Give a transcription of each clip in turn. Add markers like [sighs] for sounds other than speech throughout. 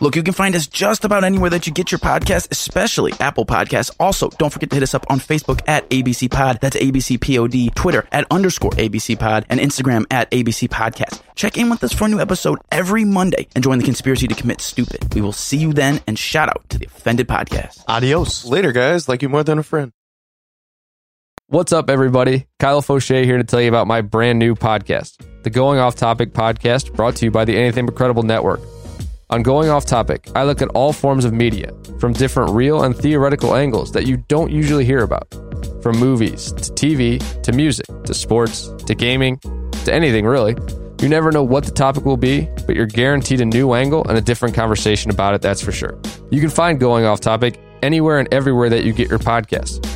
Look, you can find us just about anywhere that you get your podcast, especially Apple Podcasts. Also, don't forget to hit us up on Facebook at ABC Pod. That's ABC Pod. Twitter at underscore ABC Pod. And Instagram at ABC Podcast. Check in with us for a new episode every Monday and join the conspiracy to commit stupid. We will see you then and shout out to the Offended Podcast. Adios. Later, guys. Like you more than a friend. What's up, everybody? Kyle Fauché here to tell you about my brand new podcast, the Going Off Topic podcast, brought to you by the Anything But Credible Network. On Going Off Topic, I look at all forms of media from different real and theoretical angles that you don't usually hear about. From movies to TV to music to sports to gaming to anything really. You never know what the topic will be, but you're guaranteed a new angle and a different conversation about it, that's for sure. You can find Going Off Topic anywhere and everywhere that you get your podcasts.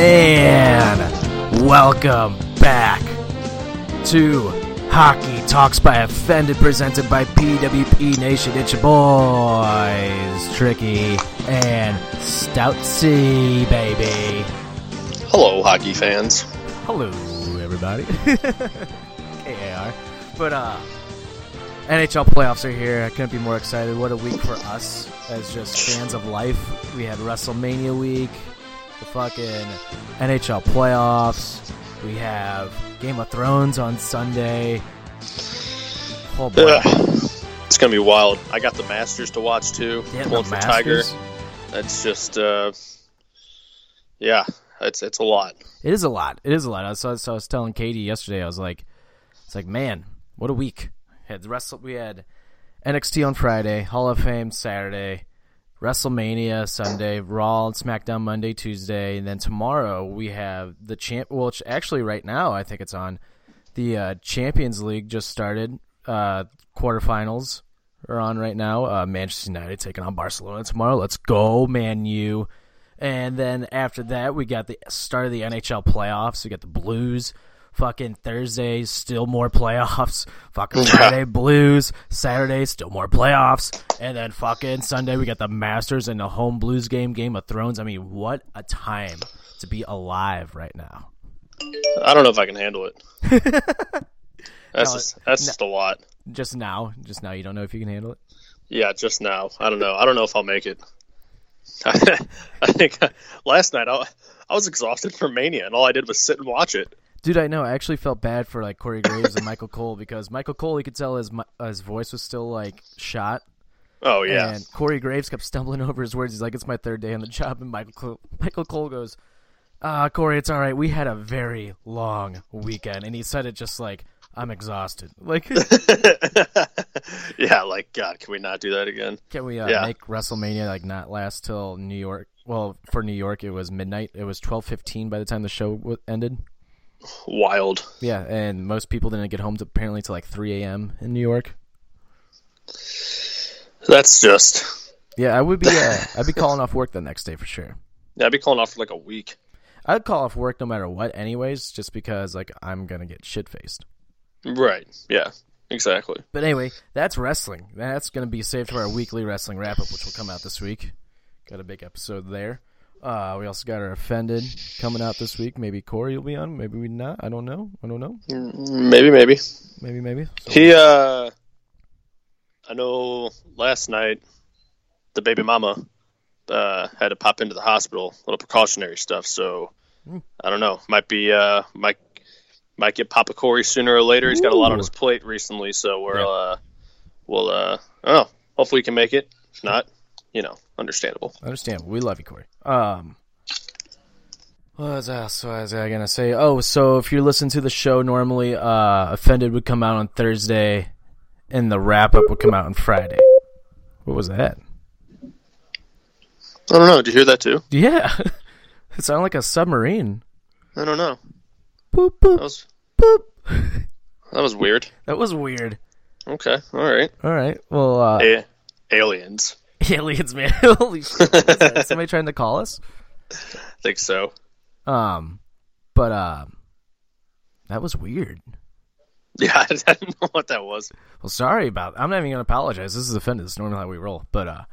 And welcome back to Hockey Talks by Offended, presented by PWP Nation. It's your boys, Tricky and Stoutsy, baby. Hello, hockey fans. Hello, everybody. [laughs] KAR. But, uh, NHL playoffs are here. I couldn't be more excited. What a week for us as just fans of life. We had WrestleMania week, the fucking NHL playoffs. We have Game of Thrones on Sunday. Oh boy. It's gonna be wild. I got the Masters to watch too. Yeah, the Pulling for Tiger. Masters. That's just, uh, yeah, it's it's a lot. It is a lot. It is a lot. I was, so I was telling Katie yesterday. I was like, "It's like, man, what a week." Had the wrestle. We had NXT on Friday, Hall of Fame Saturday, WrestleMania Sunday, Raw and SmackDown Monday, Tuesday, and then tomorrow we have the champ. Well, actually right now I think it's on. The uh, Champions League just started. Uh, quarterfinals are on right now. Uh, Manchester United taking on Barcelona tomorrow. Let's go, Man U. And then after that, we got the start of the NHL playoffs. We got the Blues. Fucking Thursday, still more playoffs. [laughs] Fucking Friday, [laughs] Blues. Saturday, still more playoffs. And then fucking Sunday, we got the Masters and the home Blues game, Game of Thrones. I mean, what a time to be alive right now. I don't know if I can handle it. [laughs] That's No, just that's just a lot. Just now, just now, you don't know if you can handle it. Yeah, just now. I don't know. I don't know if I'll make it. I think last night I, I was exhausted from Mania, and all I did was sit and watch it. Dude, I know. I actually felt bad for like Corey Graves and Michael Cole because Michael Cole, you could tell his uh, his voice was still like shot, Oh yeah, And Corey Graves kept stumbling [laughs] over his words. He's like, "It's my third day on the job," and Michael Cole, Michael Cole goes, "Ah, Corey, it's all right. We had a very long weekend," and he said it just like, "I'm exhausted." [laughs] Like, [laughs] yeah. Like God, can we not do that again? can we uh, Yeah. make WrestleMania like not last till New York? Well, for New York, it was midnight. It was twelve fifteen by the time the show w- ended. Wild. Yeah, and most people didn't get home to, apparently to like three a.m. in New York. That's just. Yeah, I would be. Uh, I'd be calling off work the next day for sure. Yeah, I'd be calling off for like a week. I'd call off work no matter what, anyways, just because like I'm gonna get shit faced. Right. Yeah. Exactly. But anyway, that's wrestling. That's gonna be saved for our weekly wrestling wrap up, which will come out this week. Got a big episode there. Uh, we also got our offended coming out this week. Maybe Corey will be on. Maybe we not. I don't know. I don't know. Maybe. Maybe. Maybe maybe. So- He. uh I know. Last night, the baby mama uh, had to pop into the hospital, little precautionary stuff. So I don't know. Might be uh, might might get Papa Corey sooner or later. He's got a lot on his plate recently, so we're Yeah. uh, we'll uh, I don't know. Hopefully, he can make it. If not, you know, understandable. Understandable. We love you, Corey. Um, what was else was I gonna say? Oh, so if you're listening to the show normally, uh, Offended would come out on Thursday, and the wrap up would come out on Friday. What was that? I don't know. Did you hear that too? Yeah, [laughs] it sounded like a submarine. I don't know. Boop That was boop. [laughs] that was weird. That was weird. Okay, all right. All right. Well, uh, A- aliens. [laughs] aliens, man. [laughs] Holy shit! What is that? [laughs] Somebody trying to call us? I think so. Um, but uh, that was weird. Yeah, I didn't know what that was. Well, sorry about. I'm not even gonna apologize. This is offended. This is normally how we roll. But uh,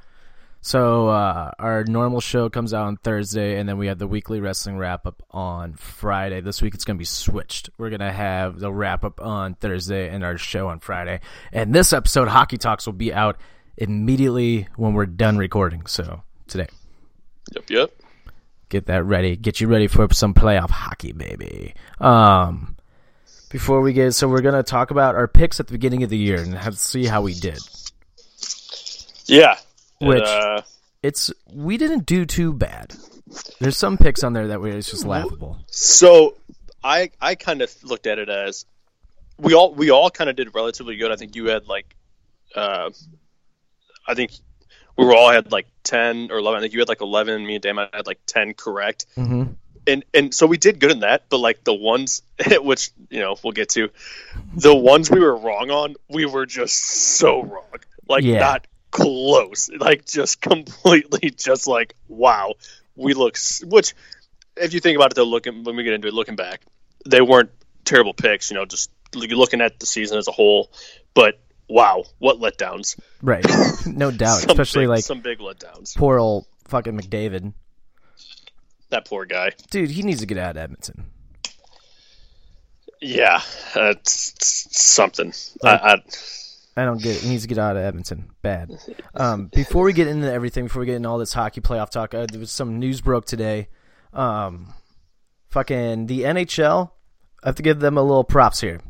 so uh, our normal show comes out on Thursday, and then we have the weekly wrestling wrap up on Friday. This week it's gonna be switched. We're gonna have the wrap up on Thursday and our show on Friday. And this episode, Hockey Talks, will be out immediately when we're done recording. So today, Yep, yep. get that ready. Get you ready for some playoff hockey, baby. Um. Before we get, so we're gonna talk about our picks at the beginning of the year and have, see how we did. Yeah. Which- uh, it's we didn't do too bad. There's some picks on there that were it's just laughable. So I I kind of looked at it as we all we all kind of did relatively good. I think you had like uh, I think we were all had like ten or eleven. I think you had like eleven. Me and Damon had like ten correct. Mm-hmm. And and so we did good in that. But like the ones [laughs] which you know we'll get to, the ones we were wrong on, we were just so wrong. Like Yeah. not close. Like just [laughs] completely just like wow. We look which if you think about it though, looking when we get into it, looking back, they weren't terrible picks. You know, just looking at the season as a whole. But wow, what letdowns! Right, [laughs] no doubt. Especially big- like some big letdowns. poor old fucking McDavid. That poor guy. Dude, he needs to get out of Edmonton. Yeah, that's something. I, I, I don't get it. He needs to get out of Edmonton. Bad. Um, before we get into everything, before we get into all this hockey playoff talk, uh, there was some news broke today. Um, fucking the NHL. I have to give them a little props here.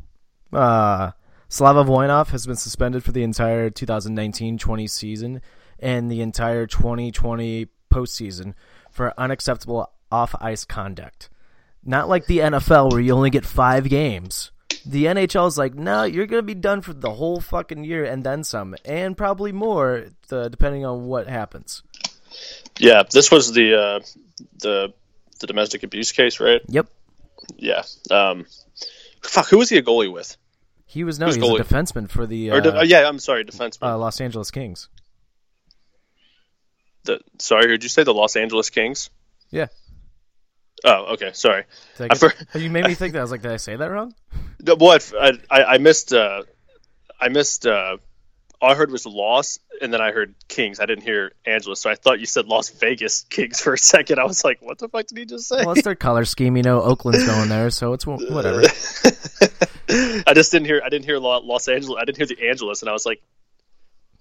Uh, Slava Voinov has been suspended for the entire 2019-20 season and the entire 2020 postseason for unacceptable off-ice conduct. Not like the NFL where you only get five games. The NHL is like, no, you're gonna be done for the whole fucking year and then some, and probably more, uh, depending on what happens. yeah, this was the uh, the the domestic abuse case, right? Yep, Yeah. Um, fuck, who was he a goalie with? He was no, Who's he's a defenseman for the de- uh, uh, yeah, I'm sorry, defenseman. uh, Los Angeles Kings. the, sorry, did you say the Los Angeles Kings? Yeah, Oh, okay, sorry. Did I I get- for- [laughs] you made me think that. I was like, did I say that wrong? [laughs] What I, I, I missed. Uh, I missed. All I heard was Los, and then I heard Kings. I didn't hear Angeles, so I thought you said Las Vegas Kings [laughs] for a second. I was like, "What the fuck did he just say?" Well, it's their color scheme, you know. Oakland's going there, so it's whatever. [laughs] I just didn't hear. I didn't hear Los Angeles. I didn't hear the Angeles, and I was like,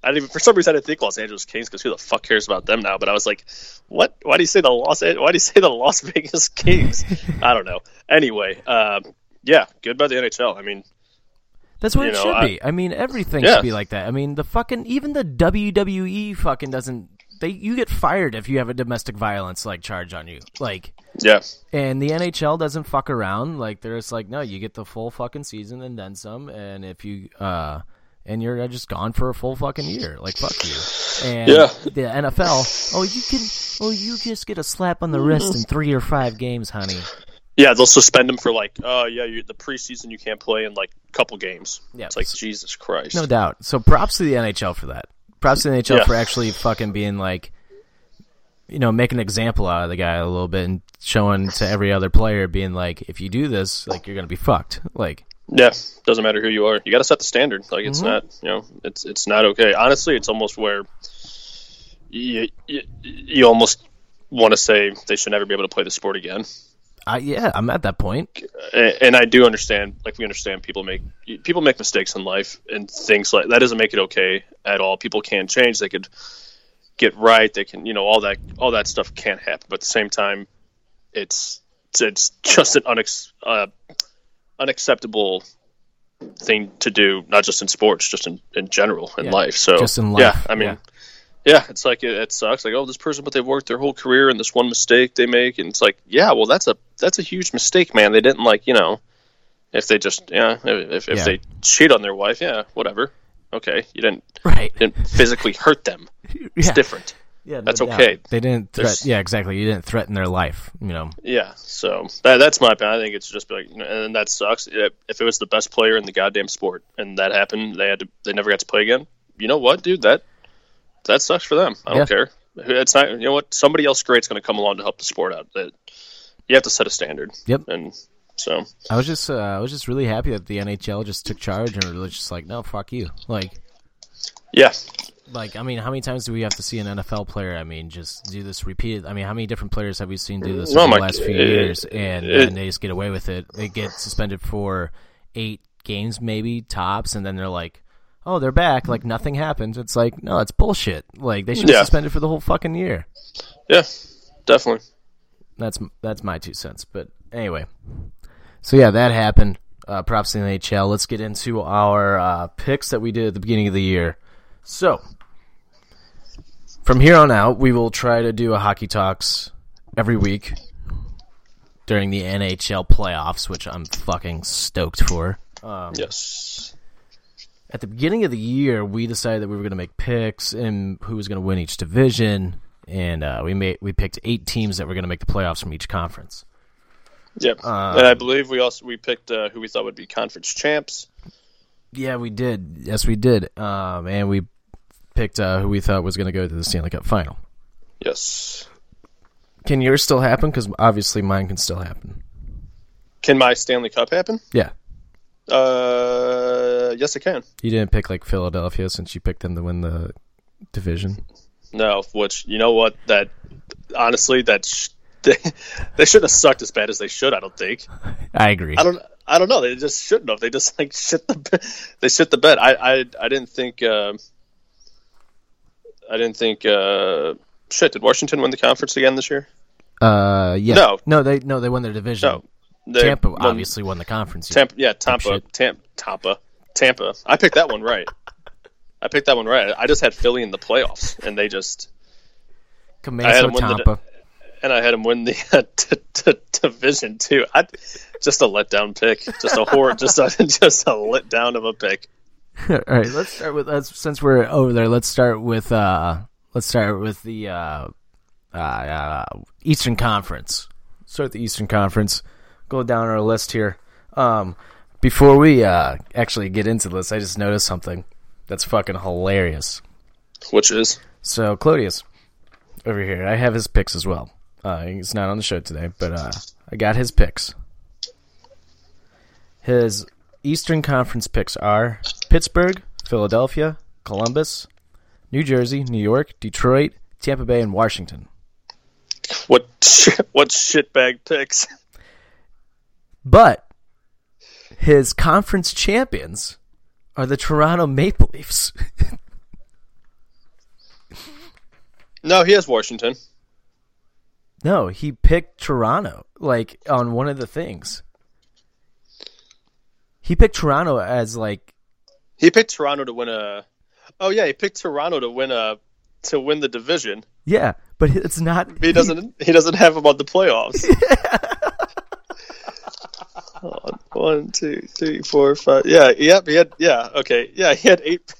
I didn't even. For some reason, I didn't think Los Angeles Kings because who the fuck cares about them now? But I was like, what? Why do you say the Los? Why do you say the Las Vegas Kings? [laughs] I don't know. Anyway, um, yeah, good by the NHL. I mean, That's what You it know, should I- be. I mean, everything Yeah. should be like that. I mean, the fucking even the WWE fucking doesn't. They you get fired if you have a domestic violence like charge on you. Like, yeah, and the NHL doesn't fuck around. Like, they're just like, no, you get the full fucking season and then some. And if you uh, and you're just gone for a full fucking year. Like, fuck you. And Yeah. the NFL, oh, you can, oh, you just get a slap on the wrist in three or five games, honey. Yeah. They'll suspend him for like, oh yeah, you, the preseason you can't play in like a couple games. Yeah. It's like Jesus Christ. No doubt. So props to the NHL for that. Props to the NHL Yeah. for actually fucking being like, you know, making an example out of the guy a little bit and showing to every other player, being like, if you do this, like you're gonna be fucked. Like, Yeah, doesn't matter who you are. You got to set the standard. Like it's Mm-hmm. not, you know, it's it's not okay. Honestly, it's almost where you you, you almost want to say they should never be able to play the sport again. I, yeah, I'm at that point. And, and I do understand, like we understand, people make people make mistakes in life and things like that doesn't make it okay at all. People can change. They could get right. They can, you know, all that all that stuff can't happen. But at the same time, it's it's, it's just an unex, uh, unacceptable thing to do, not just in sports, just in, in general in Yeah, life. So just in life. yeah, I mean. yeah. Yeah, it's like it, it sucks. Like, oh, this person, but they've worked their whole career, and this one mistake they make, and it's like, yeah, well, that's a that's a huge mistake, man. They didn't like, you know, if they just, yeah, if if Yeah. they cheat on their wife, yeah, whatever, okay, you didn't Right. didn't physically hurt them. [laughs] It's Yeah. different. Yeah, That's okay. They didn't. Threat, yeah, exactly. You didn't threaten their life. You know. Yeah, so that, that's my opinion. I think it's just like, and that sucks. If it was the best player in the goddamn sport and that happened, they had to, they never got to play again. You know what, dude? That that sucks for them. I don't care. It's not. You know what? Somebody else great's going to come along to help the sport out. That you have to set a standard. Yep. And so I was just, uh, I was just really happy that the NHL just took charge and was just like, no, fuck you. Like, yeah, like I mean, how many times do we have to see an NFL player? I mean, just do this repeated. I mean, how many different players have we seen do this Oh over the last few it- years, and, it- and they just get away with it? They get suspended for eight games, maybe tops, and then they're like, "Oh, they're back." Like nothing happens. It's like, no, it's bullshit. Like they should have Yeah. suspended for the whole fucking year. yeah, definitely. That's that's my two cents. But anyway, so yeah, that happened. Uh, props to the NHL. Let's get into our uh, picks that we did at the beginning of the year. So, from here on out, we will try to do a hockey talks every week during the NHL playoffs, which I'm fucking stoked for. Um, Yes. At the beginning of the year, we decided that we were going to make picks and who was going to win each division, and uh, we made we picked eight teams that were going to make the playoffs from each conference. Yep. Um, and I believe we also we picked uh, who we thought would be conference champs. Yeah, we did. Yes, we did. Um, and we picked uh, who we thought was going to go to the Stanley Cup final. Yes. Can yours still happen? Because obviously mine can still happen. Can my Stanley Cup happen? Yeah. Uh, yes, it can. You didn't pick like Philadelphia since you picked them to win the division. No, which you know what? That honestly, that sh- [laughs] they, they shouldn't have sucked as bad as they should. I don't think. [laughs] I agree. I don't. I don't know. They just shouldn't have. They just like [laughs] shit the. They shit the bed. I. I. I didn't think. Uh, I didn't think. Uh, shit. Did Washington win the conference again this year? Uh, yeah. No. no, they no they won their division. No. Tampa won- obviously won the conference. Tampa. Yeah, Tampa. Tampa. Tampa. Tampa. I picked that one right. I picked that one right. I just had Philly in the playoffs, and they just. I had them win the- and I had him win the [laughs] uh, t- t- division too. I just a letdown pick, just a horror, [laughs] just a just a letdown of a pick. [laughs] All right, let's start with let's since we're over there. Let's start with uh let's start with the uh, uh, uh Eastern Conference. Start the Eastern Conference. Go down our list here. Um, before we uh actually get into this, I just noticed something that's fucking hilarious. Which is So Clodius over here, I have his picks as well. Uh, he's not on the show today, but uh, I got his picks. His Eastern Conference picks are Pittsburgh, Philadelphia, Columbus, New Jersey, New York, Detroit, Tampa Bay, and Washington. what [laughs] what shitbag picks. But his conference champions are the Toronto Maple Leafs. [laughs] No, he has Washington. no, he picked Toronto like on one of the things. He picked Toronto as like He picked Toronto to win a. Oh yeah, he picked Toronto to win a to win the division. yeah, but it's not. He doesn't. He doesn't have him on the playoffs. [laughs] Hold [laughs] on. One, two, three, four, five. Yeah, yep. He had. Yeah, okay. Yeah, he had eight.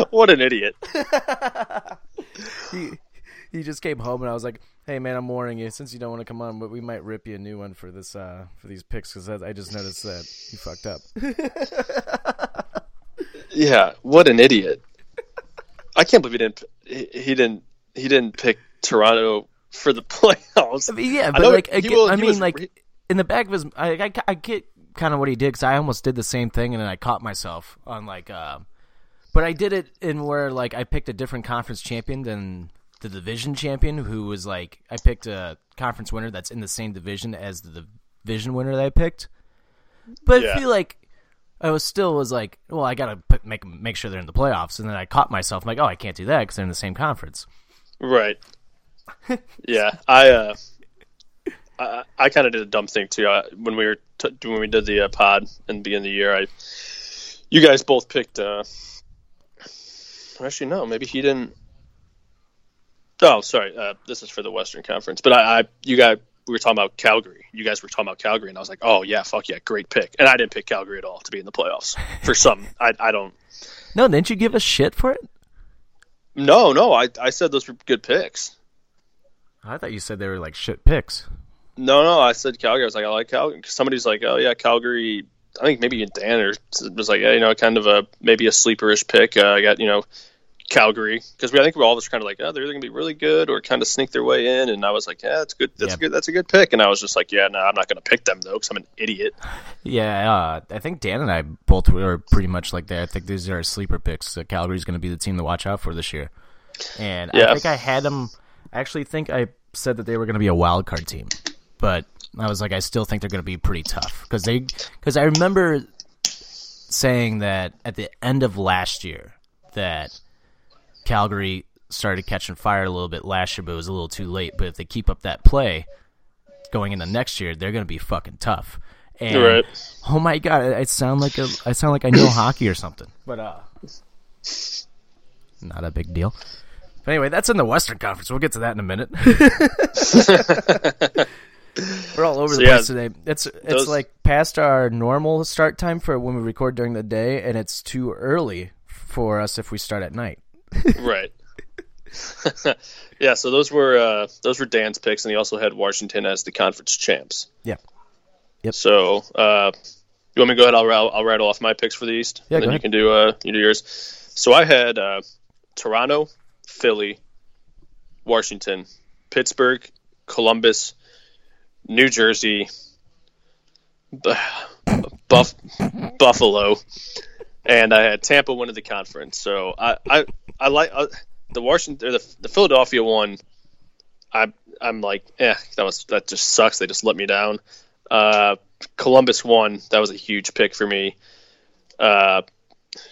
[laughs] what an idiot! [laughs] he, he just came home and I was like, "Hey man, I'm warning you. Since you don't want to come on, but we might rip you a new one for this uh for these picks because I just noticed that he fucked up." Yeah, what an idiot! I can't believe he didn't. He, he didn't. He didn't pick Toronto for the [laughs] playoffs. I mean, yeah, but know like he I, will- I mean, was- like in the back of his, I I, I get kind of what he did because I almost did the same thing and then I caught myself on like, uh, but I did it in where like I picked a different conference champion than the division champion, who was like I picked a conference winner that's in the same division as the division winner that I picked. But I feel like I was still was like, well, I gotta put, make make sure they're in the playoffs, and then I caught myself I'm like, oh, I can't do that because they're in the same conference. Right. Yeah, I uh, I, I kind of did a dumb thing too. I, when we were t- when we did the uh, pod in the beginning of the year, I you guys both picked. Uh, actually, no, maybe he didn't. Oh, sorry. Uh, this is for the Western Conference, but I, I you guys we were talking about Calgary. You guys were talking about Calgary, and I was like, oh yeah, fuck yeah, great pick. And I didn't pick Calgary at all to be in the playoffs. For some, I I don't. No, didn't you give us shit for it? No, no, I I said those were good picks. I thought you said they were like shit picks. No, no, I said Calgary. I was like, I like Calgary. because Somebody's like, oh yeah, Calgary. I think maybe Dan or was like, yeah, you know, kind of a maybe a sleeperish pick. Uh, I got you know Calgary because we I think we all us kind of like, oh, they're either gonna be really good or kind of sneak their way in. And I was like, yeah, that's good. That's Yeah. good. That's a good pick. And I was just like, yeah, no, I'm not gonna pick them though because I'm an idiot. Yeah, uh, I think Dan and I both were pretty much like that. I think these are our sleeper picks. That Calgary's going to be the team to watch out for this year. And I think I had them. I actually think I said that they were going to be a wild card team, but I was like, I still think they're going to be pretty tough because they because I remember saying that at the end of last year that Calgary started catching fire a little bit last year, but it was a little too late. But if they keep up that play going into next year, they're going to be fucking tough. And Right. oh my god, I, I sound like a I sound like I know hockey or something. But uh, not a big deal. But anyway, that's in the Western Conference. We'll get to that in a minute. [laughs] [laughs] We're all over So, the yeah, place today. It's it's those- like past our normal start time for when we record during the day, and it's too early for us if we start at night. [laughs] right. yeah. So those were uh, those were Dan's picks, and he also had Washington as the conference champs. Yeah. Yep. So uh, you want me to go ahead? I'll, I'll, I'll rattle off my picks for the East. Yeah, and go then you can do uh, you do yours. So I had uh, Toronto, Philly, Washington, Pittsburgh, Columbus, New Jersey, Bu- Buff- [laughs] Buffalo, and I had Tampa winning the conference. So I I, I like uh, the Washington or the the Philadelphia one. I I'm like, eh, that was that just sucks. They just let me down. Uh, Columbus won. That was a huge pick for me. Uh,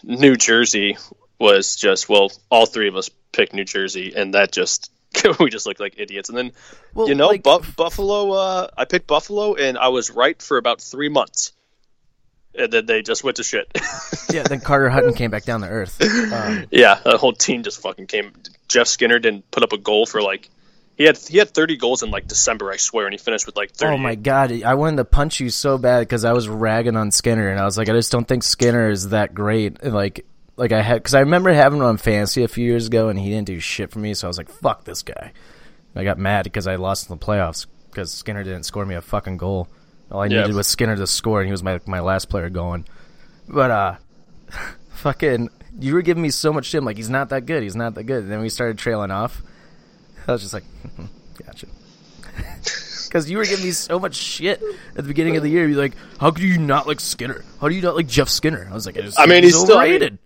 New Jersey was just well, all three of us picked New Jersey, and that just [laughs] we just looked like idiots. And then Well, you know, like- Bu- Buffalo. Uh, I picked Buffalo, and I was right for about three months, and then they just went to shit. [laughs] Yeah, then Carter Hutton came back down to earth. Um, yeah, the whole team just fucking came. Jeff Skinner didn't put up a goal for like he had he had 30 goals in like December, I swear, and he finished with like 30. oh my god, I wanted to punch you so bad because I was ragging on Skinner, and I was like, I just don't think Skinner is that great. Like, like I had because I remember having him on fantasy a few years ago, and he didn't do shit for me. So I was like, fuck this guy. And I got mad because I lost in the playoffs because Skinner didn't score me a fucking goal. All I Yeah. needed was Skinner to score, and he was my my last player going. But uh, [laughs] fucking, you were giving me so much shit. I'm like, he's not that good. He's not that good. And then we started trailing off. [laughs] I was just like, gotcha. [laughs] Because you were giving me so much shit at the beginning of the year. You're like, how could you not like Skinner? How do you not like Jeff Skinner? I was like, I, I mean, he's still- I mean- overrated.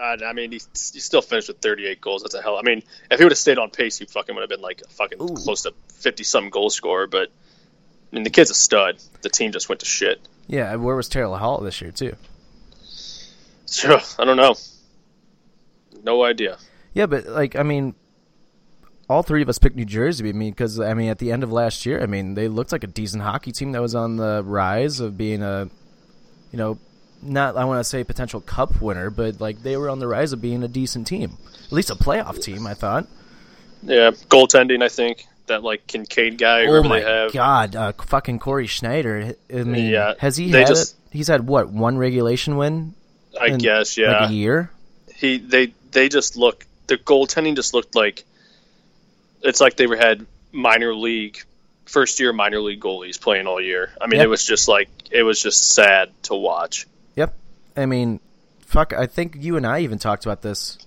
I, I mean, he, he still finished with 38 goals. That's a hell. I mean, if he would have stayed on pace, he fucking would have been like fucking Ooh. close to 50 some goal scorer. But I mean, the kid's a stud. The team just went to shit. yeah, where was Taylor Hall this year too? So I don't know. No idea. Yeah, but like, I mean, all three of us picked New Jersey. I mean, because I mean, at the end of last year, I mean, they looked like a decent hockey team that was on the rise of being a, you know, not I want to say potential cup winner, but like they were on the rise of being a decent team, at least a playoff team. I thought. Yeah, goaltending. I think that like Kinkaid guy. Oh my god, uh, fucking Cory Schneider. I mean, Yeah, has he had just- He's had what one regulation win I in, guess. Yeah. like a year. he they they just look the goaltending just looked like it's like they were had minor league first year minor league goalies playing all year. I mean, Yep. it was just like it was just sad to watch. I mean, fuck. I think you and I even talked about this.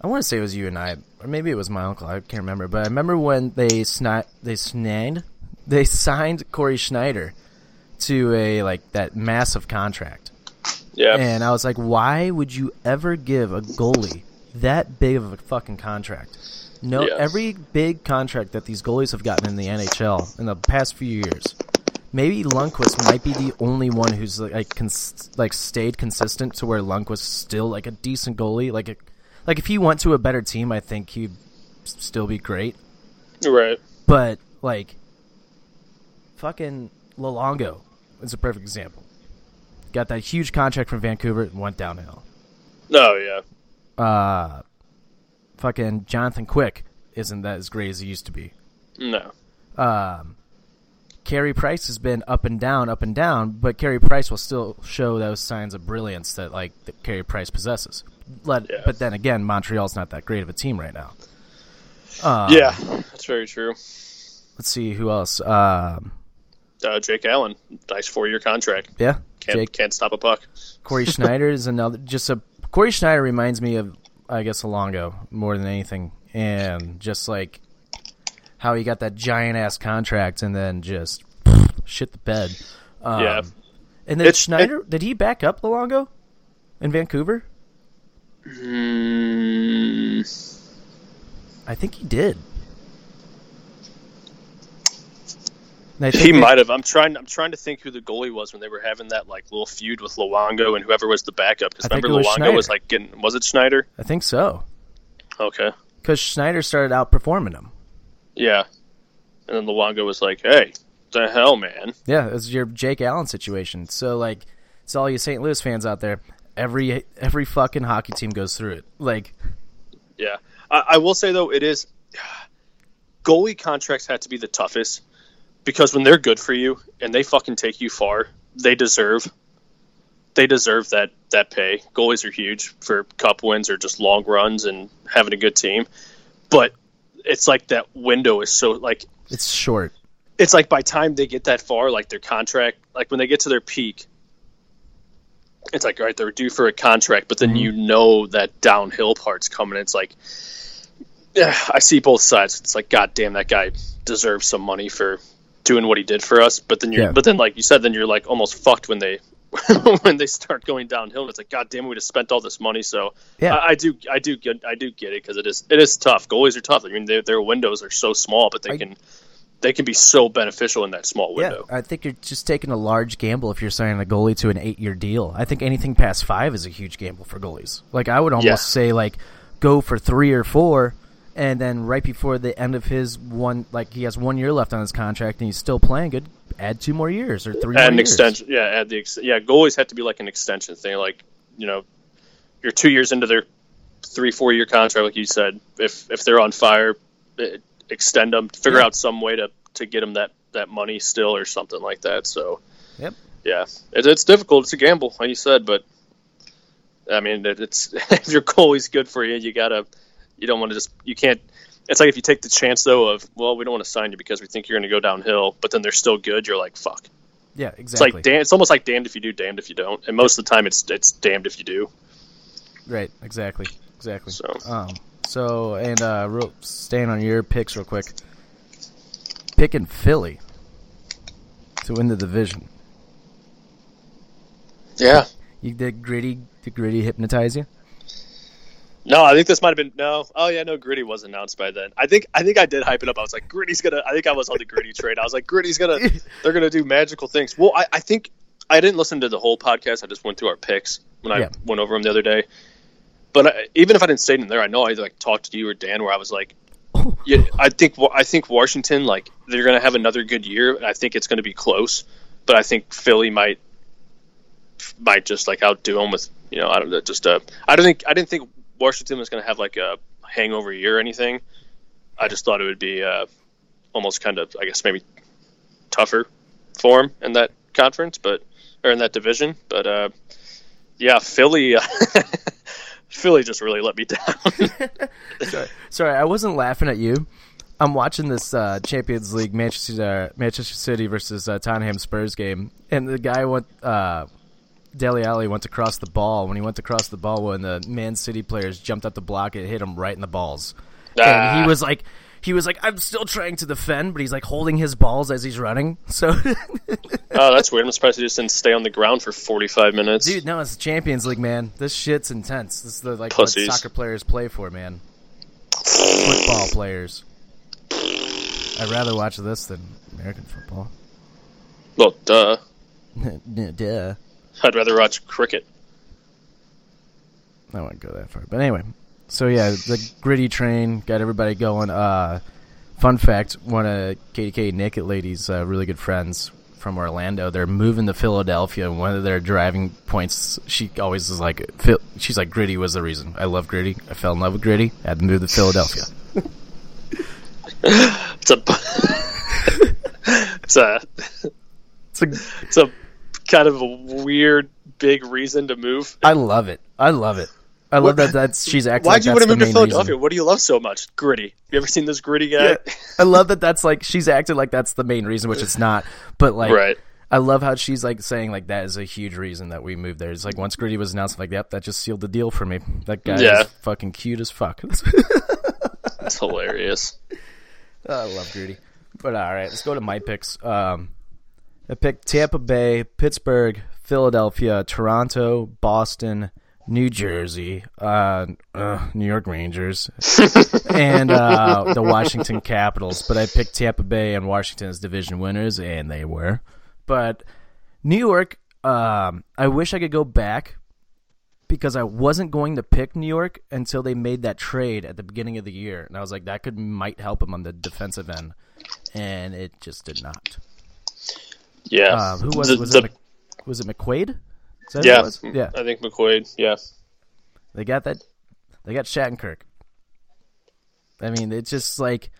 I want to say it was you and I, or maybe it was my uncle. I can't remember. But I remember when they sni- they snagged, they [laughs] signed Cory Schneider to a like that massive contract, Yeah, and I was like, why would you ever give a goalie that big of a fucking contract? No, Yeah. every big contract that these goalies have gotten in the NHL in the past few years, maybe Lundqvist might be the only one who's like cons- like stayed consistent to where Lundqvist still like a decent goalie. Like a, like if he went to a better team, I think he'd still be great. Right. But like, fucking Luongo is a perfect example. Got that huge contract from Vancouver and went downhill. No, yeah. Uh, fucking Jonathan Quick isn't that as great as he used to be. No. Um, Carey Price has been up and down, up and down, but Carey Price will still show those signs of brilliance that like that Carey Price possesses. Let, Yeah. But then again, Montreal's not that great of a team right now. Um, yeah, that's very true. Let's see who else. Um, Uh, Jake Allen, nice four-year contract. yeah, Can't Jake can't stop a puck. Cory [laughs] Schneider is another. Just a Cory Schneider reminds me of, I guess, Luongo more than anything, and just like how he got that giant ass contract and then just shit the bed. Um, Yeah. and then It's- Schneider did he back up Luongo in Vancouver? Mm, I think he did. He might have. I'm trying. I'm trying to think who the goalie was when they were having that like little feud with Luongo and whoever was the backup. Because remember it was Luongo Schneider. was like getting. Was it Schneider? I think so Okay. because Schneider started outperforming him. Yeah. And then Luongo was like, "Hey, the hell, man." Yeah, it's your Jake Allen situation. So like, it's all you St. Louis fans out there. Every every fucking hockey team goes through it. Like, Yeah, I, I will say though, it is goalie contracts had to be the toughest because when they're good for you and they fucking take you far, they deserve they deserve that that pay. Goalies are huge for cup wins or just long runs and having a good team, but it's like that window is so like it's short. it's like by time they get that far, like their contract, like when they get to their peak, it's like all right, they're due for a contract, but then mm-hmm. you know that downhill part's coming. It's like, yeah, I see both sides. It's like, god damn, that guy deserves some money for doing what he did for us. But then you're, Yeah. but then like you said, then you're like almost fucked when they. [laughs] when they start going downhill, it's like, God damn, we just spent all this money. So Yeah. I, I do, I do get, I do get it because it is, it is tough. Goalies are tough. I mean, their their windows are so small, but they I- can, they can be so beneficial in that small window. Yeah, I think you're just taking a large gamble if you're signing a goalie to an eight-year deal. I think anything past five is a huge gamble for goalies. Like I would almost Yeah. say, like go for three or four, and then right before the end of his one, like he has one year left on his contract and he's still playing good. Add two more years or three. add more an years. extension. Yeah, add the ex- yeah. Goalies have to be like an extension thing. Like you know, you're two years into their three four year contract, like you said. If if they're on fire, eh, extend them. Figure Yeah. out some way to to get them that that money still or something like that. So Yep. yeah, it, it's difficult. It's a gamble, like you said, but I mean, it's [laughs] if your goalie's good for you, you gotta. You don't want to just. You can't. It's like if you take the chance though of well, we don't want to sign you because we think you're going to go downhill, but then they're still good. You're like, fuck. Yeah, exactly. It's like damn, it's almost like damned if you do, damned if you don't. And most of the time, it's it's damned if you do. Right, exactly, exactly. So. um, so and uh, real, staying on your picks real quick, picking Philly to win the division. Yeah. You did gritty, did gritty hypnotize you? No, I think this might have been no. Oh yeah, no. Gritty was announced by then. I think I think I did hype it up. I was like, Gritty's gonna. I think I was on the Gritty trade. I was like, Gritty's gonna. [laughs] They're gonna do magical things. Well, I, I think I didn't listen to the whole podcast. I just went through our picks when I Yeah. went over them the other day. But I, even if I didn't stay in there, I know I like talked to you or Dan where I was like, [laughs] yeah, I think I think Washington like they're gonna have another good year. and I think it's gonna be close, but I think Philly might might just like outdo them with you know I don't know just uh I don't think I didn't think Washington was gonna have like a hangover year or anything. I just thought it would be uh, almost kind of I guess maybe tougher for 'em in that conference, but or in that division. But uh, yeah, Philly. [laughs] Philly just really let me down. [laughs] Sorry, sorry, I wasn't laughing at you. I'm watching this uh, Champions League Manchester uh, Manchester City versus uh, Tottenham Spurs game, and the guy went. Dele Alli went to cross the ball. When he went to cross the ball, when the Man City players jumped up the block, it hit him right in the balls. And Ah. he was like, he was like, I'm still trying to defend, but he's like holding his balls as he's running. [laughs] So, [laughs] oh, that's weird. I'm surprised he just didn't stay on the ground for 45 minutes. dude, no, it's the Champions League, man. This shit's intense. This is the like Pussies. what soccer players play for, man. Football players. I'd rather watch this than American football. Well, duh. [laughs] Duh. I'd rather watch cricket. I won't go that far. But anyway, so yeah, the gritty train got everybody going. Uh, fun fact: one of KDK Naked Ladies' uh, really good friends from Orlando, they're moving to Philadelphia. And one of their driving points, she always is like, she's like, gritty was the reason. I love gritty. I fell in love with gritty. I had to move to Philadelphia. [laughs] [laughs] [laughs] It's a. it's a. It's a, It's a kind of a weird, big reason to move. I love it. I love it. I love that. That's she's acting. Why'd like you that's want to move to Philadelphia? reason. What do you love so much? Gritty. You ever seen this gritty guy? Yeah. I love that. That's like she's acting like that's the main reason, which it's not. But like, Right. I love how she's like saying like that is a huge reason that we moved there. It's like once Gritty was announced, like yep, that just sealed the deal for me. That guy Yeah. is fucking cute as fuck. [laughs] It's hilarious. I love Gritty. But all right, let's go to my picks. Um, I picked Tampa Bay, Pittsburgh, Philadelphia, Toronto, Boston, New Jersey, uh, uh, New York Rangers, [laughs] and uh, the Washington Capitals. But I picked Tampa Bay and Washington as division winners, and they were. But New York, um, I wish I could go back because I wasn't going to pick New York until they made that trade at the beginning of the year, and I was like, that could might help them on the defensive end, and it just did not. Yeah. Uh, who was The- it? Was the- it Mc, was it McQuaid? Yeah. it was? yeah. I think McQuaid. Yeah. They got that. They got Shattenkirk. I mean, it's just like,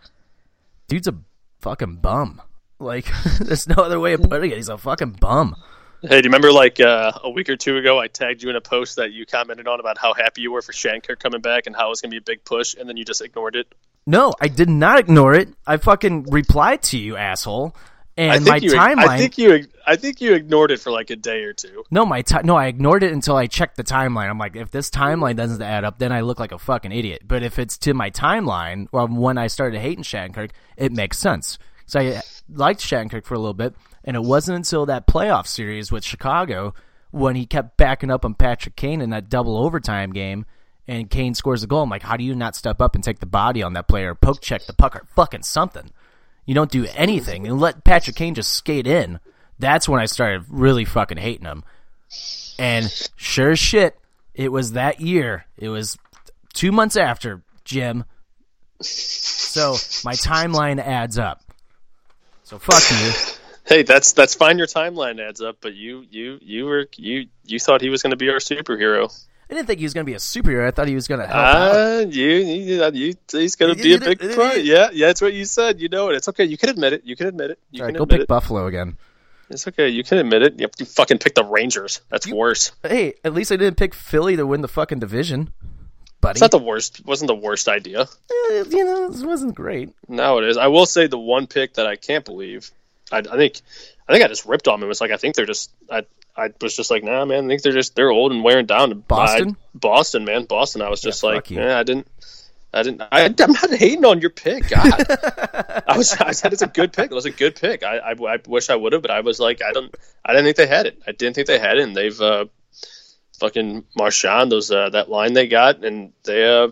dude's a fucking bum. Like, [laughs] there's no other way of putting it. He's a fucking bum. Hey, do you remember like uh, a week or two ago, I tagged you in a post that you commented on about how happy you were for Shankar coming back and how it was going to be a big push, and then you just ignored it? No, I did not ignore it. I fucking replied to you, asshole. And my you, timeline. I think you. I think you ignored it for like a day or two. No, my ti- no, I ignored it until I checked the timeline. I'm like, if this timeline doesn't add up, then I look like a fucking idiot. But if it's to my timeline, or when I started hating Shattenkirk, it makes sense. So I uh, liked Shattenkirk for a little bit, and it wasn't until that playoff series with Chicago when he kept backing up on Patrick Kane in that double overtime game, and Kane scores a goal. I'm like, how do you not step up and take the body on that player, poke check the puck, or fucking something? You don't do anything and let Patrick Kane just skate in. That's when I started really fucking hating him. And sure as shit, it was that year. It was two months after Jim. So my timeline adds up. So fuck you. Hey, that's that's fine. Your timeline adds up, but you you you were you you thought he was going to be our superhero. I didn't think he was gonna be a superhero. I thought he was gonna help out. Ah, you, you, you, he's going to be a big part. Yeah, yeah, that's what you said. You know it. It's okay. You can admit it. You can admit it. You All right, can go pick it. Buffalo again. It's okay. You can admit it. You, have to fucking pick the Rangers. That's worse. Hey, at least I didn't pick Philly to win the fucking division, buddy. It's not the worst. It wasn't the worst idea. Eh, you know, this wasn't great. Now it is. I will say the one pick that I can't believe. I, I think, I think I just ripped on them. It was like I think they're just. I I was just like, nah, man. I think they're just they're old and wearing down. Boston? I- Boston, man, Boston. I was just Yeah, like, yeah, I didn't. I didn't. I, I'm not hating on your pick. God. [laughs] I was. I said it's a good pick. It was a good pick. I. I, I wish I would have, but I was like, I don't. I didn't think they had it. I didn't think they had it, and they've. uh Fucking Marchand, those uh, that line they got, and they uh,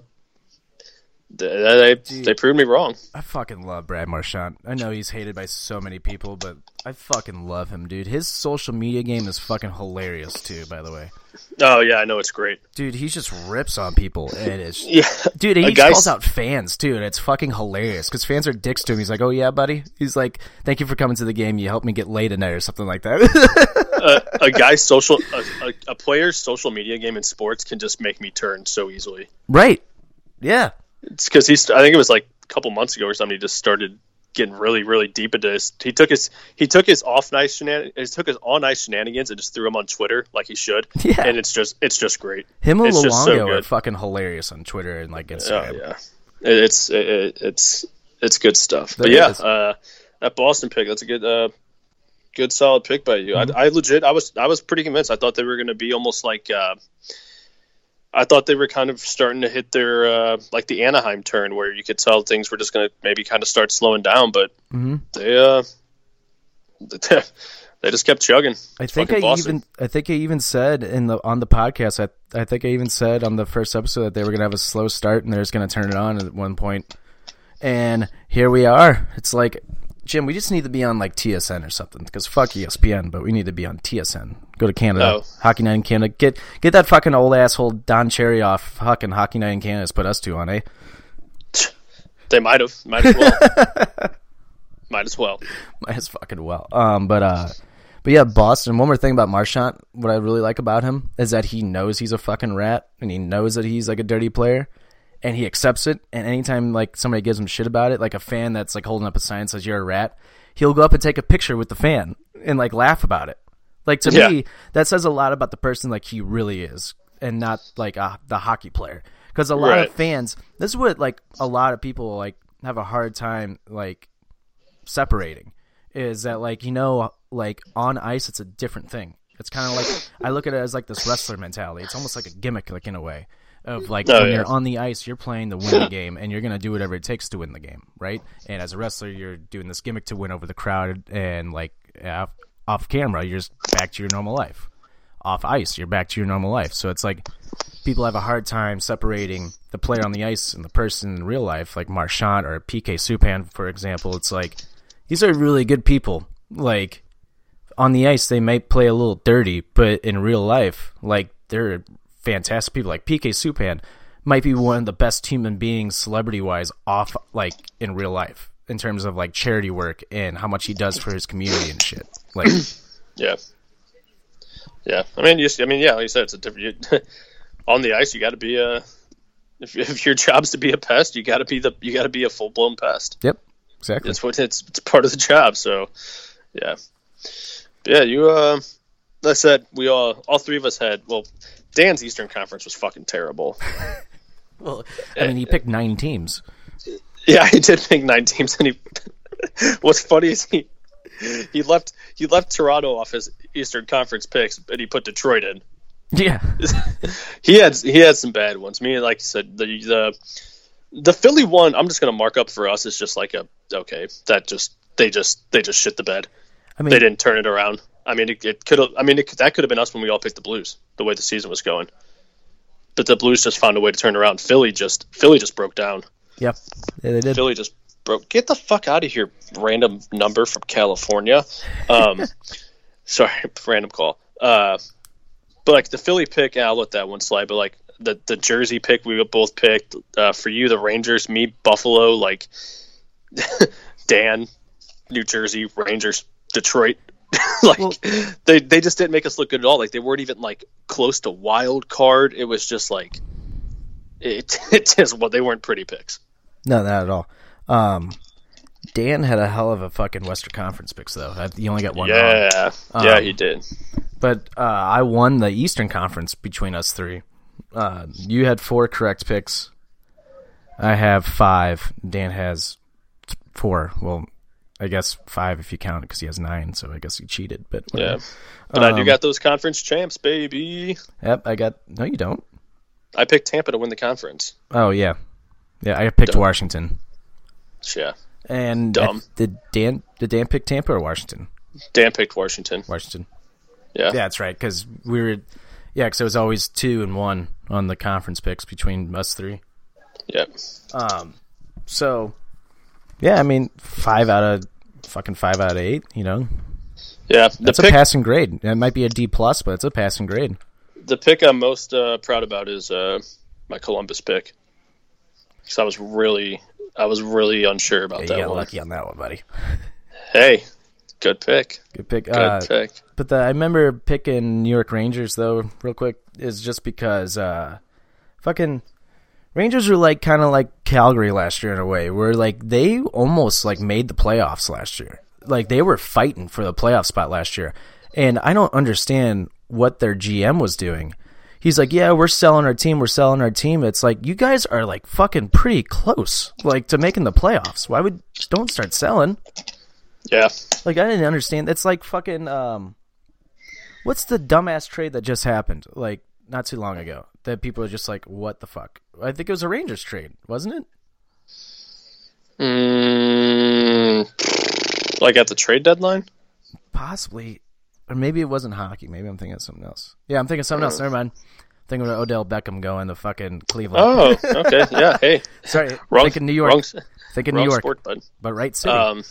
they they, they proved me wrong. I fucking love Brad Marchand. I know he's hated by so many people, but I fucking love him, dude. His social media game is fucking hilarious too. By the way, Oh yeah, I know it's great. dude, he just rips on people, and it's [laughs] Yeah, dude. And he calls out fans too, and it's fucking hilarious because fans are dicks to him. He's like, "Oh yeah, buddy." He's like, "Thank you for coming to the game. You helped me get laid tonight, or something like that." [laughs] a, a [laughs] guy's social, a, a, a player's social media game in sports can just make me turn so easily. right? Yeah. It's because he's. I think it was like a couple months ago or something. He just started getting really, really deep into this. He took his he took his off nice shenan he took his on nice shenanigans and just threw them on Twitter like he should. [laughs] Yeah. and it's just it's just great. Him and It's just so are fucking hilarious on Twitter and like Oh Instagram. yeah, It- it's it, it's it's good stuff. but yeah, uh, that Boston pick that's a good uh, good solid pick by you. Mm-hmm. I, I legit I was I was pretty convinced. I thought they were going to be almost like. Uh, I thought they were kind of starting to hit their uh, like the Anaheim turn, where you could tell things were just going to maybe kind of start slowing down, but Mm-hmm. they uh, [laughs] they just kept chugging. I think I Boston. even I think I even said in the on the podcast I I think I even said on the first episode that they were gonna have a slow start and they're just gonna turn it on at one point. And here we are. It's like Jim, we just need to be on like TSN or something because fuck ESPN, but we need to be on TSN. Go to Canada, Oh. Hockey Night in Canada. Get get that fucking old asshole Don Cherry off fucking Hockey Night in Canada. Has Put us two on, eh? They might have. Might as well. [laughs] might as well. Might as fucking well. Um, but uh, but yeah, Boston. One more thing about Marchand. What I really like about him is that he knows he's a fucking rat, and he knows that he's like a dirty player, and he accepts it. And anytime like somebody gives him shit about it, like a fan that's like holding up a sign says you're a rat, he'll go up and take a picture with the fan and like laugh about it. Like to Yeah. me, that says a lot about the person like he really is, and not like uh, the hockey player. Because a lot Right. of fans, this is what like a lot of people like have a hard time like separating is that like you know like on ice it's a different thing it's kind of like i look at it as like this wrestler mentality it's almost like a gimmick like in a way of like Oh, when you're on the ice you're playing to win the game and you're gonna do whatever it takes to win the game right and as a wrestler you're doing this gimmick to win over the crowd and like off, off camera you're just back to your normal life off ice you're back to your normal life so it's like people have a hard time separating the player on the ice and the person in real life, like Marchand or PK Subban, for example. It's like these are really good people. Like on the ice, they might play a little dirty, but in real life, like they're fantastic people. Like PK Subban might be one of the best human beings, celebrity wise, off like in real life in terms of like charity work and how much he does for his community and shit. Like [clears throat] Yeah. Yeah. I mean, you, I mean, yeah. Like you said, it's a different. You, [laughs] on the ice, you got to be a. If, if your job's to be a pest, you got to be the. You got to be a full blown pest. Yep, exactly. It's what it's. It's part of the job. So, yeah. Yeah, you. Uh, like I said we all. All three of us had. Well, Dan's Eastern Conference was fucking terrible. [laughs] Well, I mean, he picked nine teams. Yeah, he did pick nine teams, and he. [laughs] what's funny is he. He left. He left Toronto off his Eastern Conference picks, and he put Detroit in. Yeah, [laughs] he had he had some bad ones. Me, like you said, the the the Philly one. I'm just gonna mark up for us. It's just like a okay. That just they just they just shit the bed. I mean, They didn't turn it around. I mean, it, it could have. I mean, it, that could have been us when we all picked the Blues. The way the season was going, but the Blues just found a way to turn around. Philly just Philly just broke down. Yep, yeah, they did. Philly just broke. Get the fuck out of here, random number from California. Um, [laughs] sorry, random call. Uh, but like the Philly pick, I'll let that one slide. But like the the Jersey pick, we both picked. Uh, for you, the Rangers. Me, Buffalo. Like [laughs] Dan, New Jersey Rangers, Detroit. [laughs] like Well- they they just didn't make us look good at all. Like they weren't even like close to wild card. It was just like it. [laughs] It just well, they weren't pretty picks. No, not at all. Um, Dan had a hell of a fucking Western Conference picks though. He only got one. Yeah, yeah, Um, he did. But uh, I won the Eastern Conference between us three. Uh, you had four correct picks. I have five. Dan has four. Well, I guess five if you count it because he has nine. So I guess he cheated. But Yeah, whatever. but I do Um, got those conference champs, baby. Yep, I got. No, you don't. I picked Tampa to win the conference. Oh yeah, yeah. I picked Dumb. Washington. Yeah, And I- Dumb. did Dan? Did Dan pick Tampa or Washington? Dan picked Washington. Washington. Yeah, Yeah, that's right. Because we were, yeah, because it was always two and one on the conference picks between us three. yeah. Um, so yeah, I mean, five out of fucking five out of eight. You know, yeah. That's a passing grade. It might be a D plus, but it's a passing grade. the pick I'm most uh, proud about is uh, my Columbus pick. Because I was really, I was really unsure about Yeah, you that got one. lucky on that one, buddy. Hey, good pick. Good pick. Good Uh, pick. But the, I remember picking New York Rangers though, real quick, is just because uh, fucking Rangers were like kind of like Calgary last year in a way, where like they almost like made the playoffs last year. Like they were fighting for the playoff spot last year, and I don't understand what their GM was doing. He's like, yeah, we're selling our team, we're selling our team. It's like you guys are like fucking pretty close, like to making the playoffs. Why would don't start selling? Yeah, Like I didn't understand. It's like fucking um what's the dumbass trade that just happened like not too long ago that people are just like what the fuck? I think it was a Rangers trade, wasn't it? mm, like at the trade deadline. Possibly. Or maybe it wasn't hockey. Maybe I'm thinking of something else. Yeah, I'm thinking of something else. Never mind. thinking of Odell Beckham going to fucking Cleveland. Oh, [laughs] okay. Yeah. Hey, Sorry. wrong. thinking New York. Wrong, thinking wrong New York. sport, bud. But right city. Um,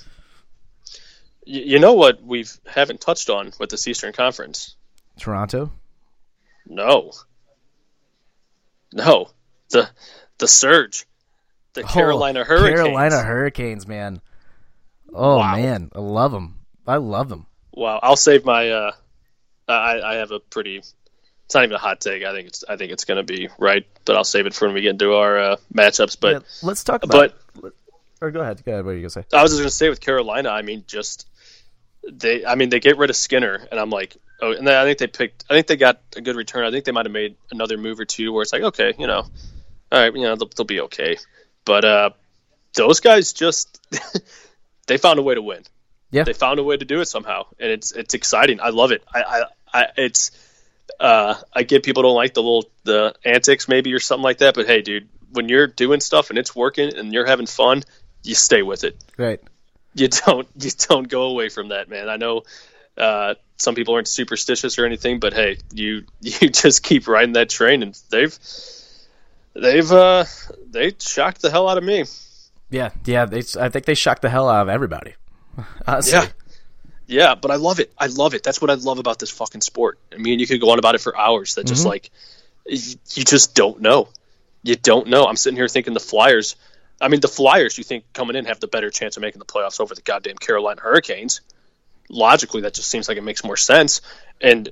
you know what we haven't touched on with this Eastern Conference? Toronto. No. No. The the surge. The Carolina Oh, Hurricanes. Carolina Hurricanes, man. Oh Wow. man, I love them. I love them. Wow, I'll save my. Uh, I I have a pretty. It's not even a hot take. I think it's I think it's going to be right, but I'll save it for when we get into our uh, matchups. But Yeah, let's talk about. but or go ahead. Go ahead. What are you gonna say? I was just going to say with Carolina, I mean, just they. I mean, they get rid of Skinner, and I'm like, oh, and then I think they picked. I think they got a good return. I think they might have made another move or two where it's like, okay, you know, all right, you know, they'll, they'll be okay. But uh, those guys just [laughs] they found a way to win. Yeah. they found a way to do it somehow, and it's it's exciting. I love it. I, I, I it's uh, I get people don't like the little the antics maybe or something like that, but hey, dude, when you're doing stuff and it's working and you're having fun, you stay with it. Right. You don't you don't go away from that, man. I know uh, some people aren't superstitious or anything, but hey, you [laughs] you just keep riding that train, and they've they've uh, they shocked the hell out of me. Yeah. Yeah. They. I think they shocked the hell out of everybody. [laughs] Honestly. Yeah. Yeah, but I love it. I love it. That's what I love about this fucking sport. I mean, you could go on about it for hours. That just like you just don't know. You don't know. I'm sitting here thinking the Flyers. I mean, the Flyers. You think coming in have the better chance of making the playoffs over the goddamn Carolina Hurricanes? Logically, that just seems like it makes more sense. And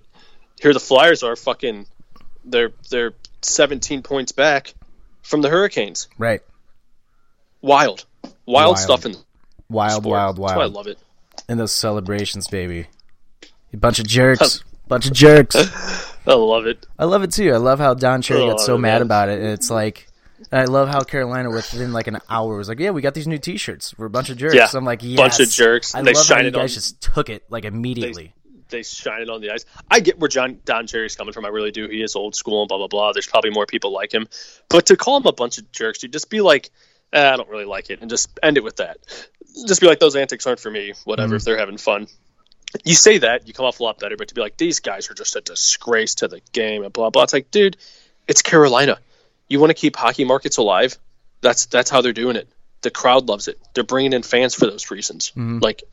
here the Flyers are fucking. They're they're 17 points back from the Hurricanes. Right. Wild, wild, Wild. stuff in Wild. sport. Wild. That's why I love it. And those celebrations, baby. You bunch of jerks. [laughs] bunch of jerks. I love it. I love it too. I love how Don Cherry Oh, got so mad about it, and it's like, I love how Carolina within like an hour was like, "Yeah, we got these new T-shirts. We're a bunch of jerks." Yeah, I'm like, "Yes, bunch of jerks. I They love how you guys on- just took it like immediately. they shine it on the ice. I get where John Don Cherry's coming from. I really do. He is old school and blah blah blah. There's probably more people like him, but to call him a bunch of jerks, dude, just be like, eh, I don't really like it, and just end it with that. Just be like, those antics aren't for me. Whatever. If they're having fun, you say that, you come off a lot better. But to be like, these guys are just a disgrace to the game and blah blah. It's like, dude, it's Carolina. You want to keep hockey markets alive? That's that's how they're doing it. The crowd loves it. They're bringing in fans for those reasons. Mm-hmm. Like,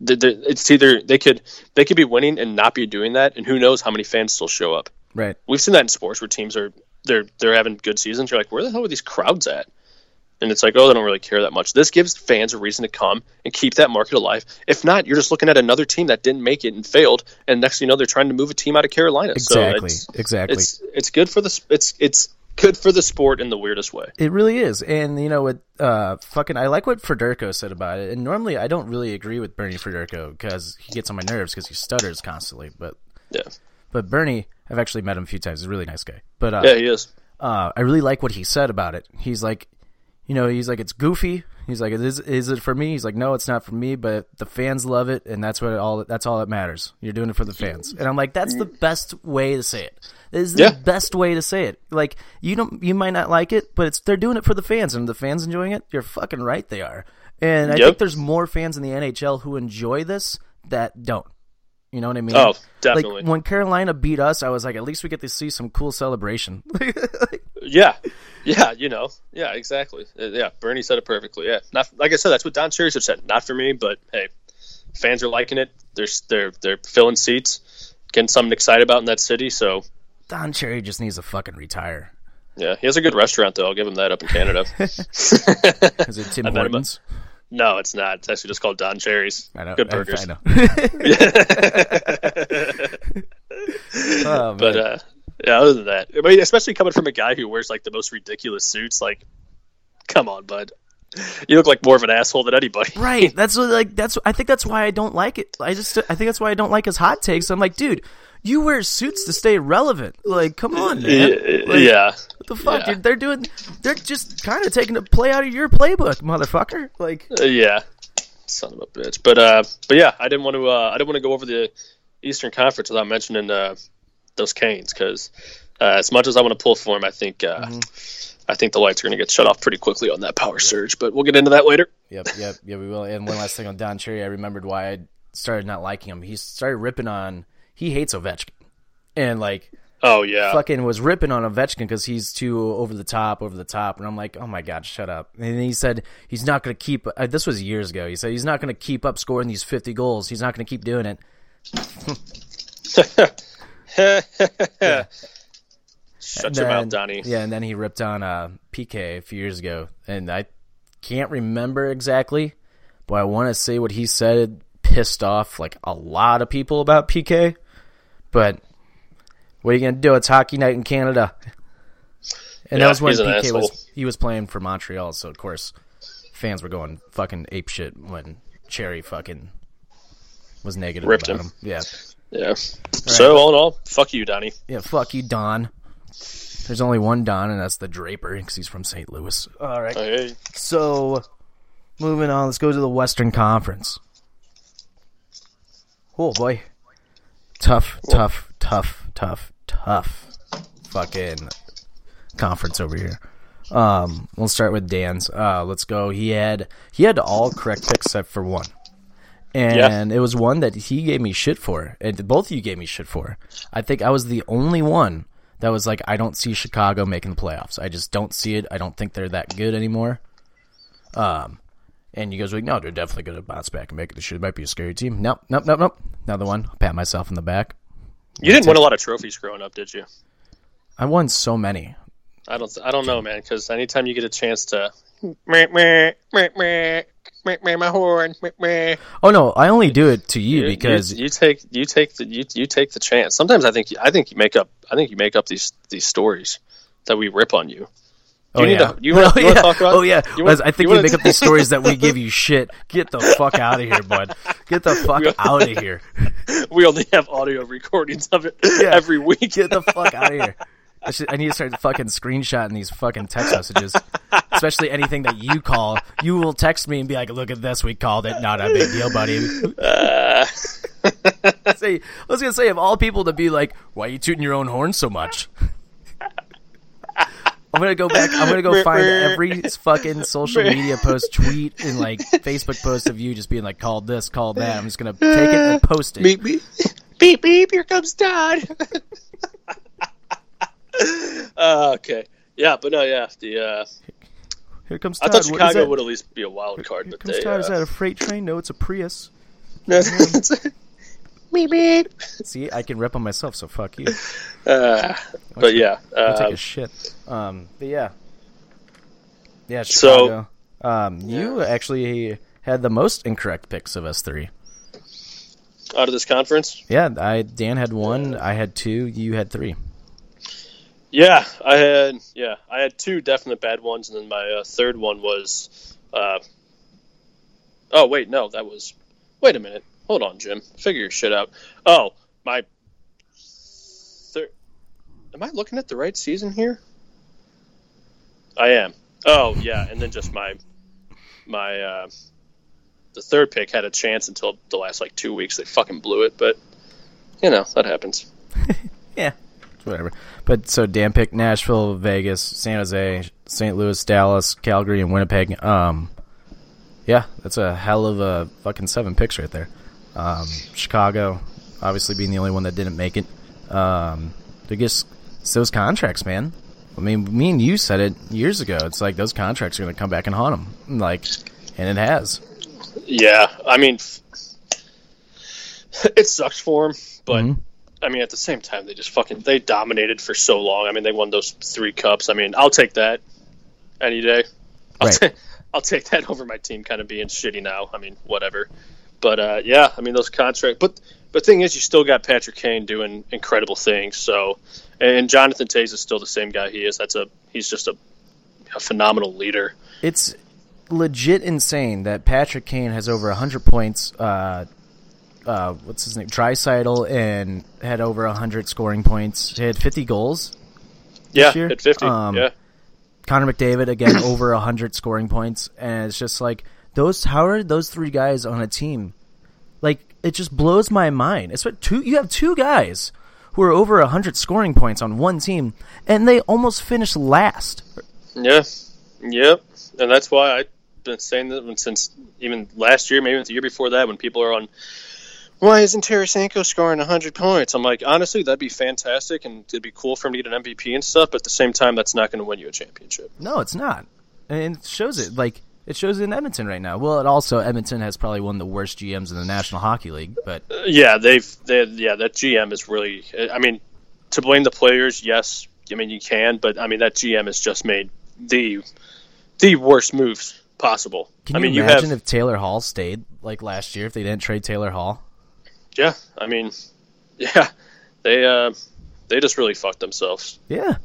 the, the, it's either they could they could be winning and not be doing that, and who knows how many fans still show up. Right. We've seen that in sports where teams are they're they're having good seasons. You're like, where the hell are these crowds at? And it's like, oh, they don't really care that much. This gives fans a reason to come and keep that market alive. If not, you're just looking at another team that didn't make it and failed, and next thing you know, they're trying to move a team out of Carolina. Exactly. So it's, exactly. it's it's good for the it's it's good for the sport in the weirdest way. It really is, and you know what? Uh, fucking, I like what Federko said about it. And normally, I don't really agree with Bernie Federko because he gets on my nerves because he stutters constantly. But Yeah, but Bernie, I've actually met him a few times. He's a really nice guy. But uh, yeah, he is. uh, I really like what he said about it. He's like, you know, he's like, it's goofy. He's like, is is it for me? He's like, no, it's not for me, but the fans love it, and that's what it all. That's all that matters. You're doing it for the fans, and I'm like, that's the best way to say it. This is the Yeah. best way to say it. Like, you don't, you might not like it, but it's they're doing it for the fans, and the fans enjoying it. You're fucking right, they are. And I Yep. think there's more fans in the NHL who enjoy this that don't. You know what I mean? Oh, definitely. Like when Carolina beat us, I was like, at least we get to see some cool celebration. [laughs] Yeah, yeah, you know, yeah, exactly. Uh, Yeah, Bernie said it perfectly. Yeah, not like I said, that's what Don Cherry have said. Not for me, but hey, fans are liking it. They're they're they're filling seats, getting something excited about in that city. So Don Cherry just needs to fucking retire. yeah, he has a good restaurant though. I'll give him that up in Canada. [laughs] [laughs] Is it Tim. Hortons? no, it's not. It's actually just called Don Cherry's. I know. Good burgers. I, know. [laughs] oh, But uh, yeah, other than that, I mean, especially coming from a guy who wears like the most ridiculous suits, like, come on, bud. You look like more of an asshole than anybody. [laughs] right. That's what, like that's. I think that's why I don't like it. I just. I think that's why I don't like his hot takes. I'm like, dude, you wear suits to stay relevant. Like, come on, man. Like, yeah. What the fuck? yeah. Dude? They're doing. They're just kind of taking a play out of your playbook, motherfucker. Like, Uh, yeah, son of a bitch. But uh, but yeah, I didn't want to. Uh, I didn't want to go over the Eastern Conference without mentioning uh, those Canes because uh, as much as I want to pull for them, I think uh, I think the lights are going to get shut off pretty quickly on that power surge. But we'll get into that later. Yep, yep, yeah, we will. And one last thing on Don Cherry, I remembered why I started not liking him. He started ripping on. He hates Ovechkin, and like Oh yeah. fucking was ripping on Ovechkin because he's too over the top, over the top, and I'm like, oh my god, shut up. And he said he's not going to keep. Uh, this was years ago. He said he's not going to keep up scoring these 50 goals. He's not going to keep doing it. [laughs] [laughs] Shut And your then- mouth, Donnie. Yeah, and then he ripped on uh, PK a few years ago, and I can't remember exactly, but I want to say what he said pissed off like a lot of people about PK. But what are you gonna do? It's hockey night in Canada, and Yeah, that was when PK asshole. was he was playing for Montreal, so of course fans were going fucking ape shit when Cherry fucking was negative Ripped about him. him. Yeah, Yeah. So all in all, fuck you, Donnie. yeah, fuck you, Don. There's only one Don, and that's the Draper because he's from St. Louis. All right. Hey. So, moving on, let's go to the Western Conference. Oh boy, tough, tough, tough, tough, tough, fucking conference over here. Um, we'll start with Dan's. Uh, let's go. He had he had all correct picks except for one, and it was one that he gave me shit for, and both of you gave me shit for. I think I was the only one that was like, I don't see Chicago making the playoffs. I just don't see it. I don't think they're that good anymore. Um, and you guys were like, no, they're definitely going to bounce back and make it. This shit might be a scary team. Nope, nope, nope, nope. Another one. I'll pat myself in the back. You didn't win a lot of trophies growing up, did you? I won so many. I don't. I don't know, man. Because anytime you get a chance to, meh, meh, meh, meh, meh, meh, my horn, meh, meh. Oh no, I only do it to you You- because you, you take you take the you, you take the chance. Sometimes I think I think you make up I think you make up these these stories that we rip on you. oh you need yeah, to- you wanna- oh, you yeah. oh yeah. you wanna- [laughs] oh, I think you you, make up these stories that we give you shit. Get the fuck out of here, bud. Get the fuck out of here. [laughs] We only have audio recordings of it Yeah. every week. Get the fuck out of here. [laughs] I, should, I need to start fucking screenshotting these fucking text messages, especially anything that you call. You will text me and be like, "Look at this, we called it. Not a big deal, buddy." Uh, [laughs] say, I was gonna say of all people to be like, "Why are you tooting your own horn so much?" I'm gonna go back. I'm gonna go find every fucking social media post, tweet, and like Facebook post of you just being like, "Called this, called that." I'm just gonna take it and post it. beep beep beep beep. Here comes Todd. [laughs] [laughs] uh, okay. Yeah, but no, yeah. The uh, Here comes I Todd. thought Chicago that? would at least be a wild card, Here but comes they. Todd. Is that Uh, a freight train? No, it's a Prius. [laughs] beep beep. See, I can rep on myself, so fuck you. [laughs] Uh, but yeah, I'll take uh, a shit. Um, but yeah, yeah. So- Chicago. um, you actually had the most incorrect picks of us three. out of this conference. Yeah, I Dan had one, I had two, you had three. Yeah, I had yeah, I had two definite bad ones, and then my uh, third one was. Uh, oh wait, no, that was. Wait a minute, hold on, Jim. Figure your shit out. Oh, my. Third. Am I looking at the right season here? I am. Oh yeah, and then just my, my. Uh, the third pick had a chance until the last like two weeks. They fucking blew it, but you know that happens. [laughs] Yeah, whatever. But so Dan picked Nashville, Vegas, San Jose, St. Louis, Dallas, Calgary, and Winnipeg. Um, yeah, that's a hell of a fucking seven picks right there. Um, Chicago, obviously being the only one that didn't make it. Um, they just it's those contracts, man. I mean, me and you said it years ago. It's like those contracts are going to come back and haunt them. Like, and it has. Yeah, I mean, [laughs] it sucks for them, but Mhm. I mean, at the same time, they just fucking they dominated for so long. I mean, they won those three cups. I mean, I'll take that any day. I'll, Right. ta- [laughs] I'll take that over my team kind of being shitty now. I mean, whatever. But uh, yeah, I mean those contract. But but thing is, you still got Patrick Kane doing incredible things. So, and Jonathan Toews is still the same guy he is. That's a he's just a, a phenomenal leader. it's legit insane that Patrick Kane has over 100 points. Uh, uh, what's his name? Draisaitl and had over 100 scoring points. He had 50 goals. Yeah, year? at fifty. Um, yeah. Connor McDavid again [clears throat] over 100 scoring points, and it's just like those. How are those three guys on a team? Like it just blows my mind. It's what two. You have two guys who are over 100 scoring points on one team, and they almost finished last. Yeah, yep, and that's why I've been saying that since even last year, maybe the year before that, when people are on why isn't Tarasenko scoring 100 points? I'm like, honestly, that'd be fantastic, and it'd be cool for him to get an MVP and stuff. But at the same time, that's not going to win you a championship. No, it's not, and it shows it. Like it shows in Edmonton right now. Well, it also Edmonton has probably one of the worst GMs in the National Hockey League, but uh, Yeah, they've, they, yeah, that GM is really. I mean, to blame the players, yes. I mean, you can, but I mean, that GM has just made the the worst moves possible. can I you mean, you imagine have, if Taylor Hall stayed like last year if they didn't trade Taylor Hall? Yeah. I mean, [laughs] yeah, they uh, they just really fucked themselves. Yeah,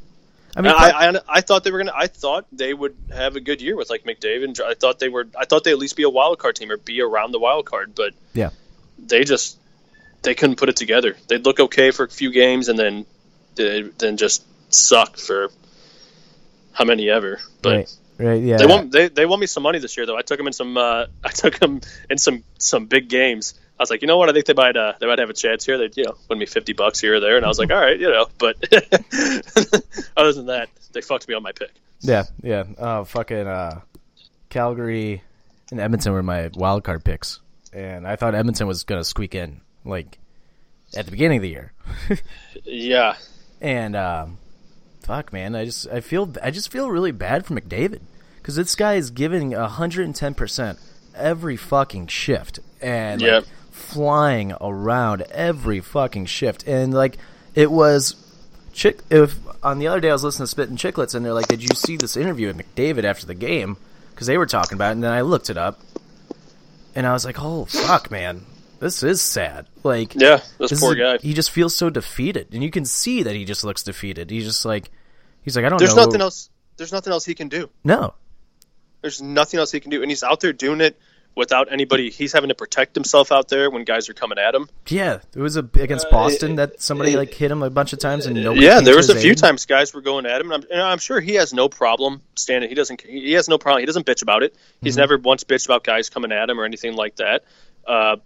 I mean, I, I, I thought they were gonna. I thought they would have a good year with like McDavid. and I thought they were. I thought they'd at least be a wild card team or be around the wild card. But Yeah. they just they couldn't put it together. They'd look okay for a few games and then they, then just suck for how many ever. But right, right, yeah. they won. They, they won me some money this year though. I took them in some. Uh, [laughs] I took them in some some big games. I was like, you know what? I think they might uh, they might have a chance here. They'd you know win me fifty bucks here or there, and I was like, all right, you know. But [laughs] other than that, they fucked me on my pick. Yeah, yeah. Uh, fucking uh, Calgary and Edmonton were my wild card picks, and I thought Edmonton was gonna squeak in like at the beginning of the year. [laughs] Yeah, and um, fuck, man, I just I feel I just feel really bad for McDavid because this guy is giving hundred and ten percent every fucking shift and like, Yep. Flying around every fucking shift, and like it was chick. If on the other day I was listening to Spittin' Chiclets, and they're like, "Did you see this interview with McDavid after the game?" Because they were talking about it, and then I looked it up, and I was like, "Oh fuck, man." This is sad. Like, yeah. This, this poor a- guy. He just feels so defeated, and you can see that he just looks defeated. He's just like, he's like, I don't There's know. nothing else. There's nothing else he can do. No, There's nothing else he can do, and he's out there doing it without anybody. He's having to protect himself out there when guys are coming at him. yeah, it was a, against Boston that somebody like hit him a bunch of times, and nobody. yeah, there was a few times guys were going at him, and I'm, and I'm sure he has no problem standing. He doesn't. He has no problem. He doesn't bitch about it. He's Mm-hmm. never once bitched about guys coming at him or anything like that. Uh,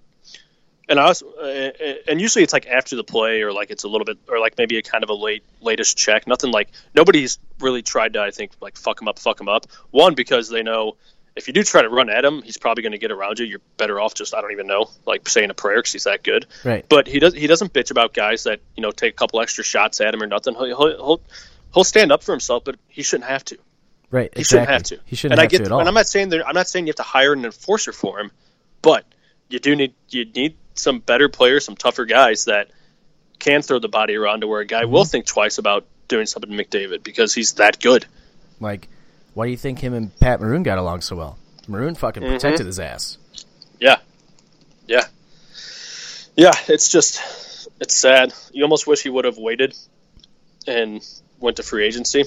and I uh, and usually it's like after the play, or like it's a little bit, or like maybe a kind of a late, latest check. Nothing like nobody's really tried to, I think, like fuck him up, fuck him up. One because they know if you do try to run at him, he's probably going to get around you. You're better off just I don't even know, like saying a prayer because he's that good. Right. But he does he doesn't bitch about guys that you know take a couple extra shots at him or nothing. He'll he'll he'll, he'll stand up for himself, but he shouldn't have to. Right, He exactly. shouldn't have to. He shouldn't and have I get, to at all. And I'm not saying that I'm not saying you have to hire an enforcer for him, but you do need you need some better players, some tougher guys that can throw the body around to where a guy Mm-hmm. will think twice about doing something to McDavid because he's that good. like, why do you think him and Pat Maroon got along so well? Maroon fucking Mm-hmm. protected his ass. Yeah, yeah, yeah. It's just it's sad. You almost wish he would have waited and went to free agency.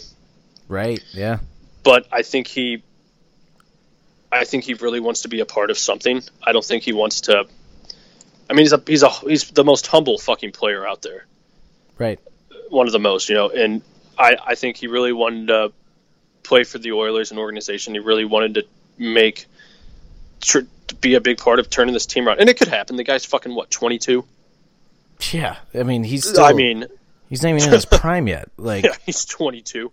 Right? Yeah. but I think he I think he really wants to be a part of something. I don't think he wants to I mean he's a he's a he's the most humble fucking player out there. Right. One of the most, you know, and I I think he really wanted to play for the Oilers and organization. He really wanted to make tr- be a big part of turning this team around. And it could happen. The guy's fucking what, 22? Yeah. I mean, he's still. I mean, he's not even in his [laughs] prime yet. Like, yeah, he's 22.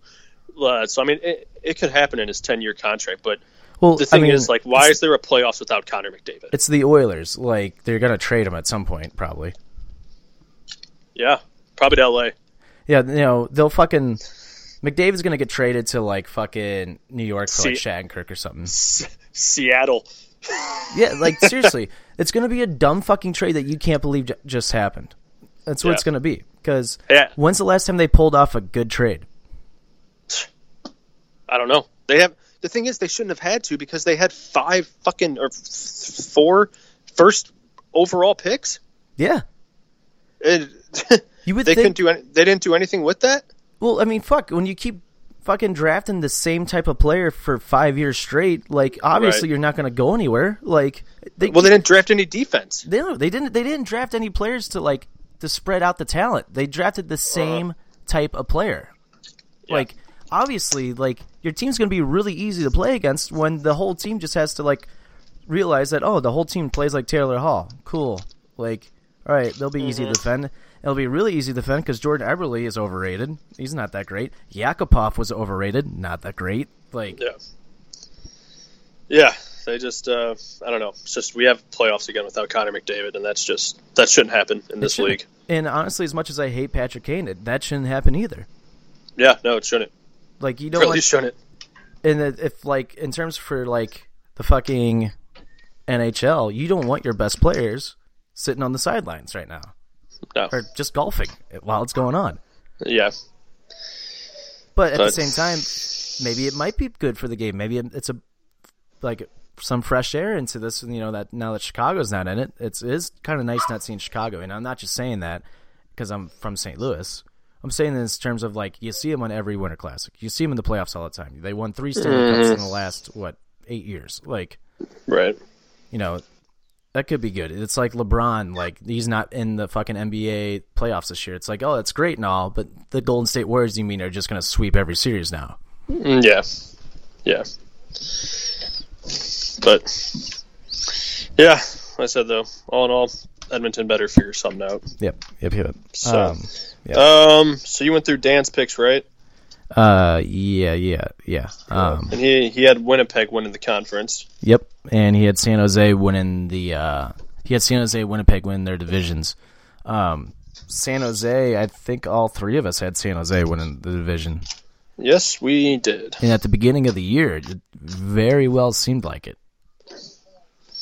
Uh, so I mean, it, it could happen in his 10-year contract, but well, the thing I mean, is like why is there a playoffs without Connor McDavid? it's the Oilers. Like, they're gonna trade him at some point, probably. Yeah, probably to LA. Yeah, you know, they'll fucking. McDavid's gonna get traded to like fucking New York for like Shattenkirk or something. Seattle. [laughs] Yeah, like [laughs] seriously, it's gonna be a dumb fucking trade that you can't believe j- just happened. That's what Yeah. it's gonna be. Because Yeah. when's the last time they pulled off a good trade? I don't know. They have the thing is they shouldn't have had to because they had five fucking or four first overall picks. Yeah, And [laughs] you would they think. couldn't do any, they didn't do anything with that. Well, I mean, fuck. When you keep fucking drafting the same type of player for five years straight, like obviously Right. you're not gonna go anywhere. Like they, Well, they didn't draft any defense. they. They didn't. They didn't draft any players to like to spread out the talent. They drafted the uh-huh. same type of player. Like obviously, like your team's going to be really easy to play against when the whole team just has to like realize that oh, the whole team plays like Taylor Hall. Cool. Like all right, they'll be easy to mm-hmm. defend. It'll be really easy to defend because Jordan Eberle is overrated. He's not that great. Yakupov was overrated. Not that great. Like Yeah. Yeah. they just uh, I don't know. It's just we have playoffs again without Connor McDavid, and that's just that shouldn't happen in this league. And honestly, as much as I hate Patrick Kane, it, that shouldn't happen either. Yeah, no, it shouldn't. Like you don't Really want, shouldn't. and if like in terms for like the fucking NHL, you don't want your best players sitting on the sidelines right now No. or just golfing while it's going on. Yeah. But at the same time, maybe it might be good for the game. Maybe it's a like some fresh air into this. You know that now that Chicago's not in it, it's it is kind of nice not seeing Chicago. And I'm not just saying that because I'm from St. Louis. I'm saying this in terms of like you see them on every Winter Classic. You see them in the playoffs all the time. They won three Stanley Cups in the mm. last what eight years. Like Right. you know that could be good. It's like LeBron, like he's not in the fucking NBA playoffs this year. It's like, oh, that's great and all, but the Golden State Warriors, you mean, are just going to sweep every series now? Mm, Yeah. Yeah. But yeah, I said though, all in all, Edmonton better figure something out. Yep, yep, yep. So, Um, yeah. um, so you went through dance picks, right? Uh, yeah, yeah, yeah. Um, And he he had Winnipeg winning the conference. yep. And he had San Jose winning the. Uh, he had San Jose, Winnipeg win their divisions. Um, San Jose, I think all three of us had San Jose winning the division. Yes, we did. And at the beginning of the year, it very well seemed like it.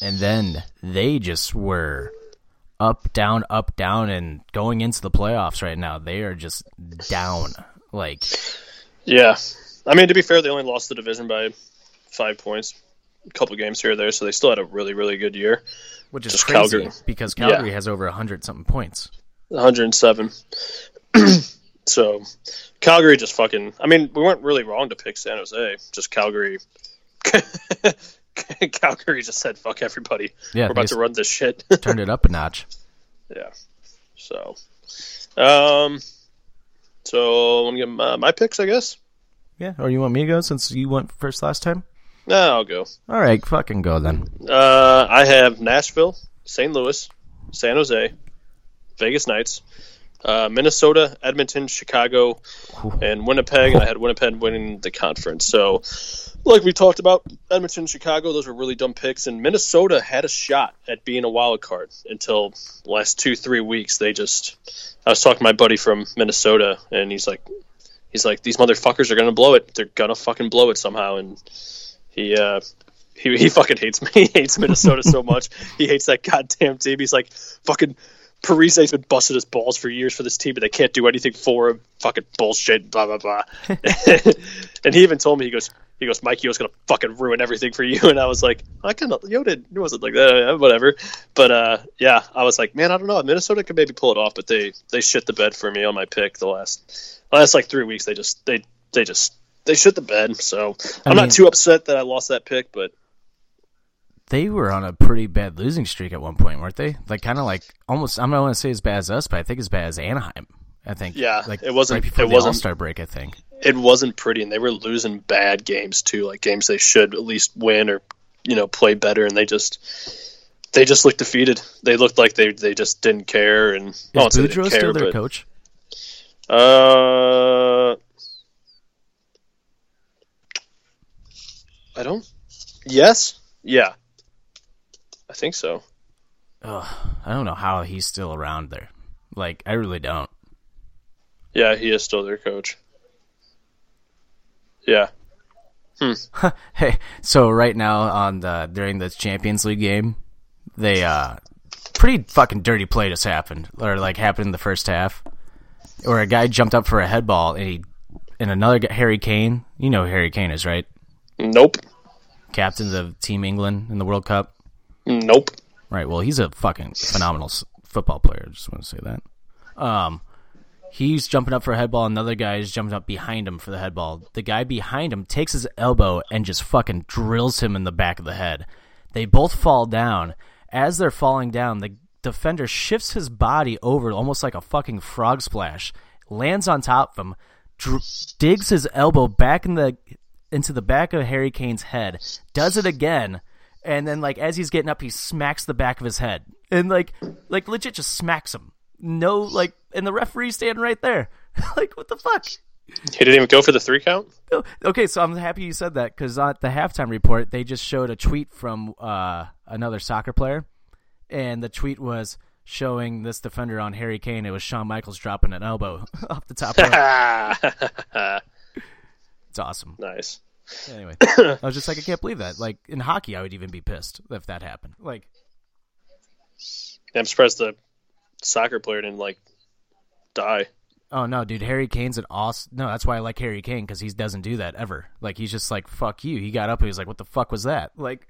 And then they just were up, down, up, down, and going into the playoffs right now, they are just down. Like, Yeah, I mean to be fair, they only lost the division by five points, a couple games here or there, so they still had a really really good year. which is Just crazy Calgary. because Calgary has over 100 something points. 107. [clears throat] so Calgary just fucking. I mean, we weren't really wrong to pick San Jose. Just Calgary. [laughs] Calgary just said fuck everybody. Yeah, We're about to run this shit. turned it up a notch. [laughs] yeah. So, um, so I'm gonna give my, my picks, I guess. Yeah, or you want me to go since you went first last time? No, I'll go. All right, fucking go then. Uh, I have Nashville, St. Louis, San Jose, Vegas Knights, uh, Minnesota, Edmonton, Chicago, and Winnipeg. And I had Winnipeg winning the conference. So, like we talked about, Edmonton, Chicago, those were really dumb picks. And Minnesota had a shot at being a wild card until the last two, three weeks. They just. I was talking to my buddy from Minnesota, and he's like, he's like, these motherfuckers are gonna blow it. They're gonna fucking blow it somehow. And he uh he, he fucking hates me. [laughs] He hates Minnesota so much. He hates that goddamn team. He's like fucking Parise's been busting his balls for years for this team, and they can't do anything for him. Fucking bullshit. Blah blah blah. [laughs] [laughs] and he even told me he goes he goes Mike Yeo's gonna fucking ruin everything for you. [laughs] And I was like I kind of Yeo did it wasn't like that whatever. But uh yeah I was like man I don't know Minnesota could maybe pull it off, but they they shit the bed for me on my pick the last last like three weeks. They just they they just they shit the bed. So I'm mean- not too upset that I lost that pick, but They were on a pretty bad losing streak at one point, weren't they? Like, kind of like almost. I'm not going to say as bad as us, but I think as bad as Anaheim. I think. Yeah, like it wasn't- right before it the All Star break. I think. it wasn't pretty, and they were losing bad games too, like games they should at least win or you know play better, and they just they just looked defeated. They looked like they they just didn't care, and Is I won't say they Boudreau care, still their but coach? uh, I don't. Yes, yeah, I think so. Ugh, I don't know how he's still around there. Like, I really don't. Yeah, he is still their coach. Yeah, [laughs] Hey, so right now on the during the Champions League game, they uh pretty fucking dirty play just happened, or like happened in the first half, where a guy jumped up for a head ball and he and another guy, Harry Kane, you know who Harry Kane is right, nope, captain of Team England in the World Cup, nope. right? Well, he's a fucking phenomenal football player. Just want to say that. Um, he's jumping up for a head ball. Another guy is jumping up behind him for the head ball. The guy behind him takes his elbow and just fucking drills him in the back of the head. They both fall down. As they're falling down, the defender shifts his body over almost like a fucking frog splash, lands on top of him, dr- digs his elbow back in the into the back of Harry Kane's head, does it again, and then like as he's getting up, he smacks the back of his head, and like like legit just smacks him. No, like, and the referee standing right there. [laughs] like, what the fuck? He didn't even go for the three count. Okay, so I'm happy you said that because at the halftime report they just showed a tweet from uh, another soccer player, and the tweet was showing this defender on Harry Kane. It was Shawn Michaels dropping an elbow [laughs] off the top. [laughs] It's awesome. nice. Anyway, [coughs] I was just like, I can't believe that. Like in hockey, I would even be pissed if that happened. Like, I'm surprised the soccer player didn't like die. oh no, dude, Harry Kane's an awesome. No, that's why I like Harry Kane because he doesn't do that ever. Like he's just like, fuck you. He got up and he was like, what the fuck was that? Like,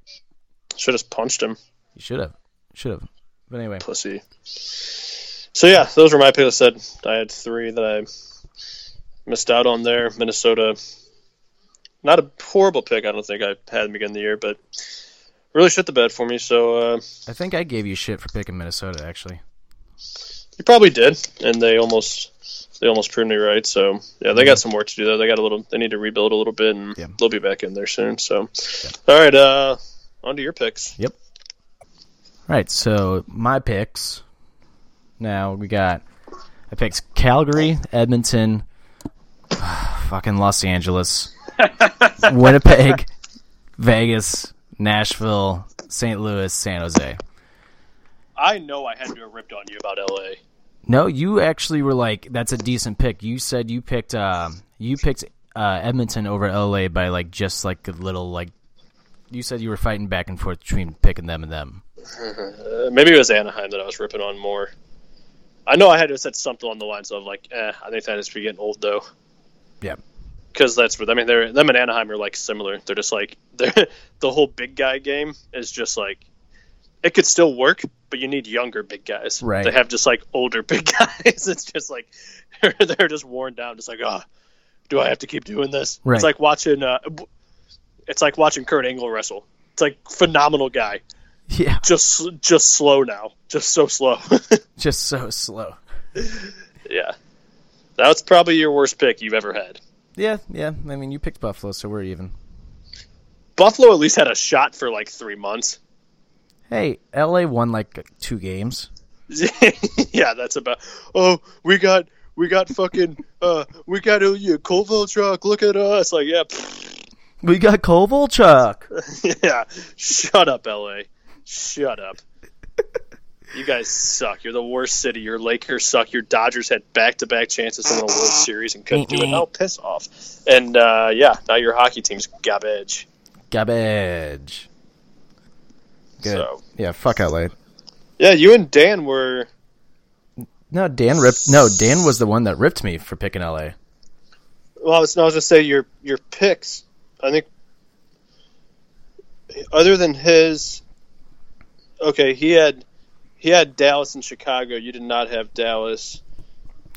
Should have punched him, you should have, should have. But anyway, pussy. So yeah, those were my picks. I said I had three that I missed out on there. Minnesota, not a horrible pick. I don't think I had them again the year, but really shit the bed for me. So uh, I think I gave you shit for picking Minnesota. Actually, you probably did, and they almost they almost proved me right. So yeah, they got some work to do though. They got a little. They need to rebuild a little bit, and Yeah. they'll be back in there soon. So all right, uh, on to your picks. Yep. All right, so my picks. Now we got. I picked Calgary, Edmonton, [sighs] fucking Los Angeles, [laughs] Winnipeg, Vegas, Nashville, St. Louis, San Jose. I know I had to have ripped on you about LA. No, you actually were like, "That's a decent pick." You said you picked, um, you picked uh, Edmonton over LA by like just like a little like. You said you were fighting back and forth between picking them and them. Uh, maybe it was Anaheim that I was ripping on more. I know I had to have said something on the lines of like, eh, I think that is for getting old though. Yeah. Because that's what I mean. They're them and Anaheim are like similar. They're just like [laughs] they're the whole big guy game is just like it could still work, but you need younger big guys. Right. They have just like older [laughs] big guys. It's just like [laughs] they're, they're just worn down. Just like, oh, do I have to keep doing this? Right. It's like watching. Uh, it's like watching Kurt Angle wrestle. It's like phenomenal guy Yeah, just just slow now, just so slow. just so slow. yeah, that's probably your worst pick you've ever had. Yeah, yeah. I mean, you picked Buffalo, so we're even. Buffalo at least had a shot for like three months. Hey, LA won like two games. [laughs] yeah, that's about. Oh, we got we got fucking uh we got Ilya Kovalchuk. Look at us, like yeah, [laughs] We got Kovalchuk. [laughs] yeah. Shut up, L.A. Shut up. You guys suck. You're the worst city. Your Lakers suck. Your Dodgers had back-to-back chances to win a World Series and couldn't do it. Oh, piss off. And uh, yeah, now your hockey team's garbage. Garbage. Good. So Yeah, fuck LA. yeah, you and Dan were No, Dan ripped. No, Dan was the one that ripped me for picking LA. Well, I was, no, I was just say your your picks. I think other than his, okay, he had he had Dallas and Chicago. You did not have Dallas.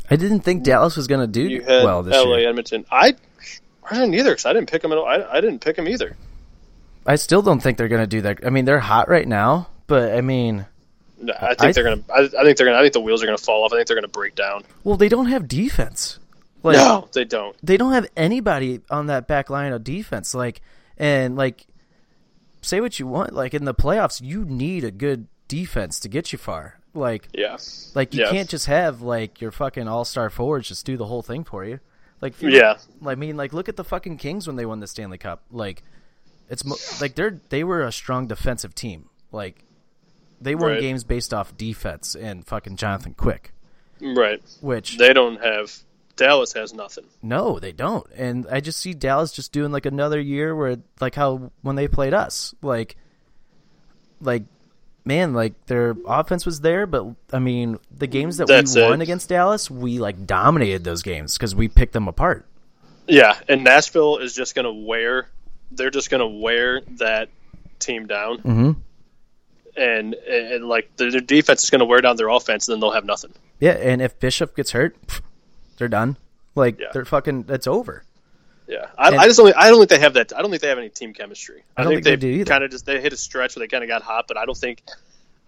I didn't think Dallas was gonna do You had well this year. L.A. year. Edmonton. I I didn't either because I didn't pick them at all. I, I didn't pick them either. I still don't think they're gonna do that. I mean, they're hot right now, but I mean, No, I think I- they're gonna. I, I think they're gonna. I think the wheels are gonna fall off. I think they're gonna break down. well, they don't have defense. Like, no, they don't. they don't have anybody on that back line of defense. Like, and like, say what you want. Like in the playoffs, you need a good defense to get you far. Like, Yeah, like you Yeah. can't just have like your fucking all star forwards just do the whole thing for you. Like, yeah, I mean, like, look at the fucking Kings when they won the Stanley Cup. Like, it's mo- like they're they were a strong defensive team. Like, they won Right. games based off defense and fucking Jonathan Quick. right. Which They don't have. Dallas has nothing. no, they don't. And I just see Dallas just doing like another year where like how when they played us, like, like. Man, like their offense was there, but I mean, the games that That's we it. won against Dallas, we like dominated those games because we picked them apart. Yeah, and Nashville is just gonna wear. They're just gonna wear that team down. Mm-hmm. and, and like their, their defense is going to wear down their offense, and then they'll have nothing. Yeah, and if Bishop gets hurt, they're done. Like Yeah. they're fucking. That's over. I, And- I just don't. I don't think they have that. I don't think they have any team chemistry. I don't think, think they do either. Kind of just they hit a stretch where they kind of got hot, but I don't think.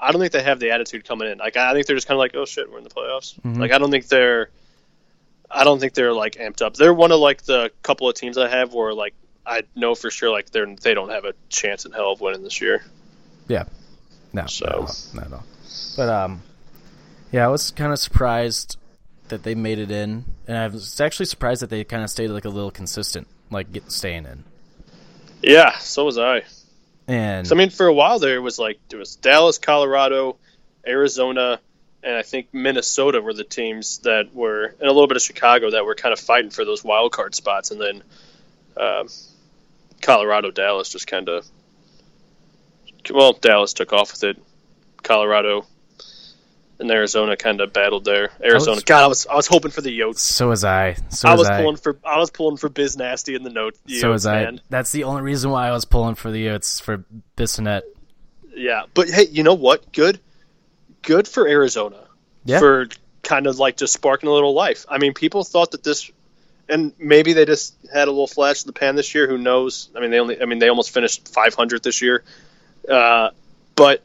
I don't think they have the attitude coming in. Like I think they're just kind of like, oh shit, we're in the playoffs. Mm-hmm. Like I don't think they're. I don't think they're like amped up. They're one of like the couple of teams I have where like I know for sure like they're they don't have a chance in hell of winning this year. Yeah. No. So- not at all. But um, yeah, I was kind of surprised that they made it in, and I was actually surprised that they kind of stayed like a little consistent, like get, staying in. Yeah, so was I. And So I mean, for a while there it was like there was Dallas, Colorado, Arizona, and I think Minnesota were the teams that were, and a little bit of Chicago that were kind of fighting for those wild card spots, and then um, Colorado, Dallas just kind of, well, Dallas took off with it. Colorado and Arizona kind of battled there. Arizona, was- God, I was I was hoping for the Yotes. so was I. So I was was I. pulling for I was pulling for Biz Nasty in the note. so was I. man. That's the only reason why I was pulling for the Yotes for Bissonette. Yeah, but hey, you know what? Good, good for Arizona. Yeah. For kind of like just sparking a little life. I mean, people thought that this, and maybe they just had a little flash in the pan this year. Who knows? I mean, they only. I mean, they almost finished 500 this year. Uh, but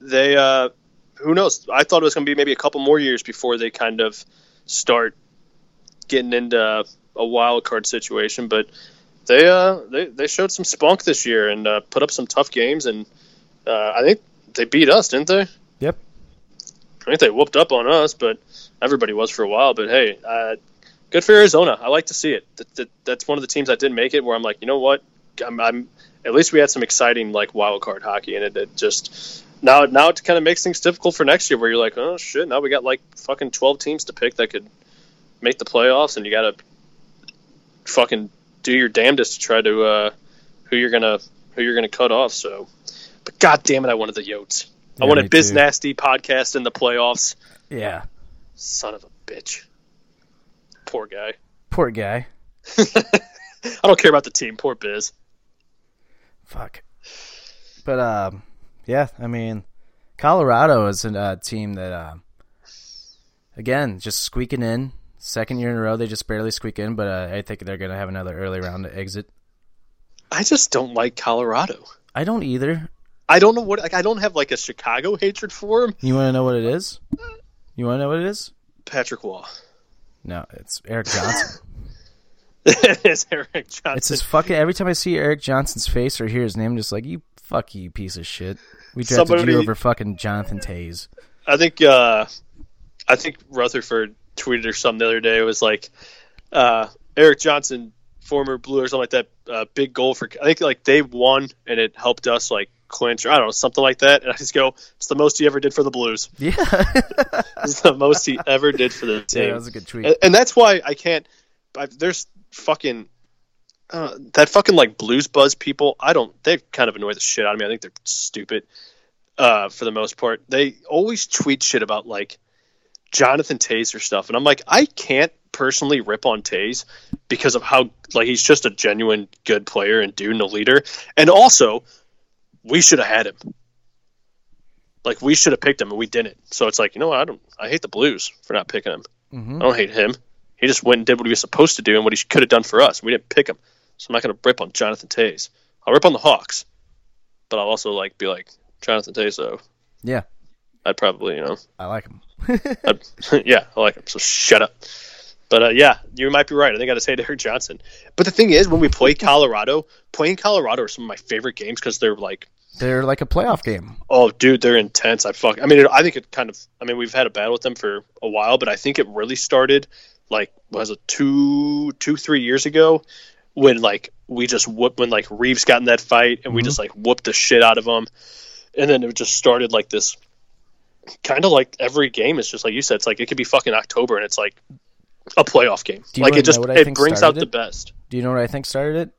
they, uh, who knows? I thought it was going to be maybe a couple more years before they kind of start getting into a wild card situation. But they, uh, they, they showed some spunk this year and uh, put up some tough games and uh, I think they beat us, didn't they? Yep. I think they whooped up on us, but everybody was for a while. But hey, uh, good for Arizona. I like to see it. That, that, that's one of the teams that didn't make it. Where I'm like, you know what? I'm, I'm at least we had some exciting like wild card hockey, and it, it just now now it kind of makes things difficult for next year. Where you're like, oh shit, now we got like fucking 12 teams to pick that could make the playoffs, and you got to fucking do your damnedest to try to uh, who you're gonna who you're gonna cut off. So, but god damn it, I wanted the Yotes. I Yeah, me wanted Biz too. Nasty podcast in the playoffs. Yeah. Son of a bitch. Poor guy. Poor guy. [laughs] I don't care about the team. Poor Biz. Fuck. But um, yeah, I mean, Colorado is a uh, team that, uh, again, just squeaking in. Second year in a row, they just barely squeak in, but uh, I think they're gonna have another early round to exit. I just don't like Colorado. I don't either. I don't know what. Like, I don't have like a Chicago hatred for him. You want to know what it is? You want to know what it is? Patrick Wall. No, it's Erik Johnson. [laughs] [laughs] it is Erik Johnson. it's just fucking. Every time I see Erik Johnson's face or hear his name, I'm just like you, fuck you, piece of shit. We drafted Somebody- you over fucking Jonathan Toews. I think. uh I think Rutherford tweeted or something the other day. It was like uh Erik Johnson, former Blue or something like that. Uh, big goal for. I think like they won and it helped us like clinch or I don't know something like that. And I just go, it's the most he ever did for the Blues. [laughs] Yeah, [laughs] It's the most he ever did for the yeah, team. that was a good tweet. and, and that's why I can't. I, there's fucking uh, that fucking like blues buzz people. I don't. They kind of annoy the shit out of me. I think they're stupid. Uh, for the most part, they always tweet shit about like Jonathan Toews stuff, and I'm like, I can't personally rip on Toews because of how like he's just a genuine good player and dude and a leader, and also we should have had him. Like we should have picked him and we didn't. So it's like you know what? I don't. I hate the Blues for not picking him. Mhm. I don't hate him. He just went and did what he was supposed to do and what he could have done for us. We didn't pick him, so I'm not going to rip on Jonathan Toews. I'll rip on the Hawks, but I'll also like be like Jonathan Toews. Though Yeah, I'd probably you know, I like him. [laughs] [laughs] Yeah, I like him. So shut up. But uh, yeah, you might be right. I think I just hate Erik Johnson. But the thing is, when we play Colorado, playing Colorado are some of my favorite games because they're like They're like a playoff game. Oh, dude, they're intense. I fuck. I mean, it, I think it kind of. I mean, we've had a battle with them for a while, but I think it really started like was it two, two, three years ago when like we just whooped when like Reaves got in that fight and we just like whooped the shit out of him, and then it just started like this. Kind of like every game is just like you said. It's like it could be fucking October and it's like a playoff game. Do you Like it just know what I it think brings out started the it? best. Do you know what I think started it?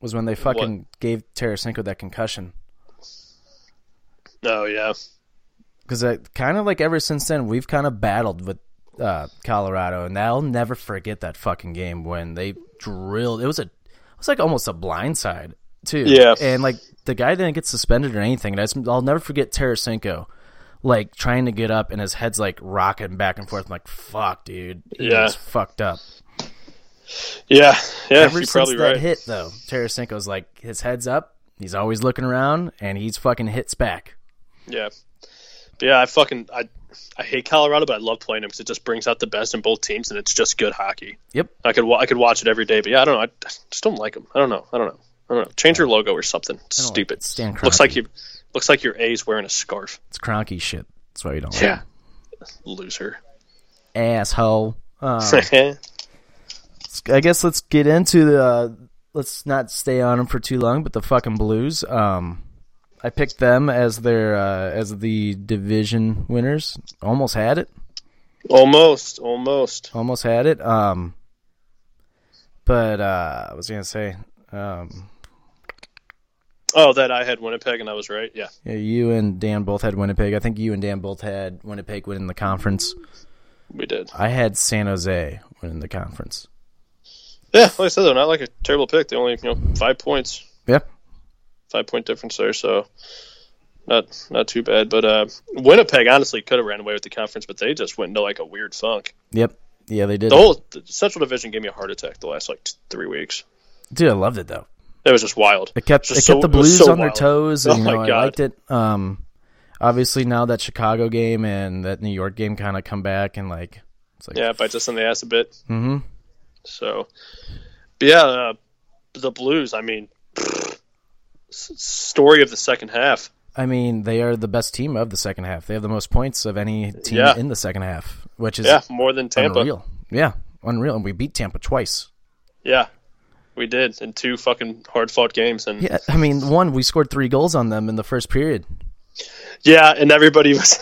Was when they fucking gave Tarasenko that concussion. Oh yeah, Because I kind of like ever since then, we've kind of battled with uh, Colorado, and I'll never forget that fucking game when they drilled. It was a, it was like almost a blindside too. Yeah. and like the guy didn't get suspended or anything. And I just, I'll never forget Tarasenko, like trying to get up, and his head's like rocking back and forth. I'm like, fuck, dude, he Yeah. was fucked up. yeah, yeah. Ever since probably that right. hit though, Tarasenko's like his head's up. He's always looking around, and he's fucking hits back. Yeah, yeah. I fucking I I hate Colorado, but I love playing them because it just brings out the best in both teams, and it's just good hockey. Yep. I could I could watch it every day, but yeah, I don't know. I just don't like them. I don't know. I don't know. I don't know. Change your logo or something. Like stupid. it. Stan looks like you looks like your A's wearing a scarf. It's Cronky shit. That's why you don't. Yeah, it. loser. asshole. Um, [laughs] I guess let's get into the. Uh, let's not stay on them for too long, but the fucking Blues. Um, I picked them as their uh, as the division winners. Almost had it. almost, almost. Almost had it. Um, but uh, I was gonna say, um, Oh, that I had Winnipeg and I was right. Yeah, yeah, you and Dan both had Winnipeg. I think you and Dan both had Winnipeg winning the conference. we did. I had San Jose winning the conference. Yeah, like I said, though, not like a terrible pick. They only, you know, five points, Yep. Five point difference there, so not not too bad. But uh, Winnipeg honestly could have ran away with the conference, but they just went into like a weird funk. Yep. Yeah, they did. The whole the Central Division gave me a heart attack the last like t- three weeks. Dude, I loved it though. It was just wild. It kept it so- kept the Blues so on their toes, and [laughs] Oh you my know I liked it. Um, obviously now that Chicago game and that New York game kind of come back and like it's like Yeah, bites us in the ass a bit. Mm-hmm. So, yeah, uh, the Blues. I mean, story of the second half. I mean they are the best team of the second half. They have the most points of any team Yeah. in the second half, which is Yeah, more than Tampa. unreal. Yeah, unreal. And we beat Tampa twice. Yeah, we did in two fucking hard fought games, and Yeah, I mean one we scored three goals on them in the first period. Yeah, and everybody [laughs] was.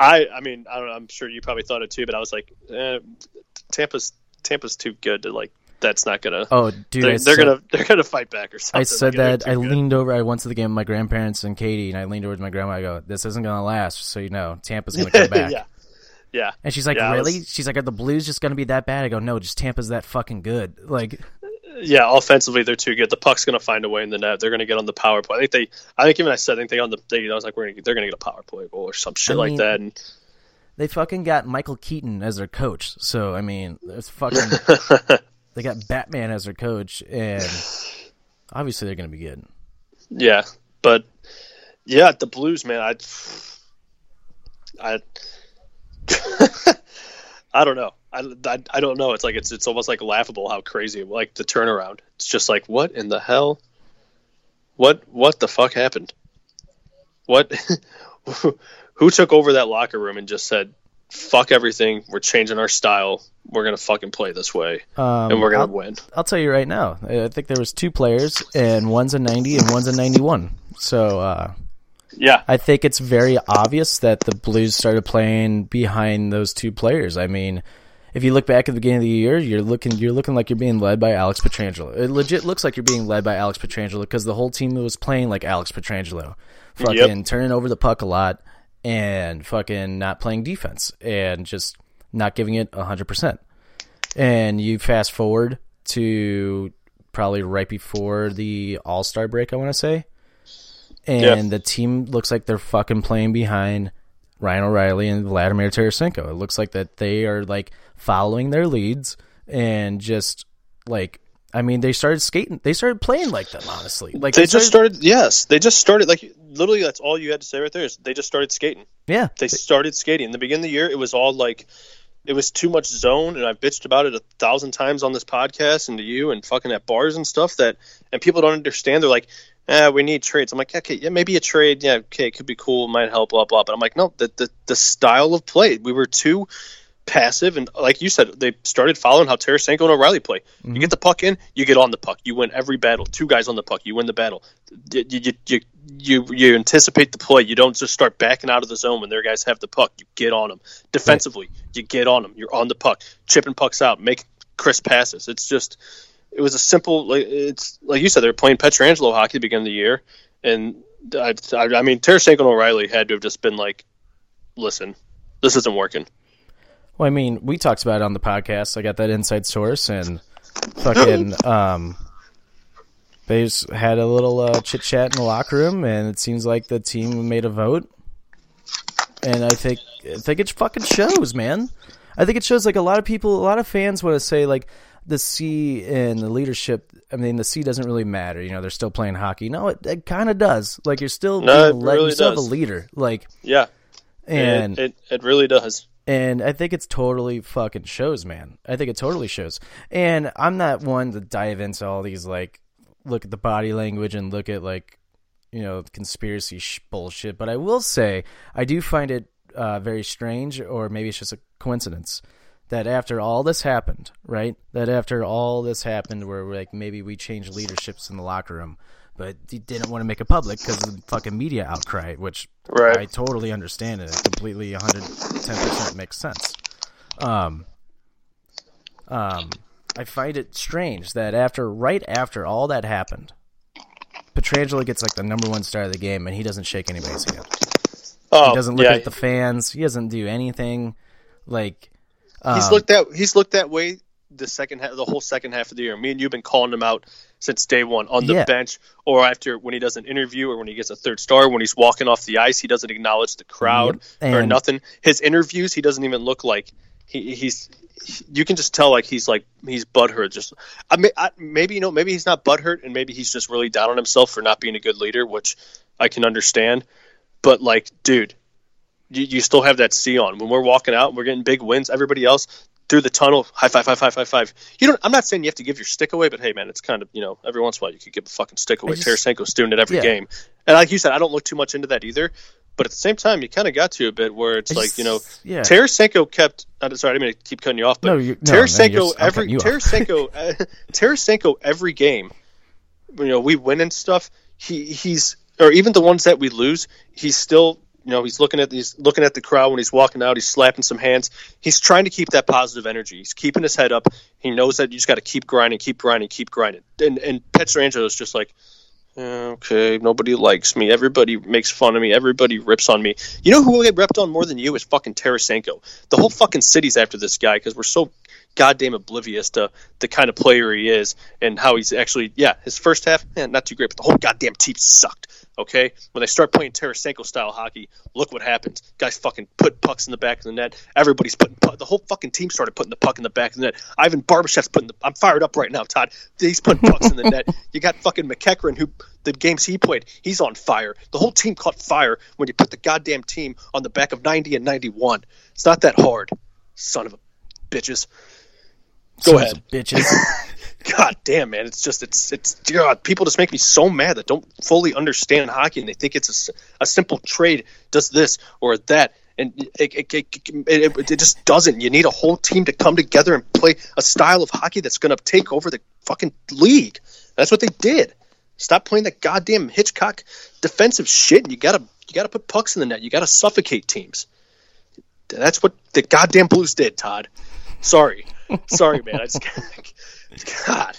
I I mean I don't know. I'm sure you probably thought it too, but I was like, eh, Tampa's Tampa's too good to like. That's not gonna. Oh, dude, they're, they're said- gonna they're gonna fight back or something. I said Like, that. I good. leaned over. I went to the game with my grandparents and Katie, and I leaned over to my grandma. I go, "This isn't gonna last, so you know, Tampa's gonna come [laughs] back." yeah, yeah. And she's like, Yeah, "Really?" was- She's like, "Are the Blues just gonna be that bad?" I go, "No, just Tampa's that fucking good." Like, Yeah, offensively they're too good. The puck's gonna find a way in the net. They're gonna get on the power play. I think they. I think even I said I think they on the. They, I was like, we're gonna, they're gonna get a power play goal or some shit I like mean- that. And they fucking got Michael Keaton as their coach. So I mean, it's fucking. [laughs] they got Batman as their coach, and [sighs] obviously they're gonna be good. yeah, but yeah, the Blues, man. I. I. [laughs] I don't know. I, I, I don't know. It's like it's it's almost like laughable how crazy like the turnaround. It's just like what in the hell? What what the fuck happened? What [laughs] who took over that locker room and just said fuck everything, we're changing our style. We're going to fucking play this way Um, and we're going I'll, to win. I'll tell you right now. I think there was two players, and one's a ninety and one's a ninety-one. So uh, Yeah. I think it's very obvious that the Blues started playing behind those two players. I mean, if you look back at the beginning of the year, you're looking you're looking like you're being led by Alex Pietrangelo. It legit looks like you're being led by Alex Pietrangelo because the whole team was playing like Alex Pietrangelo, fucking Yep. turning over the puck a lot and fucking not playing defense and just not giving it hundred percent. And you fast forward to probably right before the All Star break, I want to say and Yeah. the team looks like they're fucking playing behind Ryan O'Reilly and Vladimir Tarasenko. It looks like that they are like following their leads and just like I mean they started skating they started playing like them honestly. Like They just started yes, they just started like literally that's all you had to say right there is they just started skating. yeah. They started skating. In the beginning of the year it was all like it was too much zone and I've bitched about it a thousand times on this podcast and to you and fucking at bars and stuff that and people don't understand. They're like, eh, we need trades. I'm like, okay, yeah, maybe a trade, yeah, okay, it could be cool, might help, blah blah. But I'm like, no, the the, the style of play. We were too passive and like you said, they started following how Tarasenko and O'Reilly play. You mm-hmm. get the puck in, you get on the puck. You win every battle. Two guys on the puck, you win the battle. You you you you, you anticipate the play. You don't just start backing out of the zone when their guys have the puck. You get on them defensively. You get on them. You're on the puck, chipping pucks out, make crisp passes. It's just it was a simple. Like it's like you said, they're playing Pietrangelo hockey at the beginning of the year, and I, I, I mean Tarasenko and O'Reilly had to have just been like, listen, this isn't working. Well, I mean, we talked about it on the podcast. I got that inside source and fucking [laughs] um they just had a little uh, chit chat in the locker room and it seems like the team made a vote. And I think I think it fucking shows, man. I think it shows like a lot of people, a lot of fans want to say like the C and the leadership. I mean, the C doesn't really matter. You know, they're still playing hockey. No, it, it kind of does. Like you're still No, being led- really you still have a leader. Like Yeah, and it, it it really does. And I think it's totally fucking shows, man. I think it totally shows. And I'm not one to dive into all these like look at the body language and look at like you know conspiracy sh- bullshit. But I will say I do find it uh, very strange, or maybe it's just a coincidence that after all this happened, right? That after all this happened, where like maybe we changed leaderships in the locker room, but he didn't want to make it public because of the fucking media outcry, which Right. I totally understand and it completely 110% makes sense. Um, um, I find it strange that after, right after all that happened, Pietrangelo gets like the number one star of the game and he doesn't shake anybody's hand. Oh, He doesn't look yeah. at the fans. He doesn't do anything. Like, He's um, looked that he's looked that way the second half, the whole second half of the year. Me and you've been calling him out since day one on the Yeah. bench, or after when he does an interview, or when he gets a third star. When he's walking off the ice, he doesn't acknowledge the crowd or nothing. His interviews, he doesn't even look like he, he's. You can just tell like he's like he's butthurt. Just I, may, I maybe you know maybe he's not butthurt, and maybe he's just really down on himself for not being a good leader, which I can understand. But like, dude, you, you still have that C on. When we're walking out, we're getting big wins. Everybody else through the tunnel, high five, high five, high five. You don't. I'm not saying you have to give your stick away, but hey, man, it's kind of you know every once in a while you could give a fucking stick away. just- Tarasenko's doing it every Yeah. game, and like you said, I don't look too much into that either. But at the same time, you kind of got to a bit where it's I like you know, yeah. Tarasenko kept. I'm sorry, I didn't mean to keep cutting you off, but No, you- no, no, Tarasenko I'm every. Tarasenko [laughs] uh, Tarasenko every game you know we win and stuff he he's or even the ones that we lose he's still you know he's looking at he's looking at the crowd when he's walking out. He's slapping some hands. He's trying to keep that positive energy. He's keeping his head up. He knows that you just got to keep grinding keep grinding keep grinding. And and is just like okay nobody likes me. Everybody makes fun of me. Everybody rips on me. You know who will get ripped on more than you is fucking Tarasenko. The whole fucking city's after this guy because we're so goddamn oblivious to the kind of player he is and how he's actually yeah his first half eh, not too great but the whole goddamn team sucked okay? When they start playing Tarasenko style hockey look what happens. Guys fucking put pucks in the back of the net. Everybody's putting pu- the whole fucking team started putting the puck in the back of the net. Ivan Barbashev's putting the I'm fired up right now Todd. He's putting pucks in the net. [laughs] You got fucking MacEachern who the games he played he's on fire. The whole team caught fire when you put the goddamn team on the back of 90 and 91 it's not that hard son of a bitches. Go Sons ahead. bitches. [laughs] God damn, man! It's just it's it's God. People just make me so mad that don't fully understand hockey and they think it's a simple trade does this or that, and it it, it, it, it just doesn't. You need a whole team to come together and play a style of hockey that's going to take over the fucking league. That's what they did. Stop playing that goddamn Hitchcock defensive shit. And you gotta you gotta put pucks in the net. You gotta suffocate teams. That's what the goddamn Blues did, Todd. Sorry, sorry, man. I just [laughs] [laughs] God.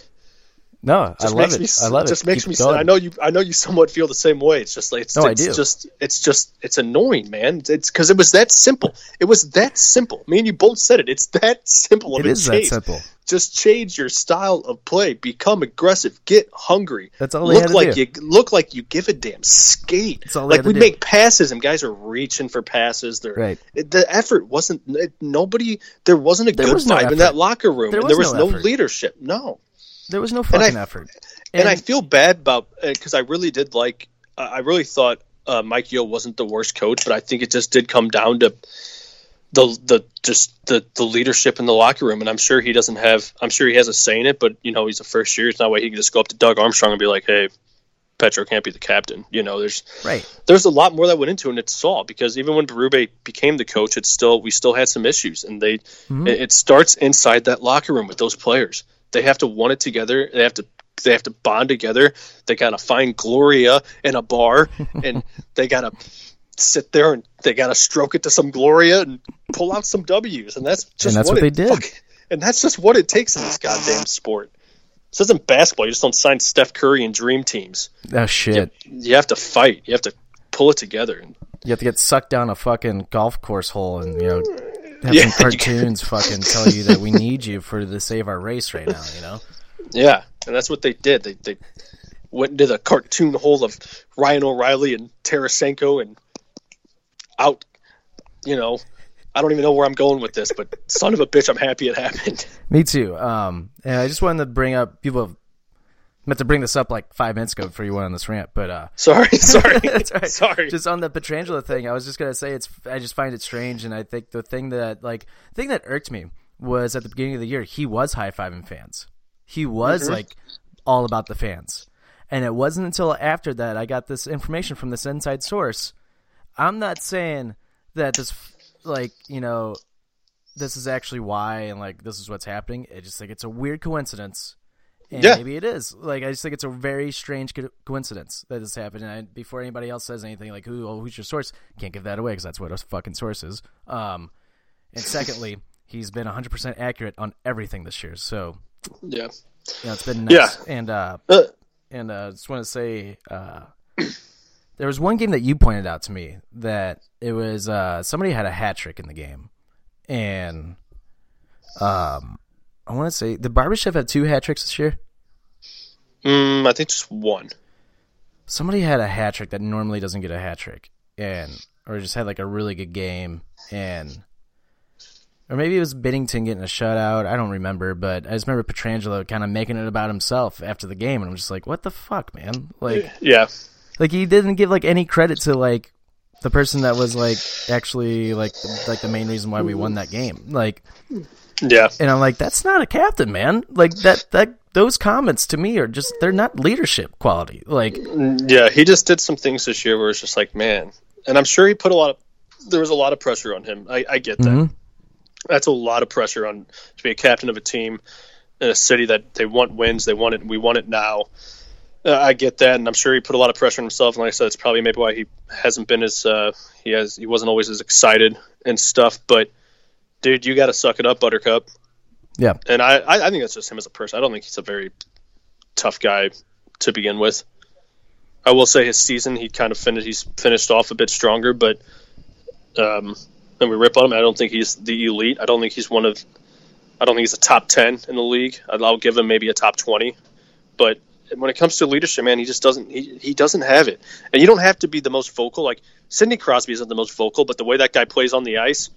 No, I Just love makes it. Me, I love it. Just makes Keep me. going. I know you. I know you somewhat feel the same way. It's just like it's. No, I do. Just it's just it's annoying, man. It's because it was that simple. It was that simple. Me and you both said it. It's that simple. It of a that simple. Just change your style of play. Become aggressive. Get hungry. That's all they look had to like you look like you give a damn. Skate. That's all like we do. make passes and guys are reaching for passes. They're Right. it- the effort wasn't it, nobody. There wasn't a There good was no vibe in that locker room. There was there was no no, leadership. No There was no I- fucking effort. and, I feel bad about because I really did like. I I really thought uh, Mike Yeo wasn't the worst coach, but I think it just did come down to the the just the the leadership in the locker room. And I'm sure he doesn't have. I'm sure he has a say in it, but you know he's a first year. It's not way he can just go up to Doug Armstrong and be like, "Hey, Petro can't be the captain." You know, there's right. there's a lot more that went into it and it saw because even when Berube became the coach it's still we still had some issues and they Mm-hmm. it, it starts inside that locker room with those players they have to want it together they have to they have to bond together they got to find Gloria in a bar [laughs] and they got to sit there and they got to stroke it to some Gloria and pull out some W's and that's just that's what, what it they did. fuck- and that's just what it takes in this goddamn sport this isn't basketball you just don't sign Steph Curry and dream teams Oh shit. you have to fight you have to pull it together You have to get sucked down a fucking golf course hole and you know have Yeah, [laughs] some cartoons fucking tell you that we need you for to save our race right now. You know. Yeah, and that's what they did. They they went into the cartoon hole of Ryan O'Reilly and Tarasenko and out. You know, I don't even know where I'm going with this, but son of a bitch, I'm happy it happened. Me too. Um, and I just wanted to bring up people have meant to bring this up like five minutes ago before you went on this rant, but uh, Sorry, [laughs] sorry, [laughs] right. sorry. Just on the Pietrangelo thing, I was just gonna say it's. I just find it strange, and I think the thing that like thing that irked me was at the beginning of the year he was high fiving fans. He was Mm-hmm. like all about the fans, and it wasn't until after that I got this information from this inside source. I'm not saying that this like you know this is actually why and like this is what's happening. I just think it's a weird coincidence. And Yeah. maybe it is. Like I just think it's a very strange co- coincidence that this happened. And I, before anybody else says anything, like who, oh, who's your source? Can't give that away because that's what a fucking source is. Um, and secondly, [laughs] he's been 100 percent accurate on everything this year. So Yeah. you know, it's been nice. Yeah. And uh, Uh, and uh, just want to say uh, [coughs] there was one game that you pointed out to me that it was uh, somebody had a hat trick in the game, and um, I want to say the Barbashev had two hat tricks this year. mm, I think just one. Somebody had a hat trick that normally doesn't get a hat trick, and or just had like a really good game, and or maybe it was Binnington getting a shutout. I don't remember, but I just remember Pietrangelo kind of making it about himself after the game, and I'm just like, what the fuck, man? Like. Yeah. like he didn't give like any credit to like the person that was like actually like like the main reason why we won that game like Yeah. and i'm like that's not a captain man like that that those comments to me are just they're not leadership quality like Yeah, he just did some things this year where it's just like, man. And I'm sure he put a lot of, there was a lot of pressure on him. I, I get that. Mhm. That's a lot of pressure on to be a captain of a team in a city that they want wins. They want it. We want it now. Uh, I get that, and I'm sure he put a lot of pressure on himself. And like I said, it's probably maybe why he hasn't been as uh, he has. He wasn't always as excited and stuff. But dude, you got to suck it up, Buttercup. yeah And I, I, I think that's just him as a person. I don't think he's a very tough guy to begin with. I will say his season, he kind of finished. He's finished off a bit stronger, but um, and we rip on him. I don't think he's the elite. I don't think he's one of. I don't think he's a top ten in the league. I'll I'll give him maybe a top twenty, but when it comes to leadership, man, he just doesn't. He, he doesn't have it. And you don't have to be the most vocal. Like Sidney Crosby isn't the most vocal, but the way that guy plays on the ice,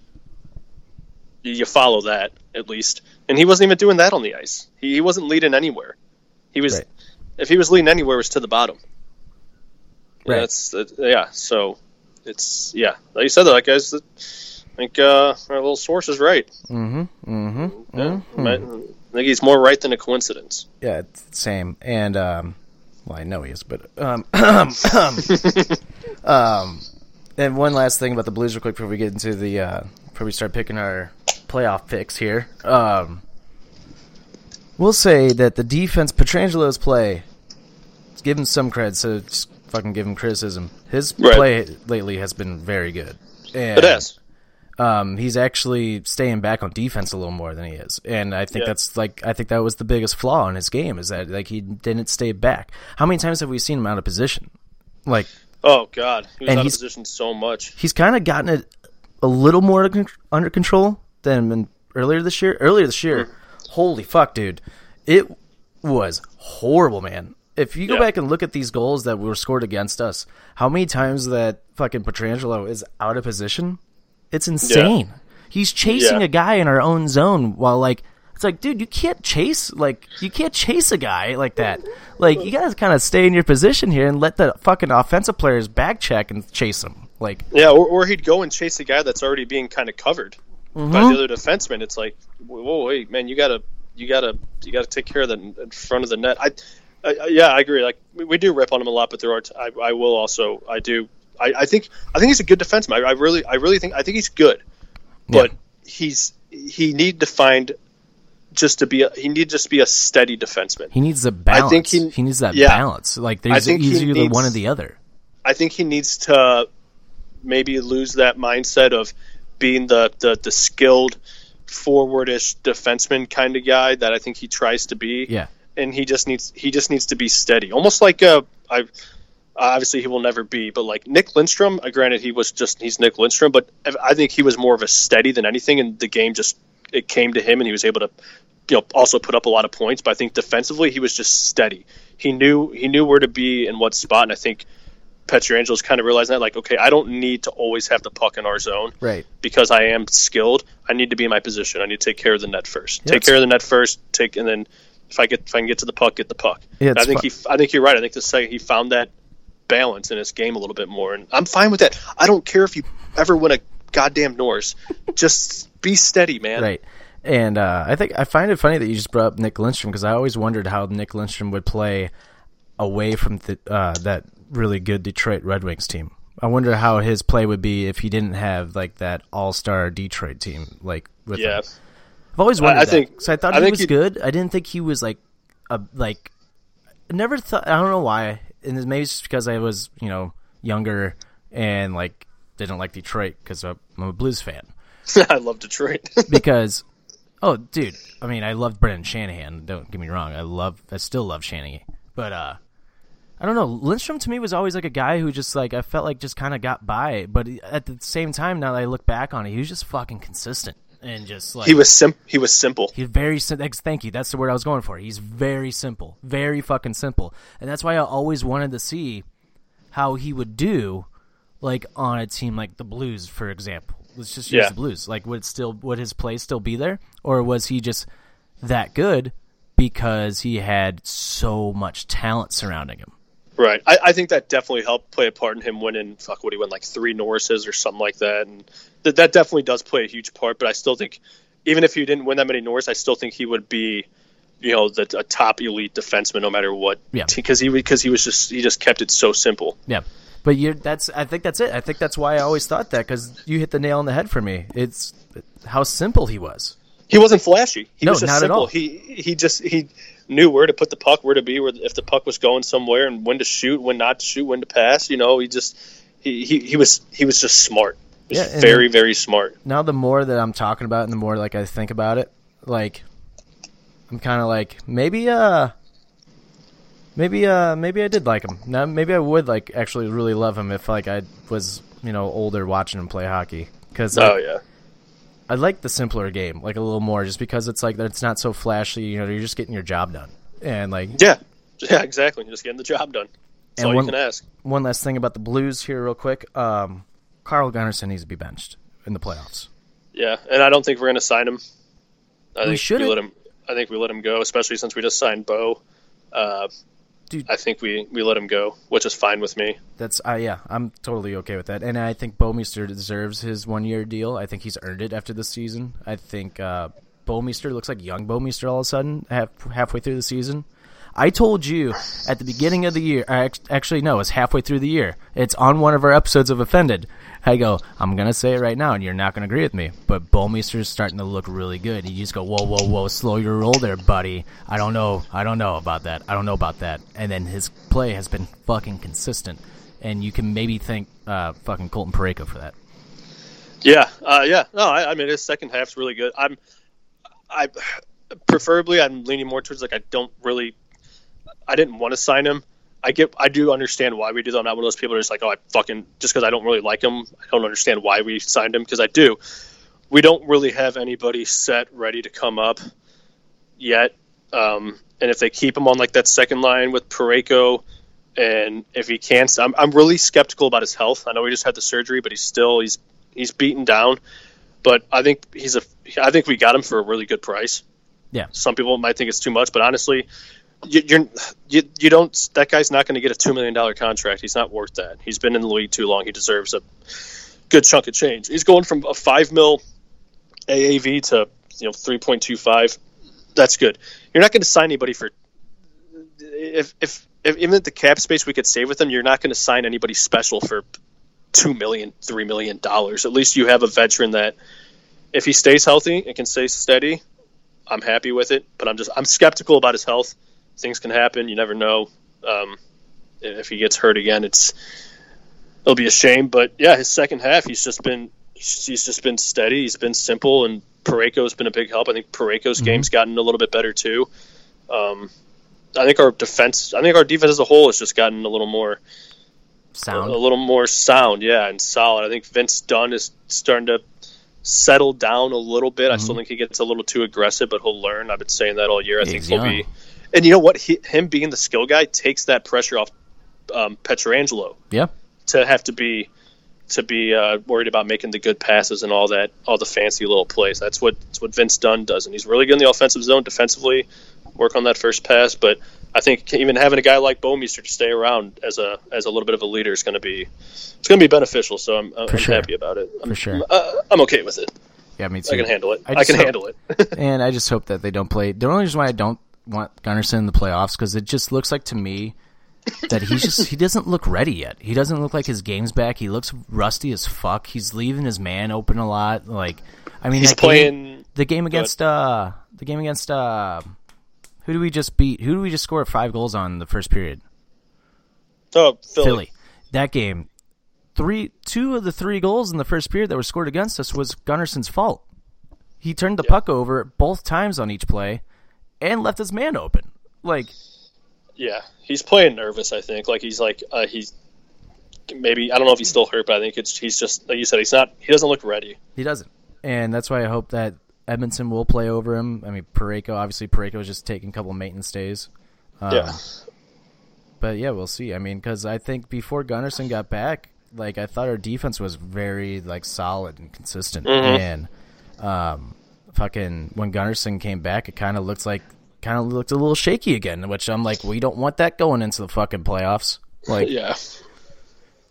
you, you follow that at least. And he wasn't even doing that on the ice. He, he wasn't leading anywhere. He was, Right. if he was leading anywhere, it was to the bottom. Yeah, Right. That's that, yeah. So it's yeah. Like you said, that, like guys, I think uh, our little source is right. mm-hmm mm-hmm Yeah, I think he's more right than a coincidence. yeah same and um well i know he is but [clears throat] um um and one last thing about the blues real quick before we get into the uh before we start picking our playoff picks here um we'll say that the defense pietrangelo's play give him some credit so just fucking give him criticism his Right. play lately has been very good and It has. Um, he's actually staying back on defense a little more than he is, and I think Yeah. that's like I think that was the biggest flaw in his game is that like he didn't stay back. How many times have we seen him out of position? Like Oh God, he was And out of position so much. he's kind of gotten it a little more under control than earlier this year. Earlier this year, Hmm. holy fuck, dude, it was horrible, man. If you go Yeah. back and look at these goals that were scored against us, how many times that fucking Pietrangelo is out of position? It's insane. He's chasing Yeah. a guy in our own zone while like it's like, dude, you can't chase like you can't chase a guy like that. Like you gotta kind of stay in your position here and let the fucking offensive players back check and chase him. Like Yeah, or, or he'd go and chase a guy that's already being kind of covered by Mm-hmm. the other defenseman. It's like, whoa, wait, man, you gotta, you gotta, you gotta take care of the in front of the net. I, I I- yeah, I agree. Like we, we do rip on him a lot, but there are. T- I, I will also. I do. I, I think. I think he's a good defenseman. I, I really. I really think. I think he's good, but he's he need to find just to be. A, he need just be a steady defenseman. He needs the balance. I think he, he- needs that yeah. balance. Like there's think he he's either needs- one or the other. I think he needs to maybe lose that mindset of being the the, the skilled forwardish defenseman kind of guy that I think he tries to be. Yeah. And he just needs he just needs to be steady, almost like uh, I obviously he will never be, but like Nick Lidstrom. Uh, granted, he was just he's Nick Lidstrom, but I- think he was more of a steady than anything, and the game just it came to him, and he was able to you know also put up a lot of points. But I think defensively he was just steady. He knew he knew where to be in what spot, and I think Pietrangelo's kind of realizing that like okay, I don't need to always have the puck in our zone Right. because I am skilled. I need to be in my position. I need to take care of the net first. Take care of the net first. Take and then if I get if I can get to the puck, get the puck. Yeah, I think he I think you're right. I think the second he found that balance in his game a little bit more, and I'm fine with that. I don't care if you ever win a goddamn Norris. Just be steady, man. Right. And uh, I think I find it funny that you just brought up Nick Lidstrom because I always wondered how Nick Lidstrom would play away from the, uh, that really good Detroit Red Wings team. I wonder how his play would be if he didn't have like that all star Detroit team. Like with Yeah. him. I've always wondered I that. think- so. I thought I he was he- good. I didn't think he was like a like. Never thought. I don't know why. And maybe it's just because I was you know younger and like didn't like Detroit because I'm a Blues fan. [laughs] I love Detroit. [laughs] because oh dude i mean i love brendan shanahan don't get me wrong i love i still love shanahan but uh i don't know lidstrom to me was always like a guy who just like i felt like just kind of got by but at the same time now that i look back on it he was just fucking consistent and just like he was sim- he was simple. He's very sim- ex- thank you. That's the word I was going for. He's very simple, very fucking simple, and that's why I always wanted to see how he would do, like on a team like the Blues, for example. Let's just use Yeah. the Blues. Like, would it still would his play still be there, or was he just that good because he had so much talent surrounding him? Right. I, I think that definitely helped play a part in him winning. Fuck, what he win like three Norrises or something like that, and that that definitely does play a huge part. But I still think, even if he didn't win that many Norris, I still think he would be, you know, the a top elite defenseman no matter what. Yeah. Because he because he was just he just kept it so simple. Yeah. But you that's I think that's it. I think that's why I always thought that cuz you hit the nail on the head for me. It's how simple he was. He wasn't flashy. He No, was just not at all. He he just he knew where to put the puck, where to be, where if the puck was going somewhere, and when to shoot, when not to shoot, when to pass. You know, he just he he, he was he was just smart. Yeah, very very smart. now the more that I'm talking about it and the more like I think about it, like I'm kind of like maybe uh maybe uh maybe I did like him. Now maybe I would like actually really love him if like I was, you know, older watching him play hockey cuz Oh yeah. I like the simpler game like a little more just because it's like it's not so flashy, you know, you're just getting your job done. And like Yeah, yeah, exactly. Just getting the job done. That's And all one- you can ask. one last thing about the Blues here real quick. Um Carl Gunnarsson needs to be benched in the playoffs. Yeah, and I don't think we're going to sign him. I We think shouldn't. let him. I think we let him go, especially since we just signed Bo. Uh, Dude. I think we, we let him go, which is fine with me. That's uh, yeah, I'm totally okay with that, and I think Bouwmeester deserves his one year deal. I think he's earned it after this season. I think uh, Bouwmeester looks like young Bouwmeester all of a sudden half, halfway through the season. I told you at the beginning of the year. Actually no, it's halfway through the year. It's on one of our episodes of Offended. I go, I'm gonna say it right now, and you're not gonna agree with me. But Bouwmeester's starting to look really good. You just go, whoa, whoa, whoa, slow your roll there, buddy. I don't know, I don't know about that. I don't know about that. And then his play has been fucking consistent, and you can maybe thank uh, fucking Colton Parayko for that. Yeah, uh, yeah. No, I, I mean his second half's really good. I'm, I, preferably I'm leaning more towards like I don't really, I didn't want to sign him. I get, I do understand why we do that. I'm not one of those people who's like, oh, I fucking just because I don't really like him, I don't understand why we signed him because I do. We don't really have anybody set ready to come up yet, um, and if they keep him on like that second line with Parayko, and if he can't, I'm, I'm really skeptical about his health. I know he just had the surgery, but he's still he's he's beaten down. But I think he's a I think we got him for a really good price. Yeah. Some people might think it's too much, but honestly, you, you're you, you don't that guy's not going to get a two million dollar contract. He's not worth that. He's been in the league too long. He deserves a good chunk of change. He's going from a five mil AAV to you know three point two five. That's good. You're not going to sign anybody for if if if even at the cap space we could save with him. You're not going to sign anybody special for two million, three million dollars. At least you have a veteran that if he stays healthy and can stay steady, I'm happy with it. But I'm just I'm skeptical about his health. Things can happen. You never know. Um, if he gets hurt again, it's it'll be a shame. But yeah, his second half, he's just been he's he's just been steady. He's been simple, and Parayko's been a big help. I think Parayko's game's gotten a little bit better too. Um, I think our defense, I think our defense as a whole has just gotten a little more Sound. a little more sound, yeah, and solid. I think Vince Dunn is starting to settle down a little bit. I still think he gets a little too aggressive, but he'll learn. I've been saying that all year. I think he'll young. be, and you know what? He, him being the skill guy takes that pressure off um, Pietrangelo Yeah. to have to be to be uh, worried about making the good passes and all that, all the fancy little plays. That's what that's what Vince Dunn does, and he's really good in the offensive zone defensively. Work on that first pass, but I think even having a guy like Bouwmeester to stay around as a as a little bit of a leader is going to be it's going to be beneficial. So I'm, I'm sure. happy about it. I'm, For sure. uh, I'm okay with it. Yeah, me too. I can handle it. I I, can hope- handle it. [laughs] and I just hope that they don't play. The only reason why I don't want Gunnarsson in the playoffs because it just looks like to me that he's just he doesn't look ready yet. He doesn't look like his game's back. He looks rusty as fuck. He's leaving his man open a lot. Like, I mean, He's that game- playing. the game against uh the game against uh who do we just beat? Who do we just score five goals on in the first period? Oh, Philly. Philly. That game, three, two of the three goals in the first period that were scored against us was Gunnarsson's fault. He turned the puck over both times on each play, and left his man open. Like, Yeah, he's playing nervous. I think. Like he's like uh, he's maybe I don't know if he's still hurt, but I think it's he's just like you said. He's not. He doesn't look ready. he doesn't, and that's why I hope that Edmundson will play over him. I mean, Parayko obviously Parayko is just taking a couple maintenance days. Um, yeah. But yeah, we'll see. I mean, because I think before Gunnarsson got back, like I thought our defense was very like solid and consistent, and um, fucking when Gunnarsson came back, it kind of looked like kind of looked a little shaky again. Which I'm like, we don't want that going into the fucking playoffs. Like, [laughs] Yeah.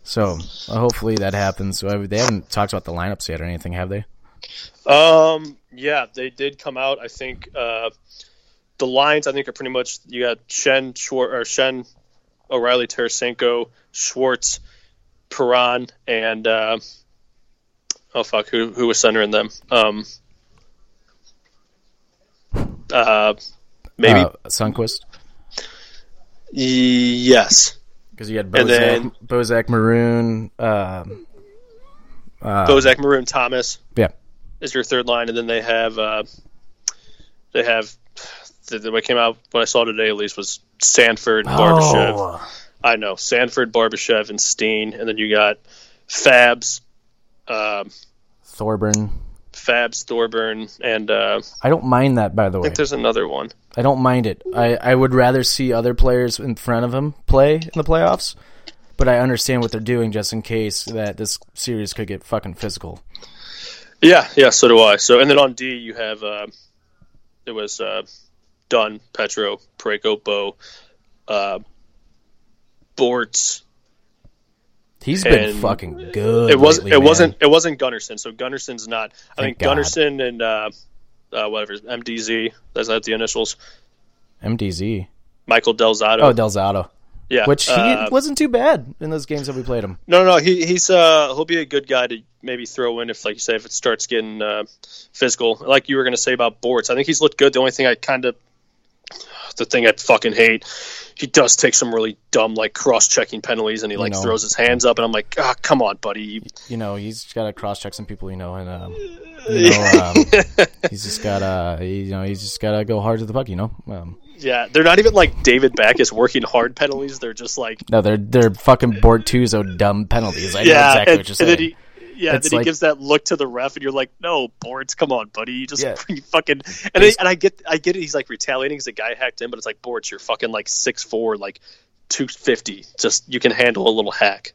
so uh, hopefully that happens. So, They haven't talked about the lineups yet or anything, have they? Um. Yeah, they did come out. I think uh, the lines. I think are pretty much you got Schenn Schwar- or Schenn O'Reilly, Tarasenko, Schwartz, Perron, and uh, oh fuck, who who was centering them? Um. Uh, maybe uh, Sundqvist yes. because you had Bozak, then- Bozak Maroon. Um, uh, Bozak, Maroon, Thomas. yeah, is your third line, and then they have uh, they have the, what came out what I saw today at least was Sanford, Barbashev. Oh. I know Sanford, Barbashev, and Steen, and then you got Fabs, um, Thorburn. Fabs, Thorburn, and uh, I don't mind that, by the way, I think there's another one. I don't mind it. I, I would rather see other players in front of him play in the playoffs, but I understand what they're doing just in case that this series could get fucking physical. Yeah, yeah, so do I. So and then on D you have uh, it was uh, Dunn, Petro, Parayko, Bo, uh, Bortz, He's been And fucking good. it was lately, it man. wasn't it wasn't Gunnarsson. So Gunnarsson's not. I Thank think God. Gunnarsson and uh, uh, whatever MDZ. That's not the initials. MDZ. Michael Del Zotto. Oh, Delzato. yeah. Which he uh, wasn't too bad in those games that we played him. no, no, he he's uh he'll be a good guy to maybe throw in if like you say if it starts getting uh, physical. Like you were gonna say about Bortz, I think he's looked good. The only thing I kind of the thing I fucking hate, he does take some really dumb like cross checking penalties and he like know. throws his hands up and I'm like, ah, come on, buddy. You- You know, he's got to cross check some people, you know, and um, [laughs] you know, um, he's just got to, you know, he's just got to go hard to the puck, you know. Um, Yeah, they're not even like David Backes working hard penalties. They're just like no, they're they're fucking so dumb penalties. I know yeah, exactly and, what you're saying. Yeah, It's then he gives that look to the ref, and you're like, "No, Bortz, come on, buddy, you just Yeah. [laughs] you fucking." And, I, and I get, I get it. He's like retaliating because the guy hacked in, but it's like Bortz. You're fucking like six four, like two fifty. Just you can handle a little hack.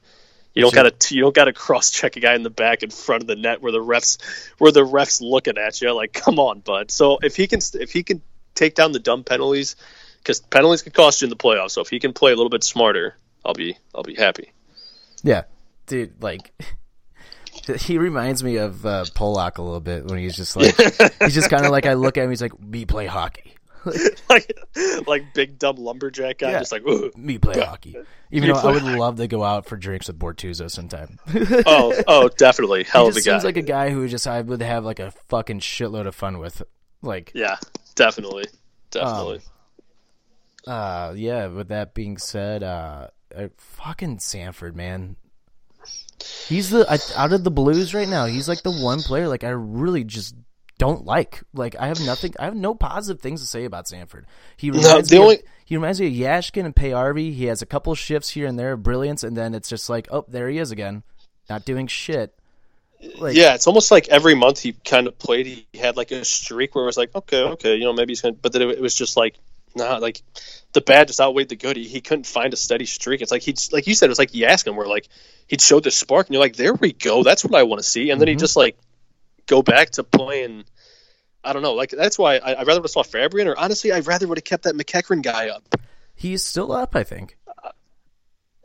You don't gotta, you don't gotta cross check a guy in the back in front of the net where the refs, where the refs looking at you. Like, come on, bud. So if he can, if he can take down the dumb penalties, because penalties can cost you in the playoffs. So if he can play a little bit smarter, I'll be, I'll be happy. Yeah, dude, like [laughs] he reminds me of uh, Polak a little bit when he's just like he's just kind of like I look at him, he's like me play hockey, [laughs] like like big dumb lumberjack guy, Yeah. just like "Ugh." me play hockey. Even Me though I would [laughs] love to go out for drinks with Bortuzzo sometime. [laughs] oh oh definitely hell he of a guy. seems like a guy who just I would have like a fucking shitload of fun with. Like, yeah, definitely, definitely. uh, yeah. With that being said, uh, uh fucking Sanford, man. He's the I, out of the Blues right now. He's like the one player like I really just don't like. Like I have nothing. I have no positive things to say about Sanford. He reminds the me. only- of, he reminds me of Jaskin and Paajarvi. He has a couple shifts here and there of brilliance, and then it's just like, oh, there he is again, not doing shit. Like, yeah, it's almost like every month he kind of played. He had like a streak where it was like, okay, okay, you know, maybe he's gonna. But then it, it was just like, nah, like the bad just outweighed the good. He, he couldn't find a steady streak. It's like he, like you said, it was like you ask him where like he'd show the spark, and you're like, there we go, that's what I want to see. And then he mm-hmm. just like go back to playing. I don't know, like that's why I, I'd rather would have saw Fabrian, or honestly, I'd rather would have kept that MacEachern guy up. he's still up. I think.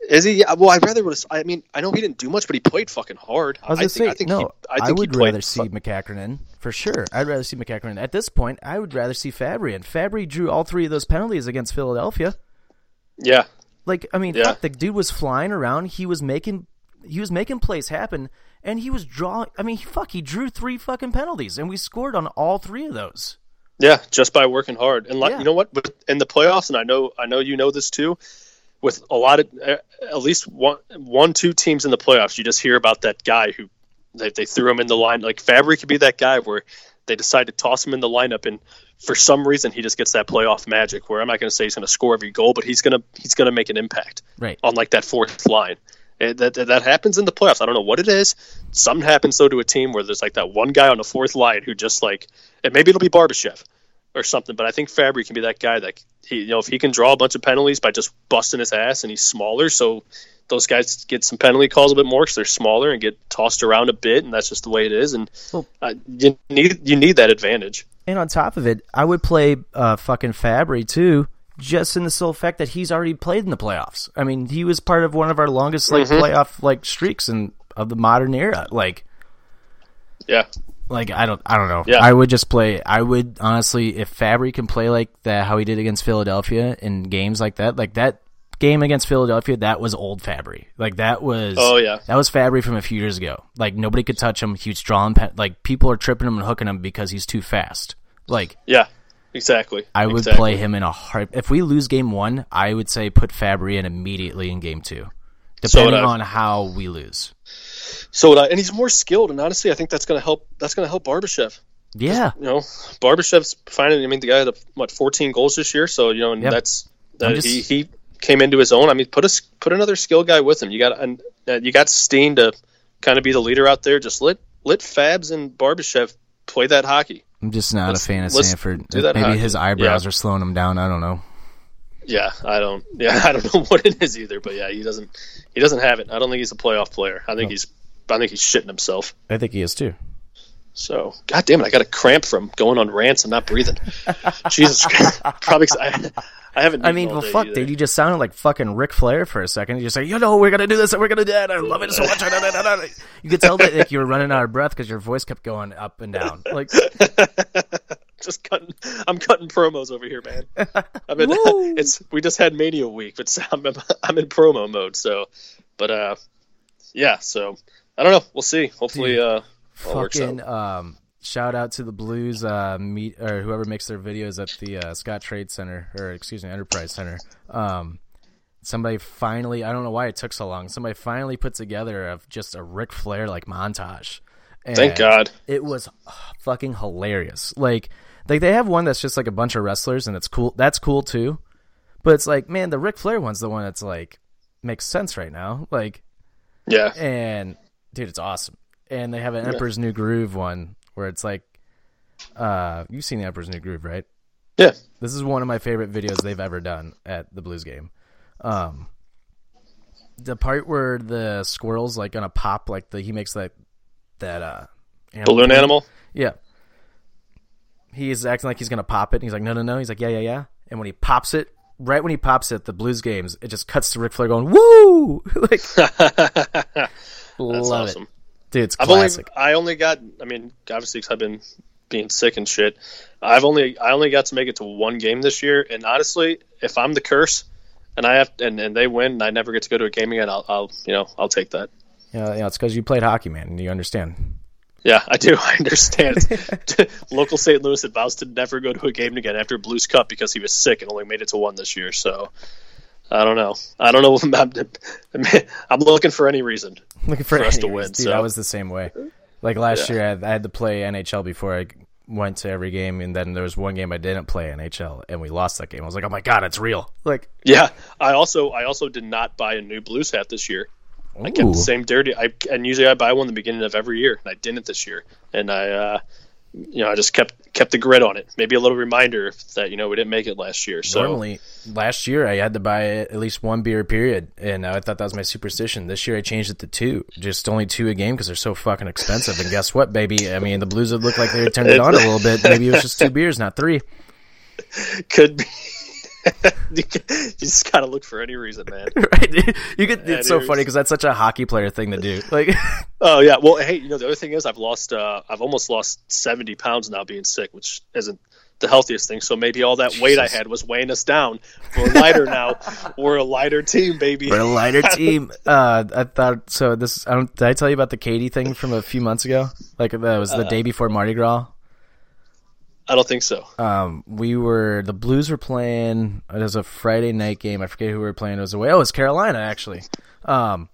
Is he? Yeah, well, I'd rather would. I mean, I know he didn't do much, but he played fucking hard. I was I think, say I think no. He, I, I, think he would rather see fu- McCackern for sure. I'd rather see McCackern. At this point, I would rather see Fabbri and Fabbri drew all three of those penalties against Philadelphia. Yeah, Like, I mean, Yeah. the dude was flying around. He was making, he was making plays happen, and he was drawing. I mean, fuck, he drew three fucking penalties, and we scored on all three of those. Yeah, just by working hard. And like, Yeah. you know what? But in the playoffs, and I know I know you know this too. With a lot of uh, at least one one two teams in the playoffs, you just hear about that guy who they, they threw him in the line. Like Fabbri could be that guy where they decide to toss him in the lineup, and for some reason he just gets that playoff magic. Where I'm not going to say he's going to score every goal, but he's gonna he's gonna make an impact Right. on like that fourth line. It, that, that that happens in the playoffs. I don't know what it is. Something happens though to a team where there's like that one guy on the fourth line who just like, and maybe it'll be Barbashev or something. But I think Fabbri can be that guy that he, you know, if he can draw a bunch of penalties by just busting his ass, and he's smaller, so those guys get some penalty calls a bit more because they're smaller and get tossed around a bit, and that's just the way it is. And Well- uh, you need you need that advantage. And on top of it, I would play uh, fucking Fabbri too, just in the sole fact that he's already played in the playoffs. I mean, he was part of one of our longest like playoff like streaks in of the modern era. Like, Yeah, like I don't, I don't know. Yeah. I would just play. I would honestly, if Fabbri can play like that, how he did against Philadelphia in games like that, like that game against Philadelphia, that was old Fabbri. Like that was. Oh, yeah. that was Fabbri from a few years ago. Like nobody could touch him. Was drawing. Like people are tripping him and hooking him because he's too fast. Like yeah, exactly. I would Exactly. play him in a heart. If we lose game one, I would say put Fabbri in immediately in game two, depending I. on how we lose. So I, and he's more skilled, and honestly, I think that's going to help. That's going to help Barbashev. Yeah, you know, Barbashev's finding. I mean, the guy had what 14 goals this year, so you know, and Yep. that's that just- he, he came into his own. I mean, put a put another skill guy with him. You got and uh, you got Steen to kind of be the leader out there. Just let let Fabs and Barbashev play that hockey. I'm just not Let's- a fan of Sanford. do that Maybe hockey. his eyebrows Yeah. are slowing him down. I don't know. Yeah, I don't. [laughs] Yeah, I don't know [laughs] what it is either, but yeah, he doesn't. He doesn't have it. I don't think he's a playoff player. I think he's. I think he's shitting himself. I think he is too. So, god damn it, I got a cramp from going on rants and not breathing. [laughs] Jesus, Christ. probably I, I haven't. I mean, well, fuck, either. dude. You just sounded like fucking Ric Flair for a second. You just say, you know, we're gonna do this and we're gonna do that. I love it so much. You could tell that like, you were running out of breath because your voice kept going up and down. Like, [laughs] just cutting. I'm cutting promos over here, man. [laughs] I mean, it's we just had Mania week, but I'm I'm in promo mode. So, but uh, yeah. So I don't know. We'll see. Hopefully, Dude, uh, fucking out. um, shout out to the Blues uh, meet or whoever makes their videos at the uh, Scottrade Center or excuse me Enterprise Center. Um, somebody finally I don't know why it took so long. Somebody finally put together of just a Ric Flair like montage. Thank God. It was fucking hilarious. Like like they have one that's just like a bunch of wrestlers and it's cool. That's cool too. But it's like, man, the Ric Flair one's the one that's like makes sense right now. Like Yeah. and dude, it's awesome. And they have an Emperor's New Groove one where it's like, uh, you've seen the Emperor's New Groove, right? Yeah. This is one of my favorite videos they've ever done at the Blues game. Um, the part where the squirrel's like gonna pop, like the he makes that that uh animal Balloon animal. Yeah. He's acting like he's gonna pop it. And he's like, no, no, no. He's like, yeah, yeah, yeah. And when he pops it, right when he pops it, the Blues games, it just cuts to Ric Flair going, "Woo!" [laughs] like, [laughs] That's love awesome. it, dude. It's I've only classic. I only got I mean obviously because I've been being sick and shit. I've only I only got to make it to one game this year, and honestly, if I'm the curse and I have and, and they win, and I never get to go to a game again, I'll, I'll you know I'll take that. Yeah, yeah, it's because you played hockey, man, and you understand. Yeah, I do. [laughs] I understand. [laughs] Local St. Louis had vows to never go to a game again after Blues Cup because he was sick and only made it to one this year. So I don't know. I don't know. [laughs] I'm, I'm looking for any reason. Looking for, For us to win. Dude, so- I was the same way. Like last year, I had, I had to play NHL before I went to every game, and then there was one game I didn't play NHL, and we lost that game. I was like, oh my god, it's real. Like, Yeah, I also I also did not buy a new Blues hat this year. I kept the same dirty. I and usually I buy one the beginning of every year, and I didn't this year. And I, uh, you know, I just kept kept the grid on it. Maybe a little reminder that you know we didn't make it last year. So Normally, last year I had to buy at least one beer period, and uh, I thought that was my superstition. This year I changed it to two, just only two a game because they're so fucking expensive. And guess what, baby? I mean, the Blues would look like they turned it on a little bit. Maybe it was just two beers, not three. [laughs] could be. [laughs] you just gotta look for any reason, man. [laughs] right? You could. Yeah, It's so funny because that's such a hockey player thing to do. [laughs] Like, Oh yeah. Well, hey, you know the other thing is I've lost. Uh, I've almost lost seventy pounds now being sick, which isn't the healthiest thing. So maybe all that weight I had was weighing us down. We're lighter now. We're a lighter team, baby. We're a lighter team. Uh, I thought so. This I don't. Did I tell you about the Katie thing from a few months ago? Like that was the day before Mardi Gras. I don't think so. Um, we were the Blues were playing. It was a Friday night game. I forget who we were playing. It was away. Oh, it was Carolina actually. Um,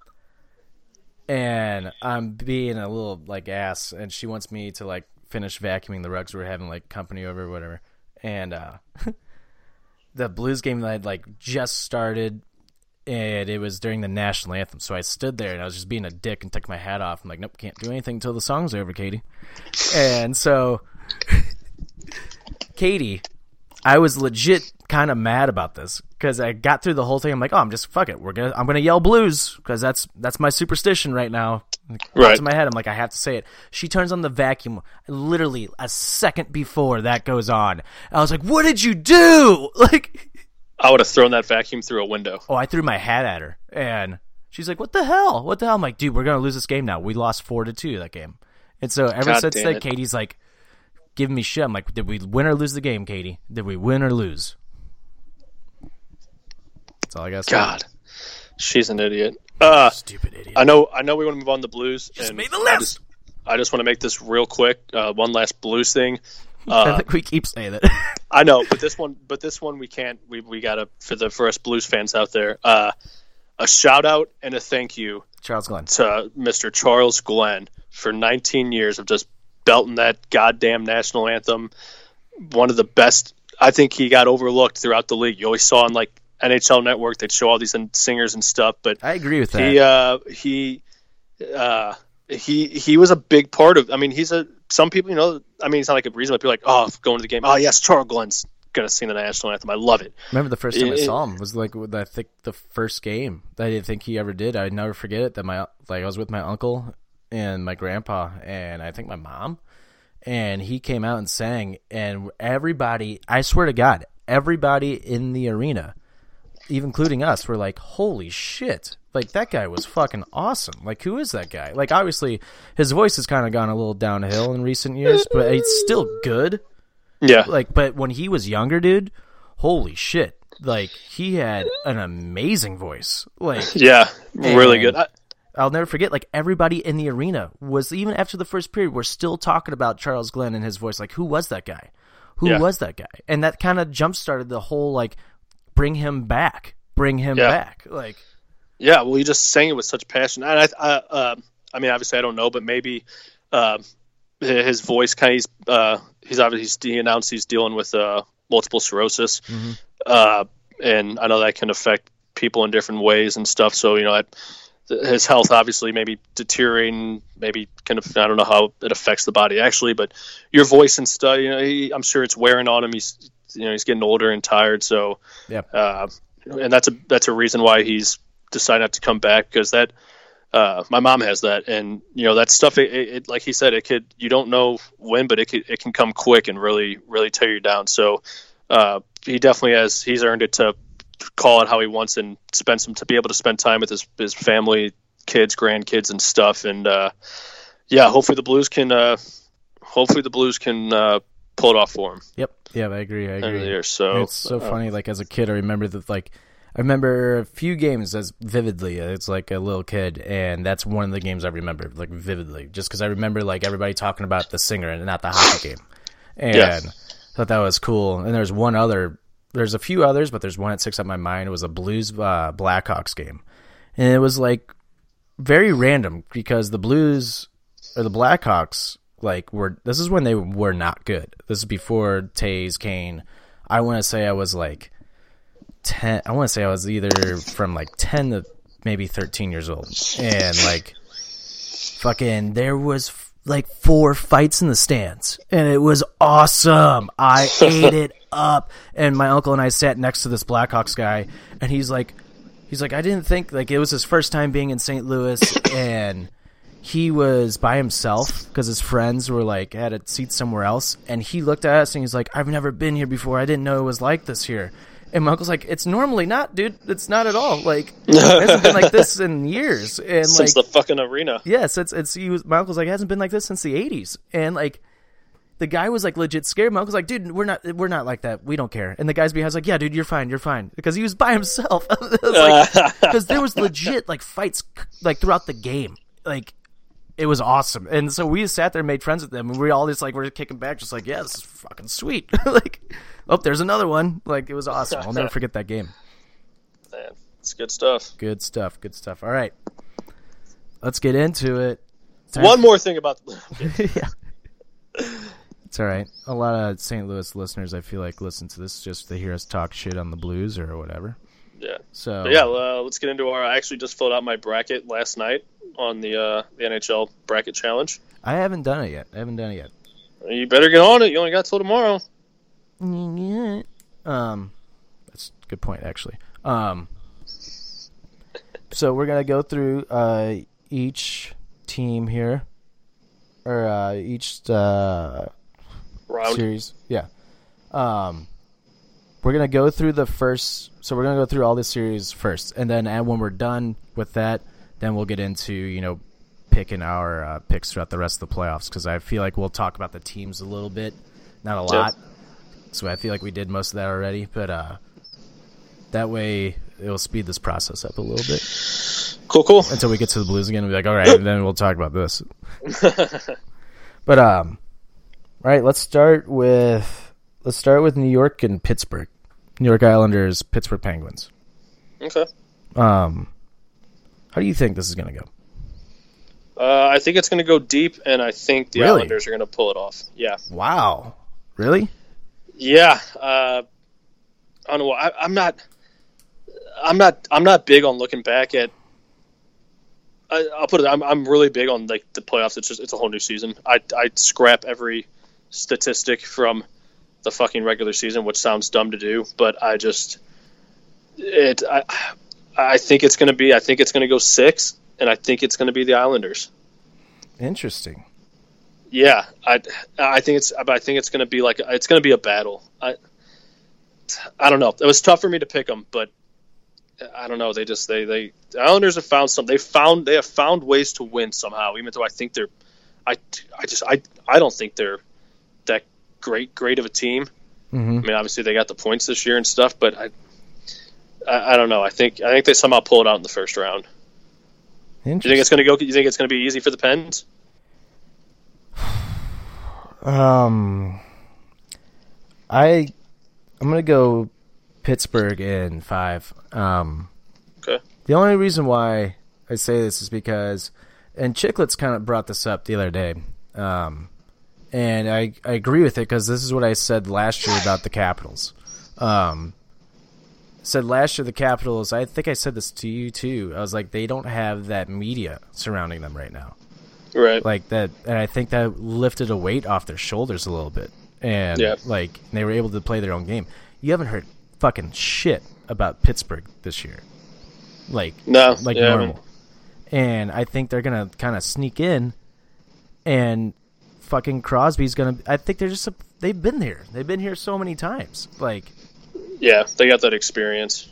and I'm being a little like ass, and she wants me to like finish vacuuming the rugs. We are having like company over, or whatever. And uh, [laughs] the Blues game that had like just started, and it was during the national anthem. So I stood there and I was just being a dick and took my hat off. I'm like, nope, can't do anything until the song's over, Katie. And so, Katie, I was legit kind of mad about this because I got through the whole thing. I'm like, oh, I'm just fuck it. We're gonna I'm gonna yell blues because that's that's my superstition right now. Right. in my head. I'm like, I have to say it. She turns on the vacuum literally a second before that goes on. I was like, what did you do? [laughs] Like, I would have thrown that vacuum through a window. oh, I threw my hat at her and she's like, what the hell? What the hell? I'm like, dude, we're gonna lose this game now. We lost four to two that game. And so ever God since then, it. Katie's like giving me shit. I'm like, did we win or lose the game, Katie? Did we win or lose? That's all I got. God, she's an idiot. Uh, stupid idiot. I know. I know. We want to move on to blues. Just and made the I list. just, I just want to make this real quick. Uh, one last blues thing. [laughs] I Uh, think we keep saying it. I know, but this one, but this one, we can't. We we gotta for the for us blues fans out there. Uh, a shout out and a thank you Charles Glenn. to Mr. Charles Glenn for 19 years of just belting that goddamn national anthem. One of the best. I think he got overlooked throughout the league. You always saw on like NHL Network they'd show all these singers and stuff, but I agree with that. he uh, he uh, he he was a big part of. I mean, he's a some people, you know. I mean, it's not like a reason why people like, oh, going to the game. Oh yes, Charles Glenn's gonna sing the national anthem. I love it. Remember the first time I saw him was like I think the first game that I didn't think he ever did. I never forget it. That my like I was with my uncle and my grandpa and I think my mom, and he came out and sang, and everybody. I swear to God, everybody in the arena, even including us, were like, "Holy shit!" Like that guy was fucking awesome. Like who is that guy? Like obviously his voice has kind of gone a little downhill in recent years, but it's still good Yeah, like but when he was younger dude holy shit like he had an amazing voice like yeah, really good. I, i'll never forget like everybody in the arena was even after the first period we're still talking about charles glenn and his voice like who was that guy who Yeah. was that guy and that kind of jump started the whole like bring him back bring him Yeah. back like Yeah, well, you just sang it with such passion. And I, I, uh, I mean, obviously, I don't know, but maybe uh, his voice kind of he's uh, he's obviously he announced he's dealing with uh, multiple sclerosis, uh, and I know that can affect people in different ways and stuff. So you know, that, his health obviously maybe deteriorating, maybe kind of I don't know how it affects the body actually, but your voice and stuff, you know, he, I'm sure it's wearing on him. He's you know he's getting older and tired, so yeah uh, and that's a that's a reason why he's decided not to come back because that uh, my mom has that. And you know that stuff it, it, it- like he said it could you don't know when but it could, it can come quick and really really tear you down. So uh, he definitely has he's earned it to call it how he wants and spend some to be able to spend time with his his family kids grandkids and stuff and uh, yeah hopefully the blues can uh, hopefully the blues can uh, pull it off for him yep yeah i agree i agree year so it's so uh, funny. Like as a kid, I remember that. Like I remember a few games as vividly. It's like a little kid, and that's one of the games I remember like vividly, just because I remember like everybody talking about the singer and not the hockey game, and Yeah. thought that was cool. And there's one other. There's a few others, but there's one that sticks up my mind. It was a Blues uh, Blackhawks game, and it was like very random because the Blues or the Blackhawks like were this is when they were not good. This is before Toews Kane. I want to say I was like ten. I want to say I was either from like ten to maybe thirteen years old, and like fucking there was f- like four fights in the stands, and it was awesome. I [laughs] ate it up, and my uncle and I sat next to this Blackhawks guy, and he's like, he's like, I didn't think like it was his first time being in St. Louis, [coughs] and he was by himself because his friends were like had a seat somewhere else, and he looked at us and he's like, "I've never been here before. I didn't know it was like this here." And my uncle's like, "It's normally not, dude. It's not at all. Like [laughs] it hasn't been like this in years." And since like, the fucking arena yes, it's it's he was, my uncle's like, "It hasn't been like this since the '80s." And like, the guy was like legit scared. My uncle's like, dude, we're not, we're not like that. We don't care. And the guy's behind was like, yeah, dude, you're fine, you're fine, because he was by himself. [laughs] Because [laughs] there was legit like fights like throughout the game, like it was awesome. And so we sat there and made friends with them, and we all just like were kicking back, just like, yeah, this is fucking sweet. [laughs] like, oh, there's another one. Like it was awesome. I'll never forget that game. Man, it's good stuff. Good stuff. Good stuff. All right, let's get into it. Time- One more thing about the yeah. It's all right. A lot of St. Louis listeners, I feel like, listen to this just to hear us talk shit on the Blues or whatever. yeah. So But yeah, uh, let's get into our. I actually just filled out my bracket last night on the uh, the NHL bracket challenge. I haven't done it yet. I haven't done it yet. You better get on it. You only got till tomorrow. [laughs] Um, that's a good point, actually. Um, so we're gonna go through uh each team here, or uh, each uh Round. series. Yeah. Um, we're gonna go through the first. So we're gonna go through all the series first, and then and when we're done with that, then we'll get into you know picking our uh, picks throughout the rest of the playoffs because I feel like we'll talk about the teams a little bit, not a lot. So I feel like we did most of that already, but uh, that way it'll speed this process up a little bit Cool, cool. until we get to the Blues again. and be like, all right, and then we'll talk about this. [laughs] but um, all right, let's start with let's start with New York and Pittsburgh. New York Islanders, Pittsburgh Penguins. Okay. Um, how do you think this is going to go? Uh, I think it's going to go deep, and I think the Really? Islanders are going to pull it off. Yeah. Wow, really? Yeah. Uh, I don't know. I, I'm not. I'm not. I'm not big on looking back at. I, I'll put it. I'm. I'm really big on like the playoffs. It's just. It's a whole new season. I. I scrap every statistic from the fucking regular season, which sounds dumb to do, but I just. It. I. I think it's going to be. I think it's going to go six, and I think it's going to be the Islanders. Interesting. Yeah, I I think it's but I think it's going to be like it's going to be a battle. I I don't know. It was tough for me to pick them, but I don't know. They just they they the Islanders have found some. They found they have found ways to win somehow. Even though I think they're, I I just I I don't think they're great great of a team. hmm I mean, obviously they got the points this year and stuff, but I I, I don't know. I think I think they somehow pull it out in the first round. Do you think it's going to go? You think it's going to be easy for the Pens? [sighs] Um, I I'm gonna go Pittsburgh in five. Um, Okay. the only reason why I say this is because, and Chiclets kind of brought this up the other day. Um, and I I agree with it because this is what I said last year about the Capitals. Um, said last year the Capitals. I think I said this to you too. I was like, they don't have that media surrounding them right now Right. like that and i think that lifted a weight off their shoulders a little bit and Yeah. like they were able to play their own game you haven't heard fucking shit about pittsburgh this year like no. like yeah, I mean- normal and i think they're gonna kind of sneak in and fucking crosby's gonna i think they're just they've been here they've been here so many times like Yeah, they got that experience.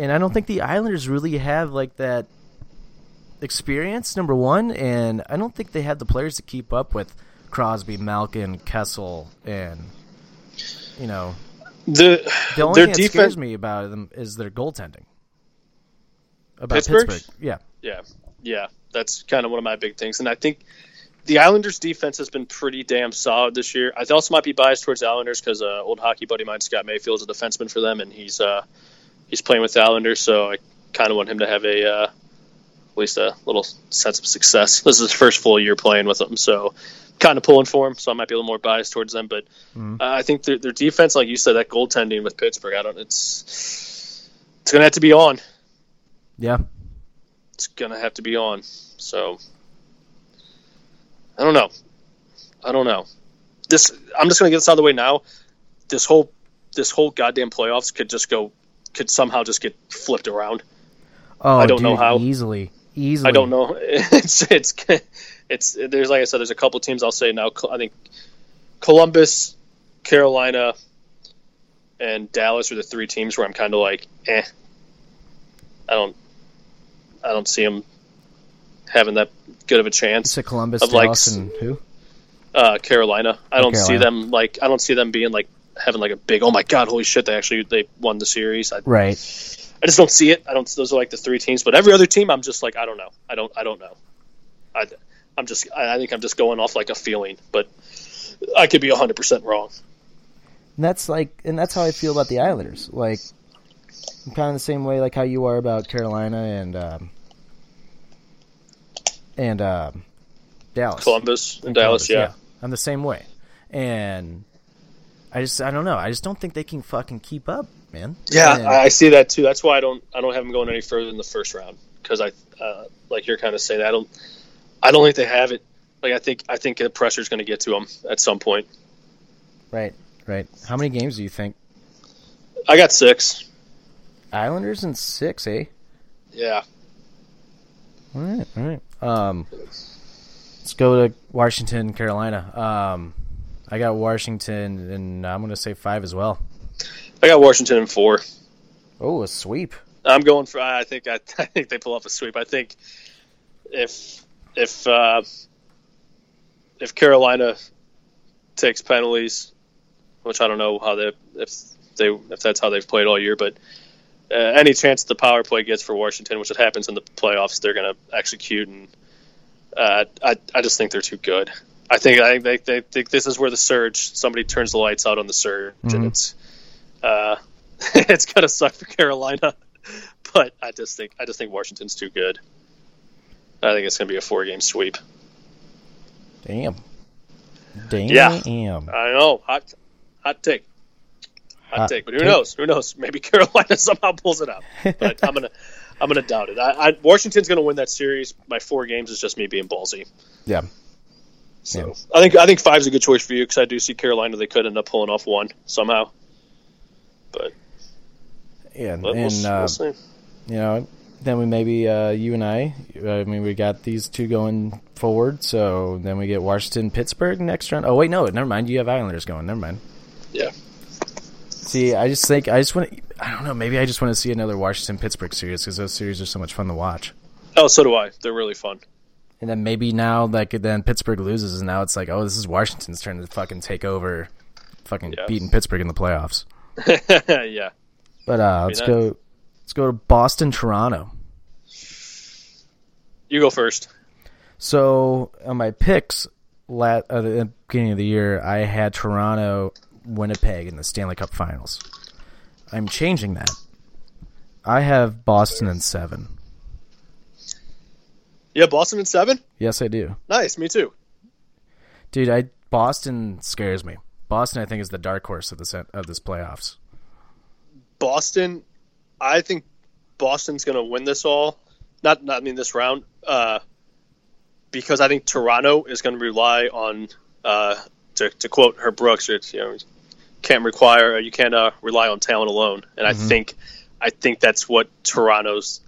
and I don't think the Islanders really have like that experience. Number one, and I don't think they have the players to keep up with Crosby, Malkin, Kessel, and you know The the only their thing that defense. scares me about them is their goaltending. About Pittsburgh's? Pittsburgh, yeah, Yeah, yeah, that's kind of one of my big things, and I think the Islanders' defense has been pretty damn solid this year. I also might be biased towards Islanders because uh, old hockey buddy of mine, Scott Mayfield, is a defenseman for them, and he's uh, he's playing with the Islanders, so I kind of want him to have a uh, at least a little sense of success. [laughs] This is his first full year playing with them, so kind of pulling for him. So I might be a little more biased towards them, but Mhm. uh, I think their, their defense, like you said, that goaltending with Pittsburgh, I don't. It's it's gonna have to be on. yeah. It's gonna have to be on. So I don't know. I don't know. This I'm just gonna get this out of the way now. This whole this whole goddamn playoffs could just go could somehow just get flipped around. Oh, I don't know how. easily, easily. I don't know. [laughs] It's it's it's there's like I said, there's a couple teams I'll say now. I think Columbus, Carolina, and Dallas are the three teams where I'm kind of like, eh. I don't, I don't see them having that good of a chance. said Columbus, Of, like, Dallas, and who? Uh, Carolina. I don't see them like. I don't see them being like having like a big. Oh my god! Holy shit! They actually they won the series. I, Right. I just don't see it. I don't. Those are like the three teams, but every other team, I'm just like I don't know. I don't. I don't know. I, I'm just. I, I think I'm just going off like a feeling, but I could be 100 percent wrong. And that's like, and that's how I feel about the Islanders. Like, I'm kind of the same way, like how you are about Carolina and um, and um, Dallas, Columbus and Dallas, yeah. I'm the same way, and I just, I don't know, I just don't think they can fucking keep up, man. Yeah, And- I see that too. That's why I don't. I don't have them going any further in the first round because I, uh, like you're kind of saying, I don't. I don't think they have it. Like I think. I think the pressure's going to get to them at some point. right, right. How many games do you think? I got six. Islanders and six, eh? Yeah. All right, all right. Um, let's go to Washington, Carolina. Um, I got Washington, and I'm going to say five as well. I got Washington in four. Oh, a sweep. I'm going for. I think. I, [laughs] I think they pull off a sweep. I think if if uh, if Carolina takes penalties, which I don't know how they if they if that's how they've played all year, but uh, any chance the power play gets for Washington, which it happens in the playoffs, they're going to execute, and uh, I I just think they're too good. I think I think they, they think this is where the surge. Somebody turns the lights out on the surge, and it's uh, [laughs] it's gonna suck for Carolina. [laughs] But I just think I just think Washington's too good. I think it's gonna be a four game sweep. Damn. Damn. Yeah. I know, hot hot take, hot Hot take. But who take. knows? Who knows? [laughs] Maybe Carolina [laughs] somehow pulls it out. But [laughs] I'm gonna I'm gonna doubt it. I, I, Washington's gonna win that series by four games. Is just me being ballsy. Yeah. So I think I think five's a good choice for you because I do see Carolina. They could end up pulling off one somehow. But, Yeah. but and, we'll, uh, we'll see. you know, then we maybe, uh, you and I, I mean, we got these two going forward, so then we get Washington, Pittsburgh next round. Oh, wait, no, never mind. You have Islanders going. Never mind. Yeah. See, I just think, I just want to, I don't know, maybe I just want to see another Washington Pittsburgh series because those series are so much fun to watch. Oh, so do I. They're really fun. And then maybe now, like, then Pittsburgh loses, and now it's like, oh, this is Washington's turn to fucking take over, fucking Yeah. beating Pittsburgh in the playoffs. [laughs] yeah. But uh, let's go, let's go to Boston, Toronto. You go first. So on my picks, at the beginning of the year, I had Toronto, Winnipeg in the Stanley Cup Finals. I'm changing that. I have Boston in seven. Yeah, Boston in seven. Yes, I do, Nice. Me too. dude. I Boston scares me. Boston, I think, is the dark horse of this of this playoffs. Boston, I think Boston's going to win this all. Not, not I mean this round, uh, because I think Toronto is going to rely on, uh, to, to quote Herb Brooks, you know, can't require you can't uh, rely on talent alone. And I think, I think that's what Toronto's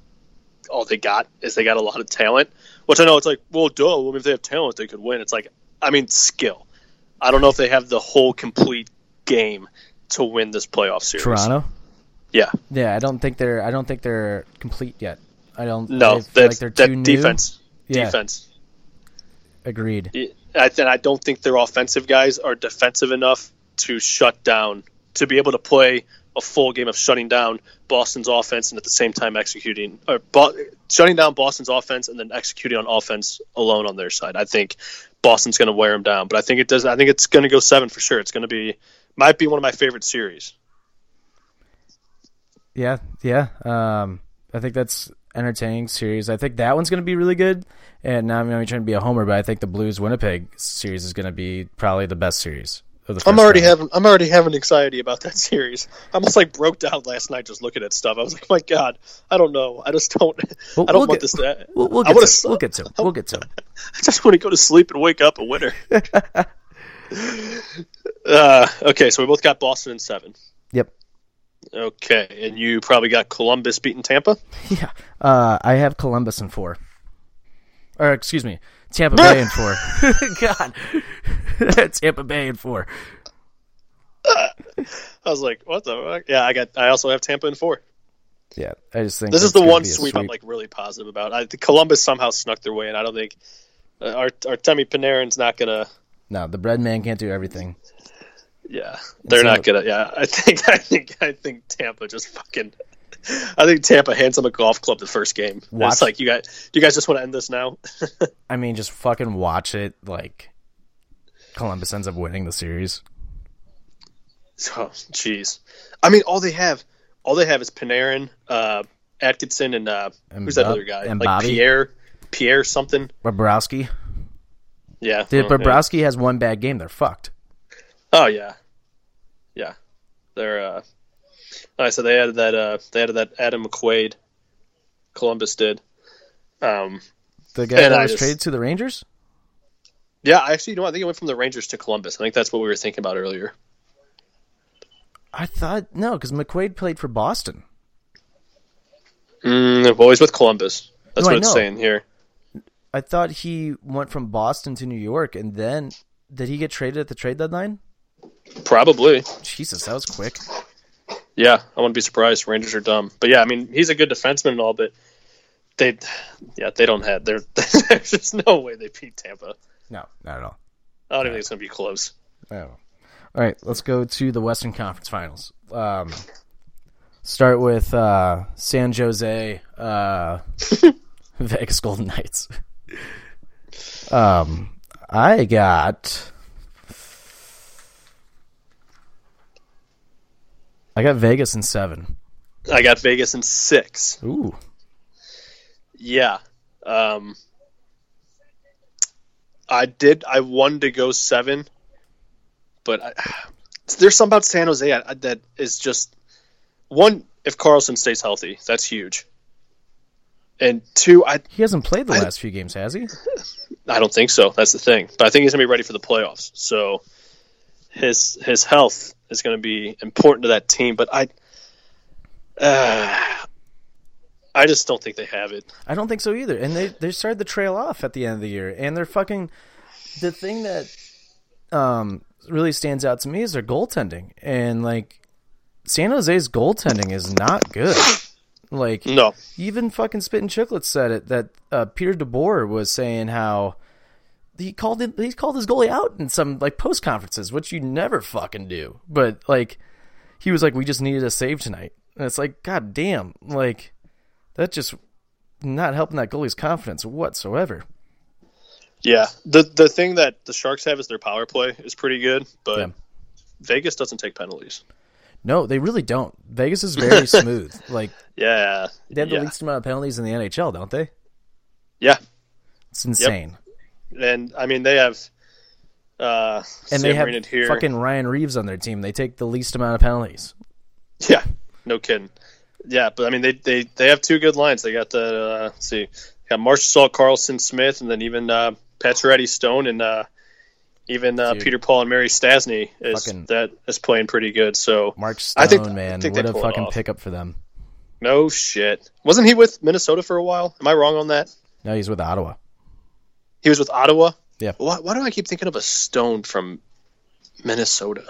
all they got is they got a lot of talent. Which I know it's like, well, duh. Well, if they have talent, they could win. It's like, I mean, skill. I don't know if they have the whole complete game to win this playoff series. Toronto. Yeah. Yeah, I don't think they're. I don't think they're complete yet. I don't. No, I that, like they're too new. defense. Yeah. Defense. Agreed. I, and I don't think their offensive guys are defensive enough to shut down, to be able to play a full game of shutting down Boston's offense and at the same time executing, or Bo- shutting down Boston's offense and then executing on offense alone on their side. I think Boston's going to wear them down, but I think it does. I think it's going to go seven for sure. It's going to be, might be one of my favorite series. Yeah, yeah. Um, I think that's entertaining series. I think that one's going to be really good. And now I'm not trying to be a homer, but I think the Blues Winnipeg series is going to be probably the best series. I'm already round. having I'm already having anxiety about that [laughs] series. I almost like broke down last night just looking at stuff. I was like, my God, I don't know. I just don't. We'll- I don't we'll want get- this to. We'll, we'll I get wanna to it. We'll get to. We'll get to. [laughs] I just want to go to sleep and wake up a winner. [laughs] uh, okay, so we both got Boston in seven. Yep. Okay, and you probably got Columbus beating Tampa. Yeah. Uh, I have Columbus in four. Or excuse me, Tampa Bay in four. God, [laughs] Tampa Bay in four. [laughs] I was like, what the? Fuck? Yeah, I got. I also have Tampa in four. Yeah, I just think This is the one be a sweep, I'm like really positive about. I, the Columbus somehow snuck their way, and I don't think uh, our Artemi Panarin's not gonna No, the bread man can't do everything. Yeah, they're so- not gonna. Yeah, I think, [laughs] I think, I think Tampa just fucking. I think Tampa hands them a golf club the first game. Watch- It's like you guys, do you guys just want to end this now? [laughs] I mean, just fucking watch it. Like Columbus ends up winning the series. Oh, jeez. I mean, all they have, all they have is Panarin, uh, Atkinson, and uh, And who's that Bob- other guy? and like Bobby? Pierre, Pierre something. Bobrovsky. Yeah. If oh, yeah. Bobrovsky has one bad game, they're fucked. Oh yeah, yeah. They're. uh I said they added that. uh They added that Adam McQuaid. Columbus did. Um. The guy that I was just- traded to the Rangers. Yeah, actually, you know, what? I think it went from the Rangers to Columbus. I think that's what we were thinking about earlier. I thought no, because McQuaid played for Boston. Mm, well, he's with Columbus. That's No, what it's saying here. I thought he went from Boston to New York, and then did he get traded at the trade deadline? Probably. Jesus, that was quick. Yeah, I wouldn't be surprised. Rangers are dumb, but yeah, I mean, he's a good defenseman and all, but they, yeah, they don't have. There, [laughs] there's just no way they beat Tampa. No, not at all. I don't even think it's gonna be close. Oh. All right, let's go to the Western Conference Finals. Um, start with uh, San Jose, uh, [laughs] Vegas Golden Knights. Um, I got, I got Vegas in seven. I got Vegas in six. Ooh, Yeah. Um, I did. I wanted to go seven, but I, there's something about San Jose that is just one. If Karlsson stays healthy, that's huge. And two, I he hasn't played the I- last few games, has he? [laughs] I don't think so. That's the thing. But I think he's gonna be ready for the playoffs. So his his health is gonna be important to that team. But I, uh, I just don't think they have it. I don't think so either. And they they started to trail off at the end of the year, and they're fucking. The thing that um really stands out to me is their goaltending, and like San Jose's goaltending is not good. Like No. even fucking Spitting and Chiclets said it that uh, Peter DeBoer was saying how he called it he called his goalie out in some like post conferences, which you never fucking do. But like he was like, we just needed a save tonight, and it's like, god damn, like that just not helping that goalie's confidence whatsoever. Yeah, the the thing that the Sharks have is their power play is pretty good, but Yeah. Vegas doesn't take penalties. No, they really don't. Vegas is very [laughs] smooth. Like Yeah, they have the yeah. least amount of penalties in the NHL, don't they? yeah, It's insane. And I mean they have. Uh, And they have here. fucking Ryan Reaves on their team. They take the least amount of penalties. Yeah, no kidding. Yeah, but I mean they they, they have two good lines. They got the uh, let's see, got Marchessault Karlsson Smith, and then even uh, Pacioretty Stone, and uh, even uh, Peter Paul and Mary Stastny is Fucking- that is playing pretty good. So Mark Stone, I think- man, I think what a fucking off. pickup for them. no shit. Wasn't he with Minnesota for a while? Am I wrong on that? No, he's with Ottawa. He was with Ottawa. Yeah. Why, why do I keep thinking of a Stone from Minnesota?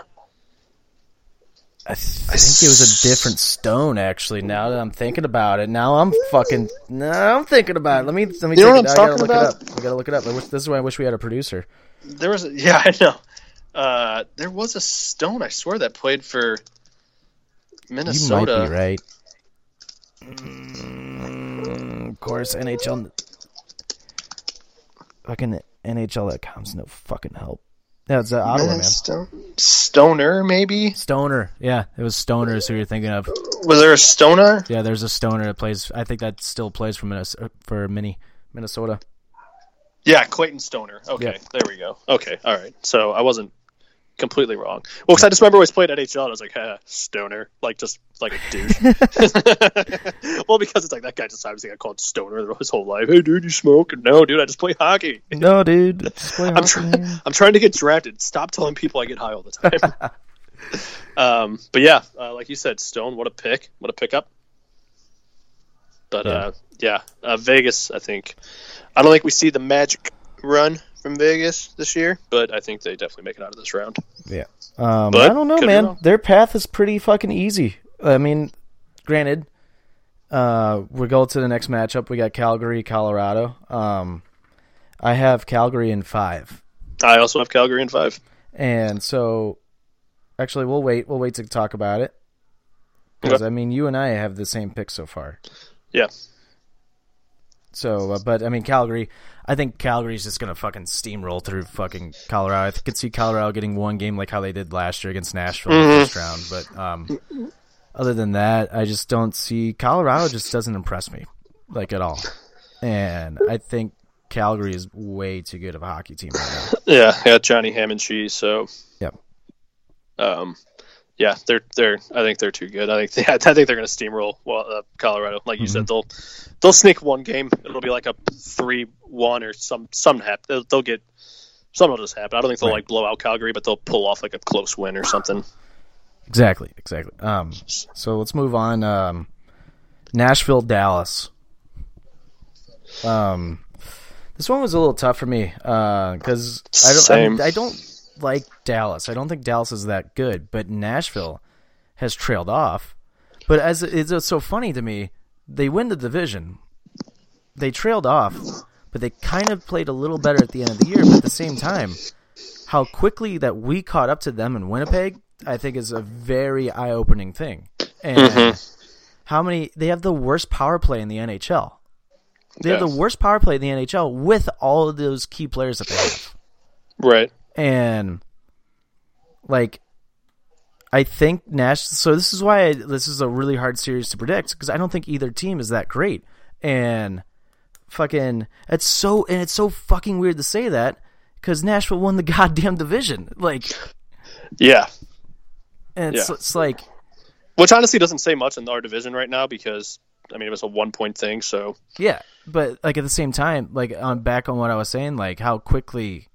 I think it was a different Stone, actually. Now that I'm thinking about it, now I'm fucking. Now I'm thinking about it. Let me let me. You know what it- I'm I talking look about? it up. I gotta look it up. I wish, this is why I wish we had a producer. There was, a, [laughs] yeah, I know. Uh, there was a Stone, I swear, that played for Minnesota. You might be right. Mm, of course, NHL. Fucking NHL.com's no fucking help. Yeah, it's uh, Ottawa, man. Stone, Stoner, maybe. Stoner. Yeah, it was Stoners who you're thinking of. Was there a Stoner? Yeah, there's a Stoner that plays. I think that still plays for Minnesota. For Mini Minnesota. Yeah, Clayton Stoner. Okay, Yeah. there we go. Okay, all right. So I wasn't completely wrong. Well, because I just remember I always played NHL, and I was like, "Ha, Stoner," like just like a douche. [laughs] [laughs] well, because it's like that guy just obviously got called Stoner his whole life. Hey, dude, you smoke? No, dude, I just play hockey. [laughs] No, dude. I'm trying. I'm trying to get drafted. Stop telling people I get high all the time. um, but yeah, uh, like you said, Stone. What a pick. What a pickup. But Yeah. uh, yeah, uh, Vegas. I think. I don't think we see the magic run from Vegas this year, but I think they definitely make it out of this round. Yeah. Um, But I don't know, man. Their path is pretty fucking easy. I mean, granted, uh, we go to the next matchup. We got Calgary, Colorado. Um, I have Calgary in five. I also have Calgary in five. And so, actually, we'll wait. We'll wait to talk about it because Okay. I mean, you and I have the same pick so far. Yeah. So, uh, but I mean, Calgary. I think Calgary's just gonna fucking steamroll through fucking Colorado. I could see Colorado getting one game like how they did last year against Nashville in the first round. But um, other than that, I just don't see Colorado. Just doesn't impress me like at all. And I think Calgary is way too good of a hockey team right now. Yeah, yeah, Johnny Ham and cheese. So, Yep. um, yeah, they're they're. I think they're too good. I think [laughs] they, I think they're going to steamroll well, uh, Colorado. Like you said, they'll they'll sneak one game. It'll be like a three one or some some happen. They'll, they'll get something will just happen. I don't think they'll Right. like blow out Calgary, but they'll pull off like a close win or something. Exactly, exactly. Um, so let's move on. Um, Nashville, Dallas. Um, this one was a little tough for me because I don't. I. I don't like Dallas. I don't think Dallas is that good, but Nashville has trailed off. But as it's it's so funny to me, they win the division. They trailed off, but they kind of played a little better at the end of the year. But at the same time, how quickly that we caught up to them in Winnipeg, I think is a very eye-opening thing. And mm-hmm. how many they have the worst power play in the NHL. They have the worst power play in the NHL with all of those key players that they have. Right. And like I think Nash so this is why I, this is a really hard series to predict because I don't think either team is that great. And fucking it's so and it's so fucking weird to say that cuz Nashville won the [laughs] goddamn division. Like Yeah. and it's, Yeah. it's like Which honestly doesn't say much in our division right now because I mean it was a one point thing. So Yeah, but like at the same time, like on back on what I was saying, like how quickly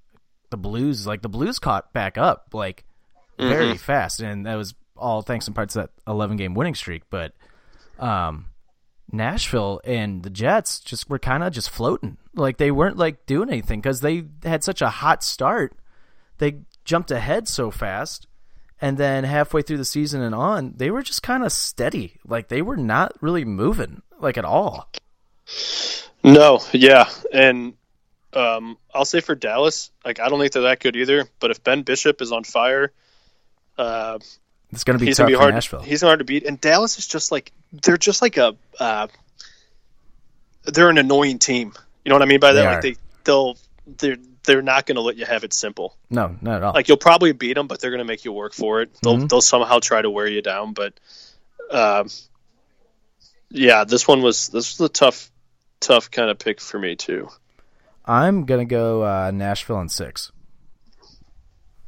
the Blues, like the Blues caught back up, like very fast, and that was all thanks in part to that 11 game winning streak. But um, Nashville and the Jets just were kind of just floating, like they weren't like doing anything because they had such a hot start. They jumped ahead so fast. And then halfway through the season and on, they were just kind of steady. Like they were not really moving, like at all. No, yeah, and um, I'll say for Dallas, like I don't think they're that good either. But if Ben Bishop is on fire, uh, It's going to be he's tough gonna be hard. Nashville. He's hard to beat. And Dallas is just like they're just like a uh, they're an annoying team. You know what I mean by that? They like they they'll they're they're not gonna let you have it simple. No, not at all. Like you'll probably beat them, but they're gonna make you work for it. They'll Mhm. they'll somehow try to wear you down. But um, yeah, this one was this was a tough tough kind of pick for me too. I'm gonna go uh, Nashville in six.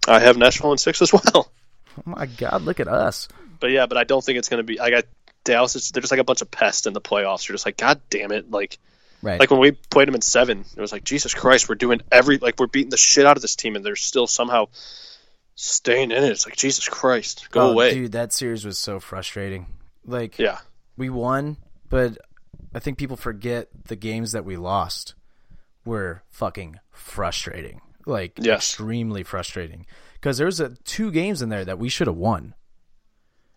I have Nashville in six as well. [laughs] Oh my God, look at us! But yeah, but I don't think it's going to be. I got Dallas. It's, they're just like a bunch of pests in the playoffs. You're just like, God damn it! Like, Right, like when we played them in seven, it was like, Jesus Christ, we're doing every like we're beating the shit out of this team, and they're still somehow staying in it. It's like Jesus Christ, go oh, away. dude. That series was so frustrating. Like, Yeah, we won, but I think people forget the games that we lost were fucking frustrating. Like, Yes. extremely frustrating. Because there was a, two games in there that we should have won.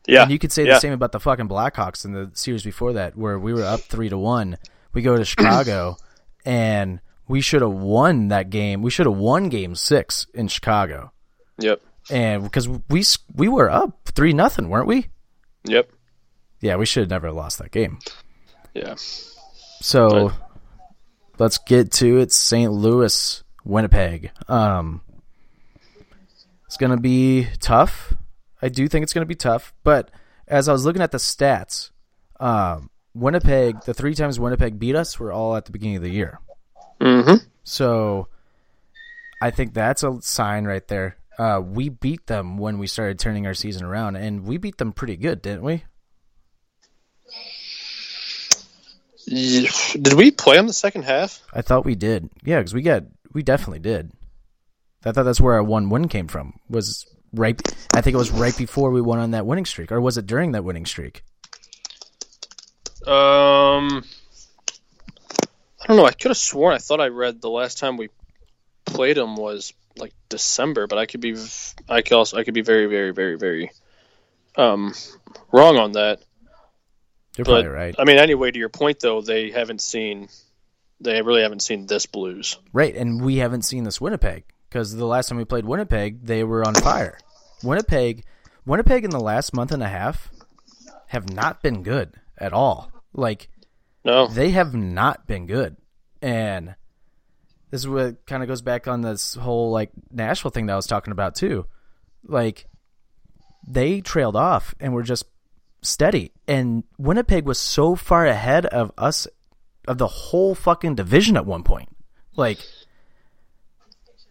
yeah. And you could say yeah. the same about the fucking Blackhawks in the series before that, where we were up three to one. We go to [clears throat] Chicago, and we should have won that game. We should have won Game Six in Chicago, Yep, and because we we were up three nothing, weren't we? yep, Yeah, we should have never lost that game. yeah. So let's get to it. St. Louis, Winnipeg. Um, it's gonna be tough. I do think it's gonna be tough. But as I was looking at the stats, um, Winnipeg, the three times Winnipeg beat us were all at the beginning of the year. Mm-hmm. So I think that's a sign right there. Uh, we beat them when we started turning our season around, and we beat them pretty good, didn't we? Did we play them the second half? I thought we did. Yeah, because we got we definitely did. I thought that's where our one win came from. Was right. I think it was right before we went on that winning streak, or was it during that winning streak? Um, I don't know. I could have sworn I thought I read the last time we played them was like December, but I could be, I could also, I could be very, very, very, very, um, wrong on that. You're But probably right. I mean, anyway, to your point though, they haven't seen, they really haven't seen this Blues. Right, and we haven't seen this Winnipeg because the last time we played Winnipeg, they were on fire. Winnipeg, Winnipeg in the last month and a half have not been good at all. Like No, they have not been good, and this is what kind of goes back on this whole like Nashville thing that I was talking about too. Like they trailed off and were just steady, and Winnipeg was so far ahead of us of the whole fucking division at one point. Like,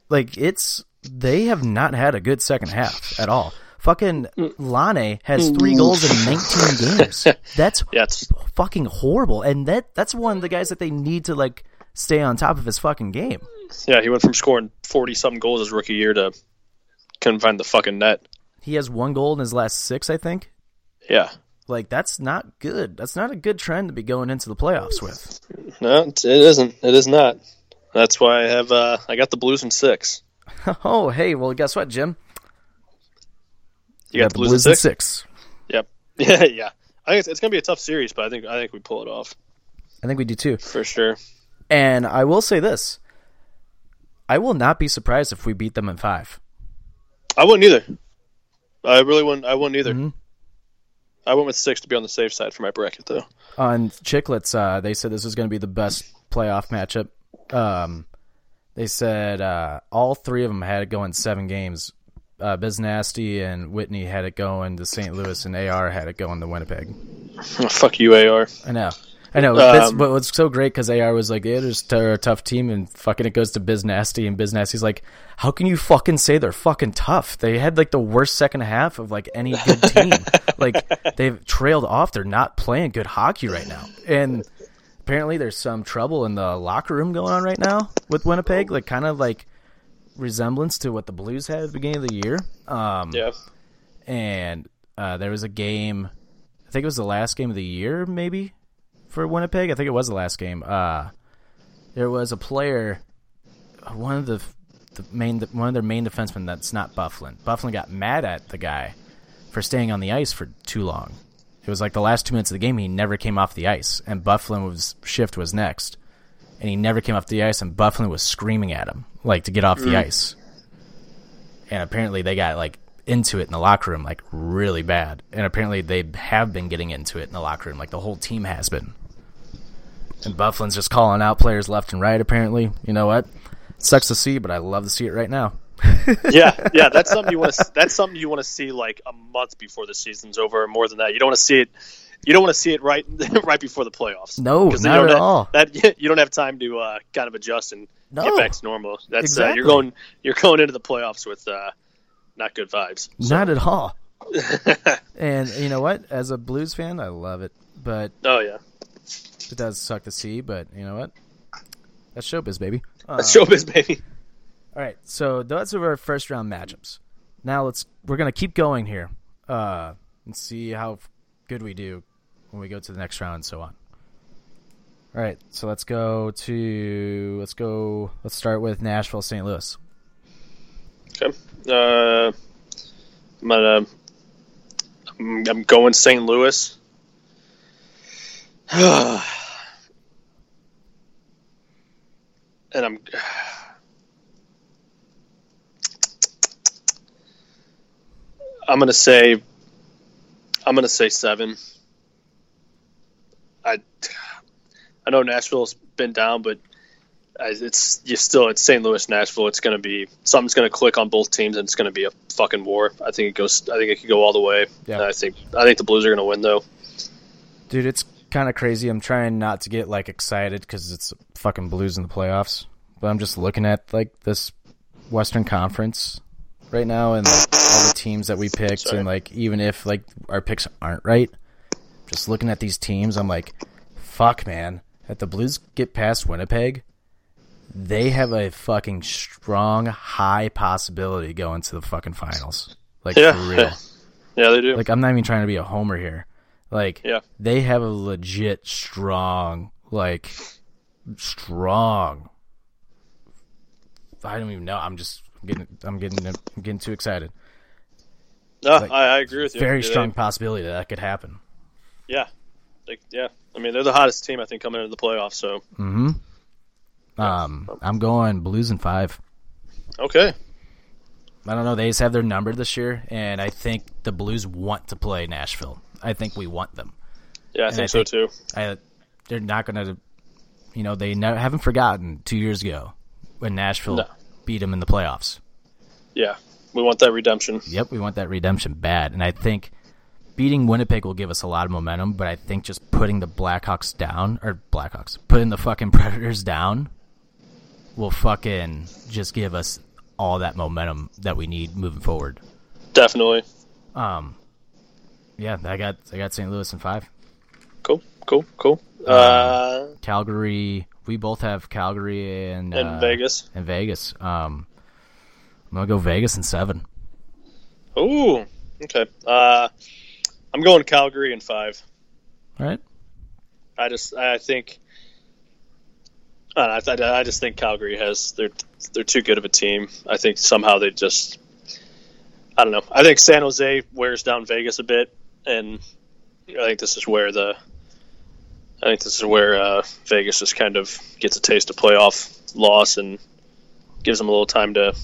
like it's they have not had a good second half at all. Fucking Laine has three goals in 19 [laughs] games. That's yeah, it's fucking horrible. And that that's one of the guys that they need to like stay on top of his fucking game. yeah. He went from scoring forty something goals his rookie year to couldn't find the fucking net. He has one goal in his last six, I think. Yeah, Like that's not good. That's not a good trend to be going into the playoffs with. no, it isn't. It is not. That's why I have. Uh, I got the Blues in six. [laughs] oh, hey, well, guess what, Jim? You got the Blues, in in six. Yep. [laughs] Yeah, yeah. I think it's, it's gonna be a tough series, but I think I think we pull it off I think we do too. for sure. And I will say this: I will not be surprised if we beat them in five. I wouldn't either. I really wouldn't. I wouldn't either. Mhm. I went with six to be on the safe side for my bracket, though. on Chiclets, uh, they said this was going to be the best playoff matchup. Um, they said uh, all three of them had it going seven games. Uh, Biz Nasty and Whitney had it going to St. Louis, and AR had it going to Winnipeg. Oh, fuck you, AR. I know. I know. Um, but what's so great because AR was like, yeah, just they're a tough team, and fucking it goes to Biz Nasty, and Biz Nasty's like, how can you fucking say they're fucking tough? They had like the worst second half of like any good team. [laughs] like they've trailed off. They're not playing good hockey right now, and apparently there's some trouble in the locker room going on right now with Winnipeg. Like kind of like resemblance to what the Blues had at the beginning of the year. Um, Yeah. and uh, there was a game. I think it was the last game of the year, maybe for Winnipeg. I think it was the last game. Uh, there was a player, one of the the main one of their main defensemen that's not Byfuglien. Byfuglien got mad at the guy for staying on the ice for too long. It was like the last two minutes of the game, he never came off the ice, and Byfuglien was shift was next, and he never came off the ice, and Byfuglien was screaming at him like to get off the ice and apparently they got like into it in the locker room like really bad and apparently they have been getting into it in the locker room like the whole team has been and Byfuglien's just calling out players left and right apparently you know what sucks to see but i love to see it right now [laughs] yeah, yeah, that's something you want to. That's something you want to see like a month before the season's over, or more than that. You don't want to see it. You don't want to see it right [laughs] right before the playoffs. No, you not don't at have- all. That [laughs] you don't have time to uh, kind of adjust and No. get back to normal. That's uh, you're going. You're going into the playoffs with uh, not good vibes. not at all and you know what as a blues fan i love it but Oh yeah, it does suck to see but you know what that's showbiz baby uh, that's showbiz, baby. All right, so those are our first round matchups. Now let's we're gonna keep going here, uh, and see how good we do when we go to the next round and so on. All right, so let's go to let's go let's start with Nashville, St. Louis. Okay. Uh, I'm gonna. I'm, I'm going St. Louis. [sighs] and I'm. [sighs] I'm gonna say. I'm gonna say seven. I. I know Nashville's been down, but it's you still it's St. Louis, Nashville. It's to be something's going to click on both teams, and it's going to be a fucking war. I think it goes. I think it could go all the way. Yeah. And I think I think the Blues are going to win though. Dude, it's kind of crazy. I'm trying not to get like excited because it's fucking Blues in the playoffs, but I'm just looking at like this Western Conference right now and like, all the teams that we picked, Sorry. and like even if like our picks aren't right, just looking at these teams, I'm like, fuck, man. If the Blues get past Winnipeg, they have a fucking strong, high possibility going to the fucking finals. Like Yeah. for real. [laughs] Yeah, they do. Like I'm not even trying to be a homer here. Like Yeah. they have a legit strong, like strong. I don't even know. I'm just getting. I'm getting. I'm getting too excited. no, like, I, I agree with you. Very Yeah, strong they- possibility that that could happen. yeah, Like, yeah. I mean, they're the hottest team I think coming into the playoffs. So Mm-hmm. Um, I'm going Blues in five. Okay. I don't know. They just have their number this year, and I think the Blues want to play Nashville. I think we want them. Yeah, I And think I so think- too. I, they're not going to, you know, they never, haven't forgotten two years ago when Nashville No. beat them in the playoffs. Yeah, we want that redemption. Yep, we want that redemption bad, and I think beating Winnipeg will give us a lot of momentum. But I think just putting the Blackhawks down or Blackhawks putting the fucking [laughs] Predators down will fucking just give us all that momentum that we need moving forward. Definitely. Um, yeah, I got I got St. Louis in five. Cool. Cool. Cool. Uh, Calgary. We both have Calgary and and uh, Vegas. and Vegas. Um, I'm gonna go Vegas in seven. Ooh. Okay. Uh, I'm going Calgary in five. All right. I just I think I, know, I, I just think Calgary has they're they're too good of a team. I think somehow they just I don't know. I think San Jose wears down Vegas a bit, and I think this is where the I think this is where uh, Vegas just kind of gets a taste of playoff loss and gives them a little time to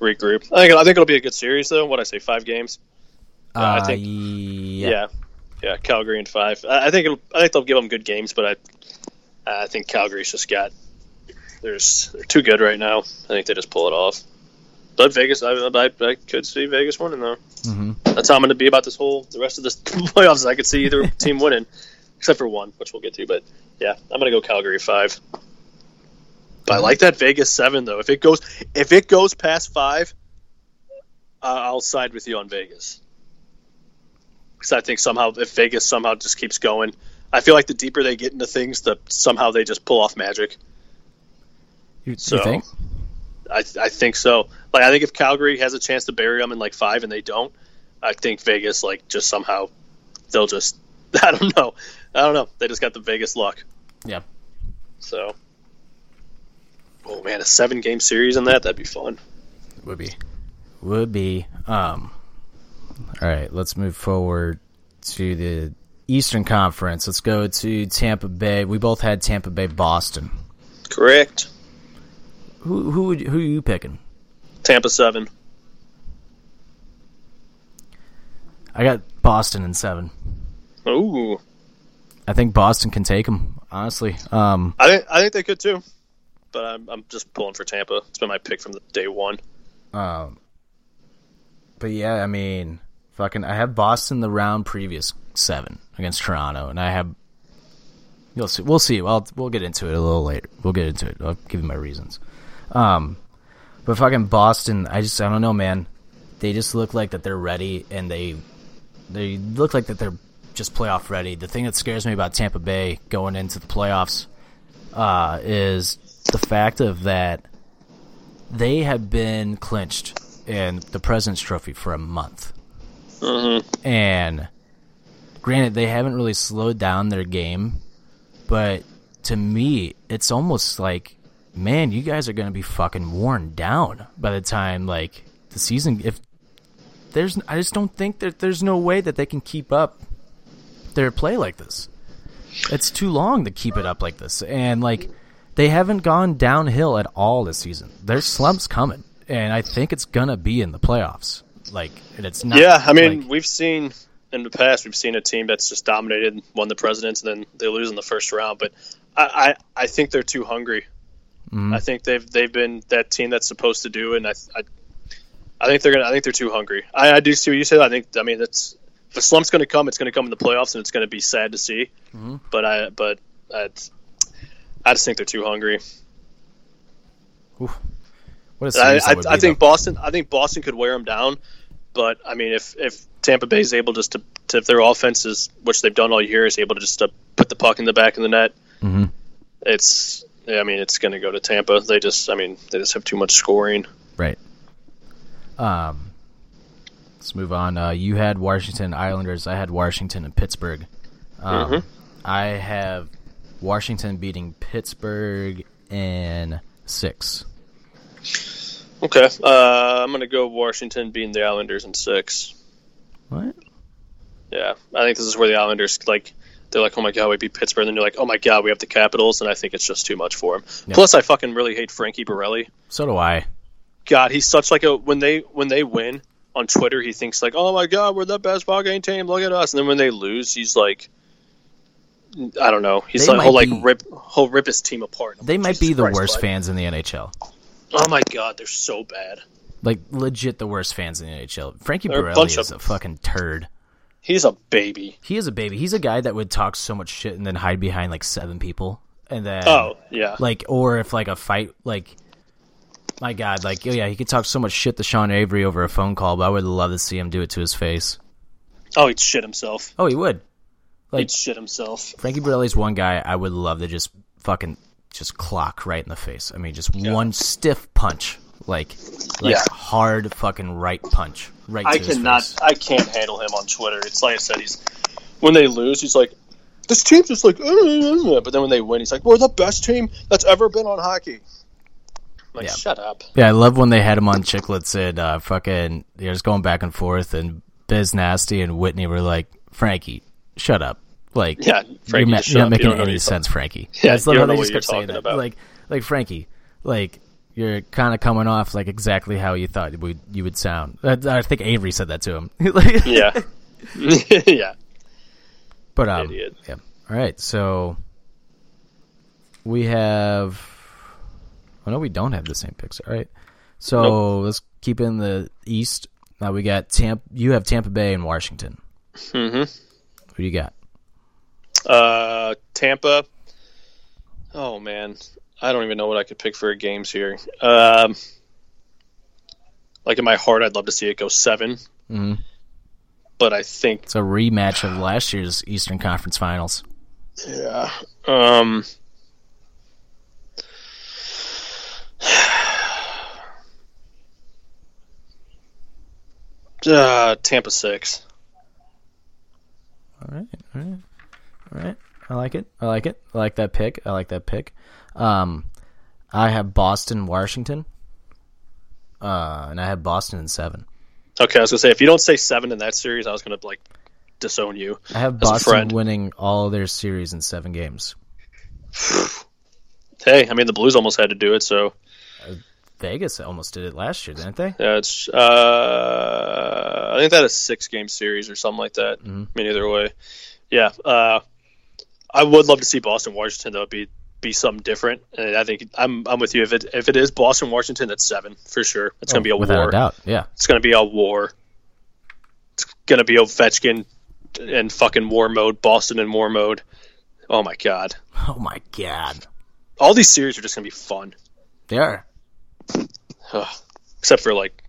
regroup. I think I think it'll be a good series though. What I say, five games. Uh, I think- yeah. Yeah, yeah, Calgary in five. I, I think it'll, I think they'll give them good games, but I I think Calgary's just got there's they're too good right now. I think they just pull it off. But Vegas, I, I, I could see Vegas winning though. Mhm. That's how I'm going to be about this whole the rest of this [laughs] playoffs. I could see either [laughs] team winning, except for one, which we'll get to. But yeah, I'm going to go Calgary five. But I like that Vegas seven though. If it goes if it goes past five, I'll side with you on Vegas. Because I think somehow if Vegas somehow just keeps going, I feel like the deeper they get into things, the somehow they just pull off magic. You, you So- think? I, I think so. Like I think if Calgary has a chance to bury them in like five and they don't, I think Vegas like just somehow they'll just [laughs] I don't know I don't know they just got the Vegas luck. Yeah. So, oh man, a seven game series in that that'd be fun. Would be. Would be. Um. All right, let's move forward to the Eastern Conference. Let's go to Tampa Bay. We both had Tampa Bay, Boston. Correct. Who who would, who are you picking? Tampa seven. I got Boston in seven. Ooh, I think Boston can take them. Honestly, um, I think I think they could too, but I'm I'm just pulling for Tampa. It's been my pick from the day one. um, but yeah, I mean, fucking, I have Boston the round previous seven against Toronto, and I have. You'll see. We'll see. Well, we'll get into it a little later. We'll get into it. I'll give you my reasons. Um, but fucking Boston, I just I don't know, man. They just look like that they're ready, and they they look like that they're just playoff ready. The thing that scares me about Tampa Bay going into the playoffs uh, is the fact of that they have been clinched in the President's Trophy for a month, and granted they haven't really slowed down their game, but to me it's almost like, man, you guys are going to be fucking worn down by the time like the season. If there's, I just don't think that there's no way that they can keep up their play like this. It's too long to keep it up like this, and like they haven't gone downhill at all this season. Their slump's coming, and I think it's gonna be in the playoffs. Like, and it's not. Yeah, I mean, like- we've seen in the past, we've seen a team that's just dominated, won the presidents, and then they lose in the first round. But I, I, I think they're too hungry. Mhm. I think they've they've been that team that's supposed to do, and I, I, I think they're gonna. I think they're too hungry. I, I do see what you said. I think. I mean, that's if a slump's going to come, it's going to come in the playoffs, and it's going to be sad to see. Mm-hmm. But I, but I, I just think they're too hungry. what a I, I, I be, think though. Boston. I think Boston could wear them down, but I mean, if if Tampa Bay is able just to, to if their offense is which they've done all year is able to just to put the puck in the back of the net, Mhm. it's. I mean, it's going to go to Tampa. They just. I mean, they just have too much scoring. Right. Um, let's move on. Uh, you had Washington Islanders. I had Washington and Pittsburgh. Um, Mhm. I have Washington beating Pittsburgh in six. Okay, uh, I'm going to go Washington beating the Islanders in six. What? Yeah, I think this is where the Islanders like. They're like, oh my god, we beat Pittsburgh. And then you're like, oh my god, we have the Capitals, and I think it's just too much for them. Yeah. Plus, I fucking really hate Frankie Borrelli. So do I. god, he's such like a when they when they win on Twitter, he thinks like, "Oh my god, we're the best ball game team. Look at us." And then when they lose, he's like, I don't know. He's They like he'll like be- rip he'll rip his team apart. They like, might be the Christ, worst bud. fans in the NHL. Oh my god, they're so bad. Like legit the worst fans in the NHL. Frankie They're a bunch Borrelli is of- a fucking turd. He's a baby. He is a baby. He's a guy that would talk so much shit and then hide behind like seven people, and then Oh yeah, like or if like a fight like my god like oh yeah he could talk so much shit to Sean Avery over a phone call, but I would love to see him do it to his face. oh he'd shit himself. Oh, he would. Like He'd shit himself. Frankie Borrelli's one guy I would love to just fucking just clock right in the face. I mean, just one stiff punch, like like Yeah. hard fucking right punch, right. I cannot. I can't handle him on Twitter. It's like I said. He's when they lose, he's like, this team's just like, "Uh," [laughs] but then when they win, he's like, we're the best team that's ever been on hockey. Like, Yeah. shut up. Yeah, I love when they had him on Chiclets and uh, fucking they're just going back and forth, and Biz Nasty and Whitney were like, Frankie, shut up. Like, Yeah, you're, Frankie, ma- you're not up. Making what any sense, Frankie. Yeah, I you love how don't know they just you're kept saying that. about. Like, like Frankie, like you're kind of coming off like exactly how you thought we, you would sound. I, I think Avery said that to him. [laughs] Yeah, [laughs] yeah. But um, Idiot. yeah. All right, so we have. Oh no, we don't have the same picks. All right, so Nope. let's keep in the East. Now we got Tampa. You have Tampa Bay and Washington. hmm Who do you got? Uh, Tampa. Oh man, I don't even know what I could pick for games here. Um, like in my heart, I'd love to see it go 7 Mhm. But I think It's a rematch of last year's Eastern Conference Finals. Yeah. Um. [sighs] Uh, Tampa six. All right, all right, all right. I like it. I like it. I like that pick. I like that pick. Um, I have Boston, Washington. Uh, and I have Boston in seven. Okay, I was gonna say if you don't say seven in that series, I was gonna like disown you. I have Boston winning all their series in seven games. [sighs] Hey, I mean the Blues almost had to do it, so Vegas almost did it last year, didn't they? yeah, it's. Uh, I think that is six game series or something like that. Mhm. I mean, either way, yeah. Uh, I would love to see Boston Washington though be be something different, and I think I'm I'm with you. If it if it is Boston Washington, that's seven for sure. It's gonna oh, be a Oh, without war. a doubt. Yeah. It's gonna be a war. It's gonna be Ovechkin in fucking war mode, Boston in war mode. Oh my god! Oh my god, All these series are just gonna be fun, they are. Except for like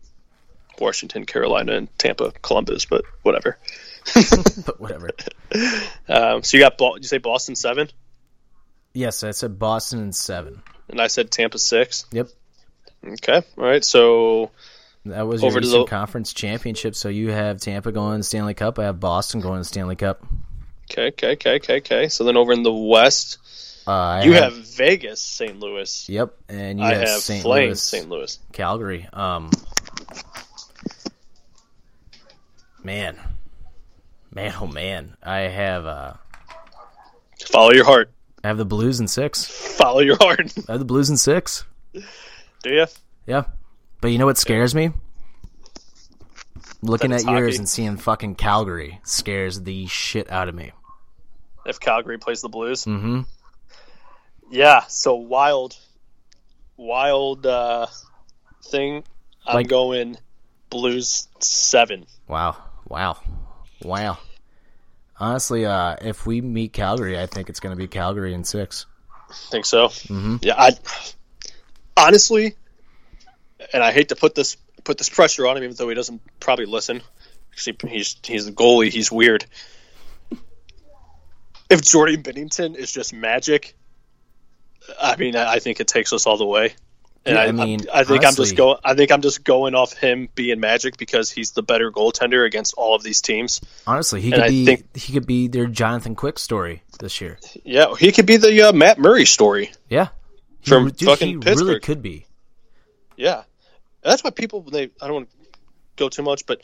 Washington, Carolina, and Tampa, Columbus. But whatever. [laughs] But whatever. Um, so you got Bo- you say Boston seven, yes, I said Boston in seven. and I said Tampa six. Yep. Okay, all right. So That was your Over to Eastern the- Conference Championship. So you have Tampa going to Stanley Cup. I have Boston going to Stanley Cup. okay, okay, okay, okay, okay. So then over in the West, Uh, you have Vegas, St. Louis. Yep, and you I have, have St. Flames, Louis, St. Louis. Calgary. Um, man, man, oh man, I have uh, Follow your heart. I have the Blues and six. Follow your heart. I have the Blues and six. Do you? Yeah, but you know what scares me? Looking at yours hockey. and seeing fucking Calgary scares the shit out of me. If Calgary plays the Blues. Mm-hmm. Yeah, so wild, wild uh, thing. I'm Like- going Blues seven. Wow, wow, wow. Honestly, uh, if we meet Calgary, I think it's going to be Calgary in six. Think so? Mm-hmm. Yeah. I honestly, and I hate to put this put this pressure on him, even though he doesn't probably listen. he- He's he's the goalie. He's weird. If Jordan Binnington is just magic, I mean, I, I think it takes us all the way. And Yeah, I, I mean, I, think I'm just going. I think I'm just going off him being magic because he's the better goaltender against all of these teams. Honestly, he And could I be think- he could be their Jonathan Quick story this year. Yeah, he could be the uh, Matt Murray story. Yeah, He From dude, fucking he really could be. Yeah, that's why people they. I don't want to go too much, but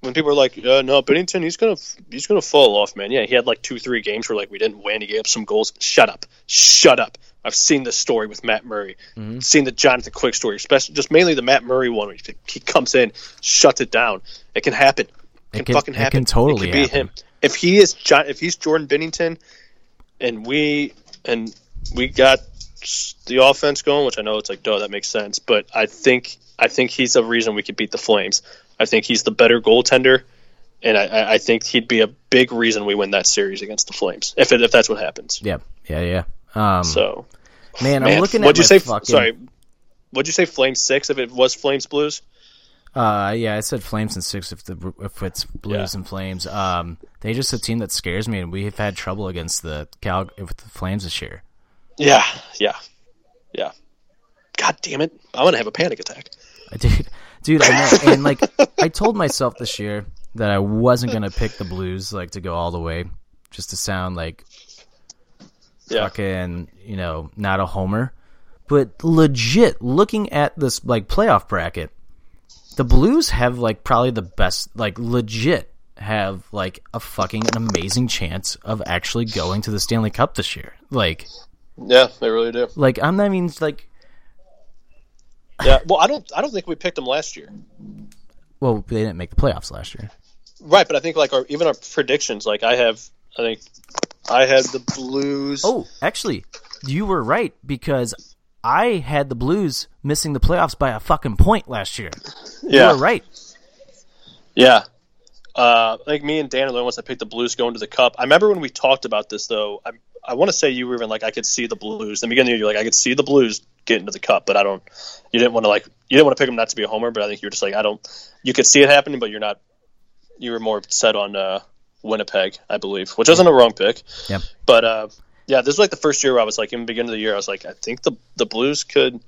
when people are like, uh, "No, Binnington, he's gonna he's gonna fall off, man." Yeah, he had like two three games where like we didn't win. He gave up some goals. Shut up, shut up. I've seen this story with Matt Murray, seen the Jonathan Quick story, especially just mainly the Matt Murray one. Where he, comes in, shuts it down. It can happen. It, It can, fucking it can totally it can be happen. him. If he is John, if he's Jordan Binnington, and we and we got the offense going, which I know it's like, duh, that makes sense. But I think I think he's the reason we could beat the Flames. I think he's the better goaltender, and I- I, I think he'd be a big reason we win that series against the Flames if it, if that's what happens. Yeah, yeah, yeah. Um, So, man, I'm man, looking what'd at you say? fucking. Sorry, what'd you say? Flames six if it was Flames Blues. Uh, yeah, I said Flames and six if the if it's Blues Yeah. and Flames. Um, they just a team that scares me, and we have had trouble against the Cal with the Flames this year. Yeah, yeah, yeah. God damn it! I want to have a panic attack. [laughs] Dude, dude. I know, and like [laughs] I told myself this year that I wasn't gonna pick the Blues like to go all the way, just to sound like Yeah, fucking you know not a homer, but legit looking at this like playoff bracket, the Blues have like probably the best like legit have like a fucking an amazing chance of actually going to the Stanley Cup this year. Like yeah, they really do. like I'm not even like Yeah, well, I don't, I don't think we picked them last year. well they didn't make the playoffs last year. Right, but I think like our even our predictions, like I have, I think I had the Blues. Oh, actually, you were right because I had the Blues missing the playoffs by a fucking point last year. yeah, You were right. yeah. Uh, I think me and Dan are the only ones that picked the Blues going to the Cup. I remember when we talked about this though. I, I want to say you were even like I could see the Blues. In the beginning, of the year, you're like I could see the Blues getting to the Cup, but I don't. You didn't want to like you didn't want to pick them not to be a homer, but I think you were just like I don't. You could see it happening, but you're not. You were more set on uh, Winnipeg, I believe, which wasn't a wrong pick. Yep. But uh, yeah, this was like the first year where I was like, in the beginning of the year, I was like, I think the the Blues could,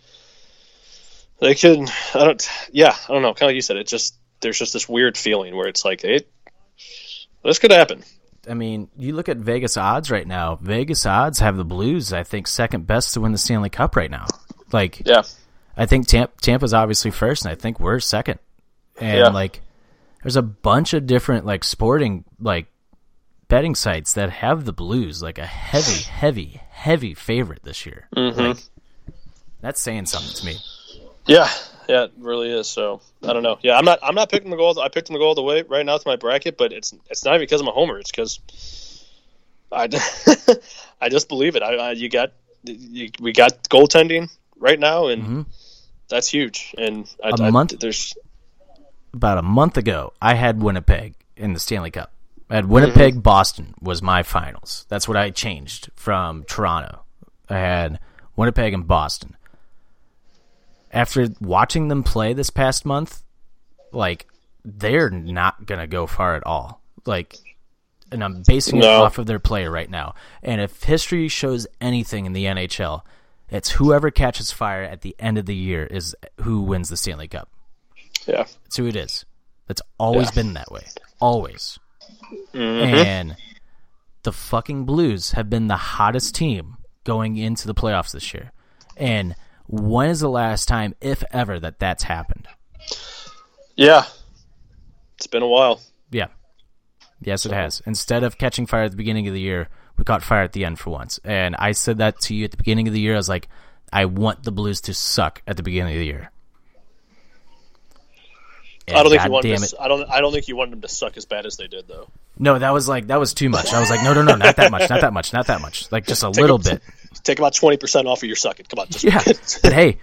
they could. I don't. Yeah, I don't know. Kind of like you said, it just there's just this weird feeling where it's like, it, this could happen. I mean, you look at Vegas odds right now. Vegas odds have the Blues, I think, second best to win the Stanley Cup right now. Like, Yeah, I think Tamp- Tampa's obviously first, and I think we're second. And Yeah. like, there's a bunch of different like sporting like betting sites that have the Blues like a heavy, [sighs] heavy, heavy favorite this year. Mm-hmm. Like, that's saying something to me. yeah, yeah. It really is. So I don't know. Yeah, I'm not. I'm not picking the goal. I picked them to go all the way right now to my bracket, but it's it's not even because I'm a homer. It's because I, [laughs] I just believe it. I, I you got you, we got goaltending right now, and that's huge. And I, A I- month- there's about a month ago, I had Winnipeg in the Stanley Cup. I had Winnipeg, mm-hmm. Boston was my finals. That's what I changed from Toronto. I had Winnipeg and Boston. After watching them play this past month, like they're not gonna go far at all. Like, and I'm basing it off of their play right now. And if history shows anything in the NHL, it's whoever catches fire at the end of the year is who wins the Stanley Cup. Yeah. That's who it is. That's always Yeah. been that way. Always. Mm-hmm. And the fucking Blues have been the hottest team going into the playoffs this year. And when is the last time, if ever, that that's happened? Yeah. It's been a while. Yeah. Yes, it has. Instead of catching fire at the beginning of the year, we caught fire at the end for once. And I said that to you at the beginning of the year. I was like, I want the Blues to suck at the beginning of the year. And I don't think God you wanted. damn To. I don't. I don't think you wanted them to suck as bad as they did, though. No, that was like that was too much. I was like, no, no, no, not that much, not that much, not that much. Like just a little a- bit. [laughs] Take about twenty percent off of your sucking. Come on, just Yeah. [laughs] But hey,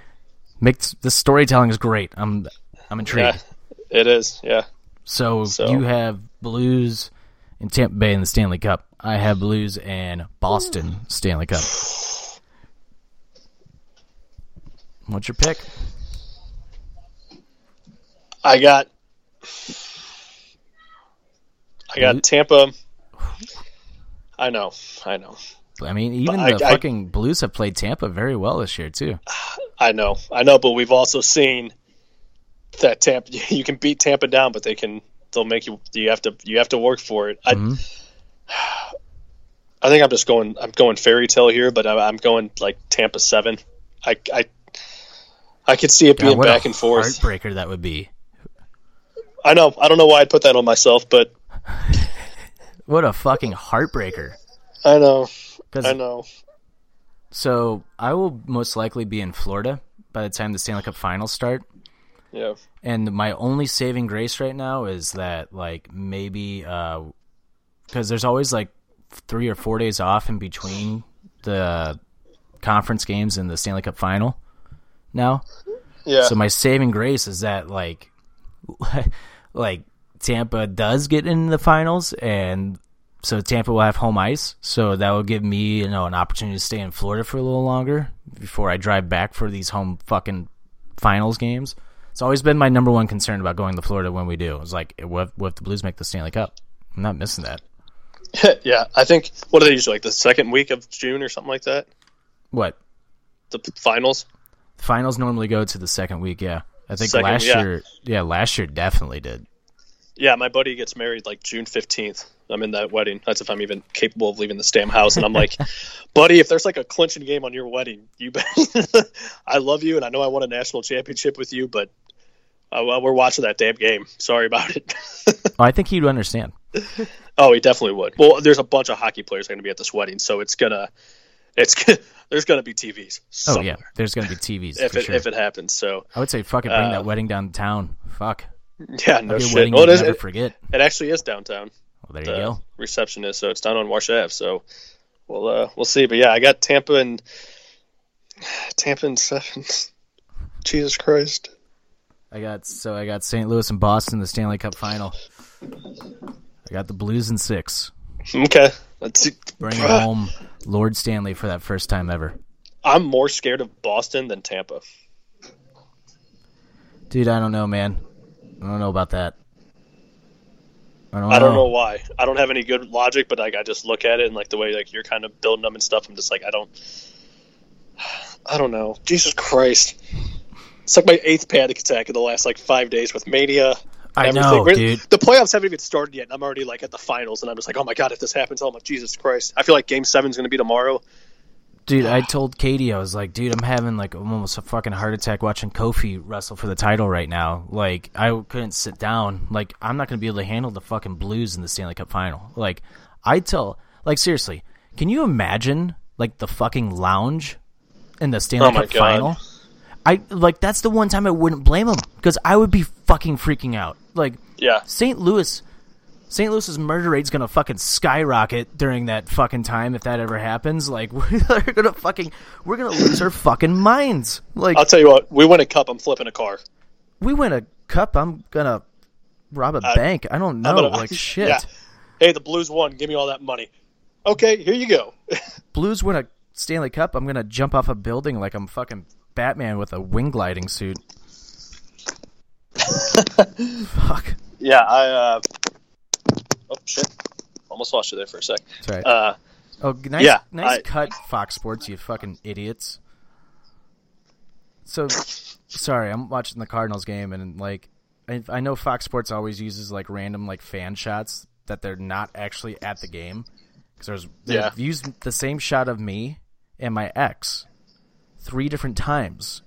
make the storytelling is great. I'm I'm intrigued. yeah, it is. Yeah, So, So- you have Blues in Tampa Bay in the Stanley Cup. I have Blues and Boston Stanley Cup. [sighs] What's your pick? I got. I got mm-hmm. Tampa. I know. I know. I mean, even I- the I- fucking Blues have played Tampa very well this year too. I know. I know. But we've also seen that Tampa. [laughs] You can beat Tampa down, but they can. They'll make you. You have to. You have to work for it. I. Mm-hmm. I think I'm just going. I'm going fairy tale here, but I, I'm going like Tampa seven. I. I. I could see it God, being back and forth. heartbreaker that would be. I know. I don't know why I put that on myself, but [laughs] What a fucking heartbreaker. I know. I know. So I will most likely be in Florida by the time the Stanley Cup Finals start. Yeah. And my only saving grace right now is that like maybe uh, because there's always like three or four days off in between the conference games and the Stanley Cup Final. Now, Yeah. so my saving grace is that like [laughs] like Tampa does get in the finals and so Tampa will have home ice, so that will give me, you know, an opportunity to stay in Florida for a little longer before I drive back for these home fucking finals games. It's always been my number one concern about going to Florida when we do. It's like, what what if the Blues make the Stanley Cup? I'm not missing that. [laughs] yeah. I think what are they usually like the second week of June or something like that? What The finals. The finals normally go to the second week? Yeah, I think Second, last yeah. year, yeah, last year definitely did. Yeah, my buddy gets married like June fifteenth. I'm in that wedding. That's if I'm even capable of leaving this damn house. And I'm like, [laughs] buddy, if there's like a clinching game on your wedding, you bet. [laughs] I love you, and I know I won a national championship with you, but uh, well, we're watching that damn game. Sorry about it. [laughs] Oh, I think he'd understand. oh, he definitely would. Well, there's a bunch of hockey players going to be at this wedding, so it's gonna, it's there's gonna be TVs. Oh yeah, there's gonna be TVs [laughs] if for it sure. if it happens. So I would say fucking bring Uh, that wedding downtown. Fuck, yeah, no shit. wedding Well, it never It, forget. it actually is downtown. Well, there you go. reception is. So it's down on Wash Ave. So we'll uh, we'll see. But yeah, I got Tampa and [sighs] Tampa and seven. [laughs] Jesus Christ. I got so I got St. Louis and Boston the Stanley Cup final. I got the Blues in six. Okay. Let's. Bringing home Lord Stanley for that first time ever. I'm more scared of Boston than Tampa. Dude, I don't know, man. I don't know about that. I don't, I don't know why. I don't have any good logic, but like I just look at it and like the way like you're kind of building them and stuff. I'm just like I don't. [sighs] I don't know. Jesus Christ. It's like my eighth panic attack in the last like five days with mania. I know, dude. The playoffs haven't even started yet, and I'm already like at the finals, and I'm just like, oh my god, if this happens, oh I'm like, Jesus Christ! I feel like Game Seven's going to be tomorrow. Dude, I [sighs] told Katie, I was like, dude, I'm having like almost a fucking heart attack watching Kofi wrestle for the title right now. Like, I couldn't sit down. Like, I'm not going to be able to handle the fucking Blues in the Stanley Cup final. Like, I tell, like, seriously, can you imagine, like, the fucking lounge in the Stanley Oh Cup God. final? I, like, that's the one time I wouldn't blame him because I would be fucking freaking out. Like, Yeah, St. Louis, St. Louis's murder rate's gonna fucking skyrocket during that fucking time if that ever happens. Like [laughs] we're gonna fucking we're gonna lose our fucking minds. Like I'll tell you what. We win a cup. I'm flipping a car. we win a cup, I'm gonna rob a bank. I don't know. Gonna- like [laughs] shit. Yeah. Hey, the Blues won. Give me all that money. Okay, here you go. [laughs] Blues win a Stanley Cup. I'm gonna jump off a building like I'm fucking Batman with a wing gliding suit. [laughs] Fuck. yeah, I. Uh... Oh shit! Almost lost you there for a sec. That's right. Uh, Oh, nice, Yeah, nice I- cut, Fox Sports, you fucking idiots. So, sorry, I'm watching the Cardinals game, and like, I, I know Fox Sports always uses like random like fan shots that they're not actually at the game because there's they've Yeah. used the same shot of me and my ex three different times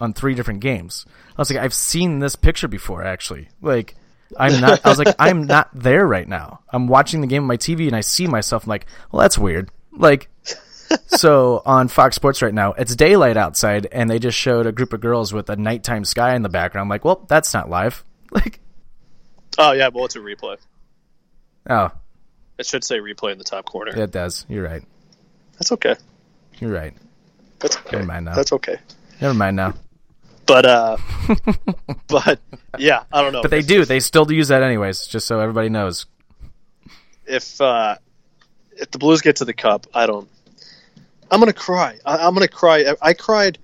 on three different games. I was like, I've seen this picture before, actually. Like, I'm not. I was like, I'm [laughs] not there right now. I'm watching the game on my TV, and I see myself. I'm like, well, that's weird. Like, [laughs] so on Fox Sports right now, it's daylight outside, and they just showed a group of girls with a nighttime sky in the background. I'm like, well, that's not live. [laughs] Like, oh yeah, well it's a replay. oh, It should say replay in the top corner. it does. You're right. That's okay. You're right. That's okay. Never mind now. That's okay. Never mind now. But uh, [laughs] but yeah, I don't know. But they do. They still use that anyways, just so everybody knows. if uh, if the Blues get to the cup, I don't. I'm gonna cry. I, I'm gonna cry. I, I cried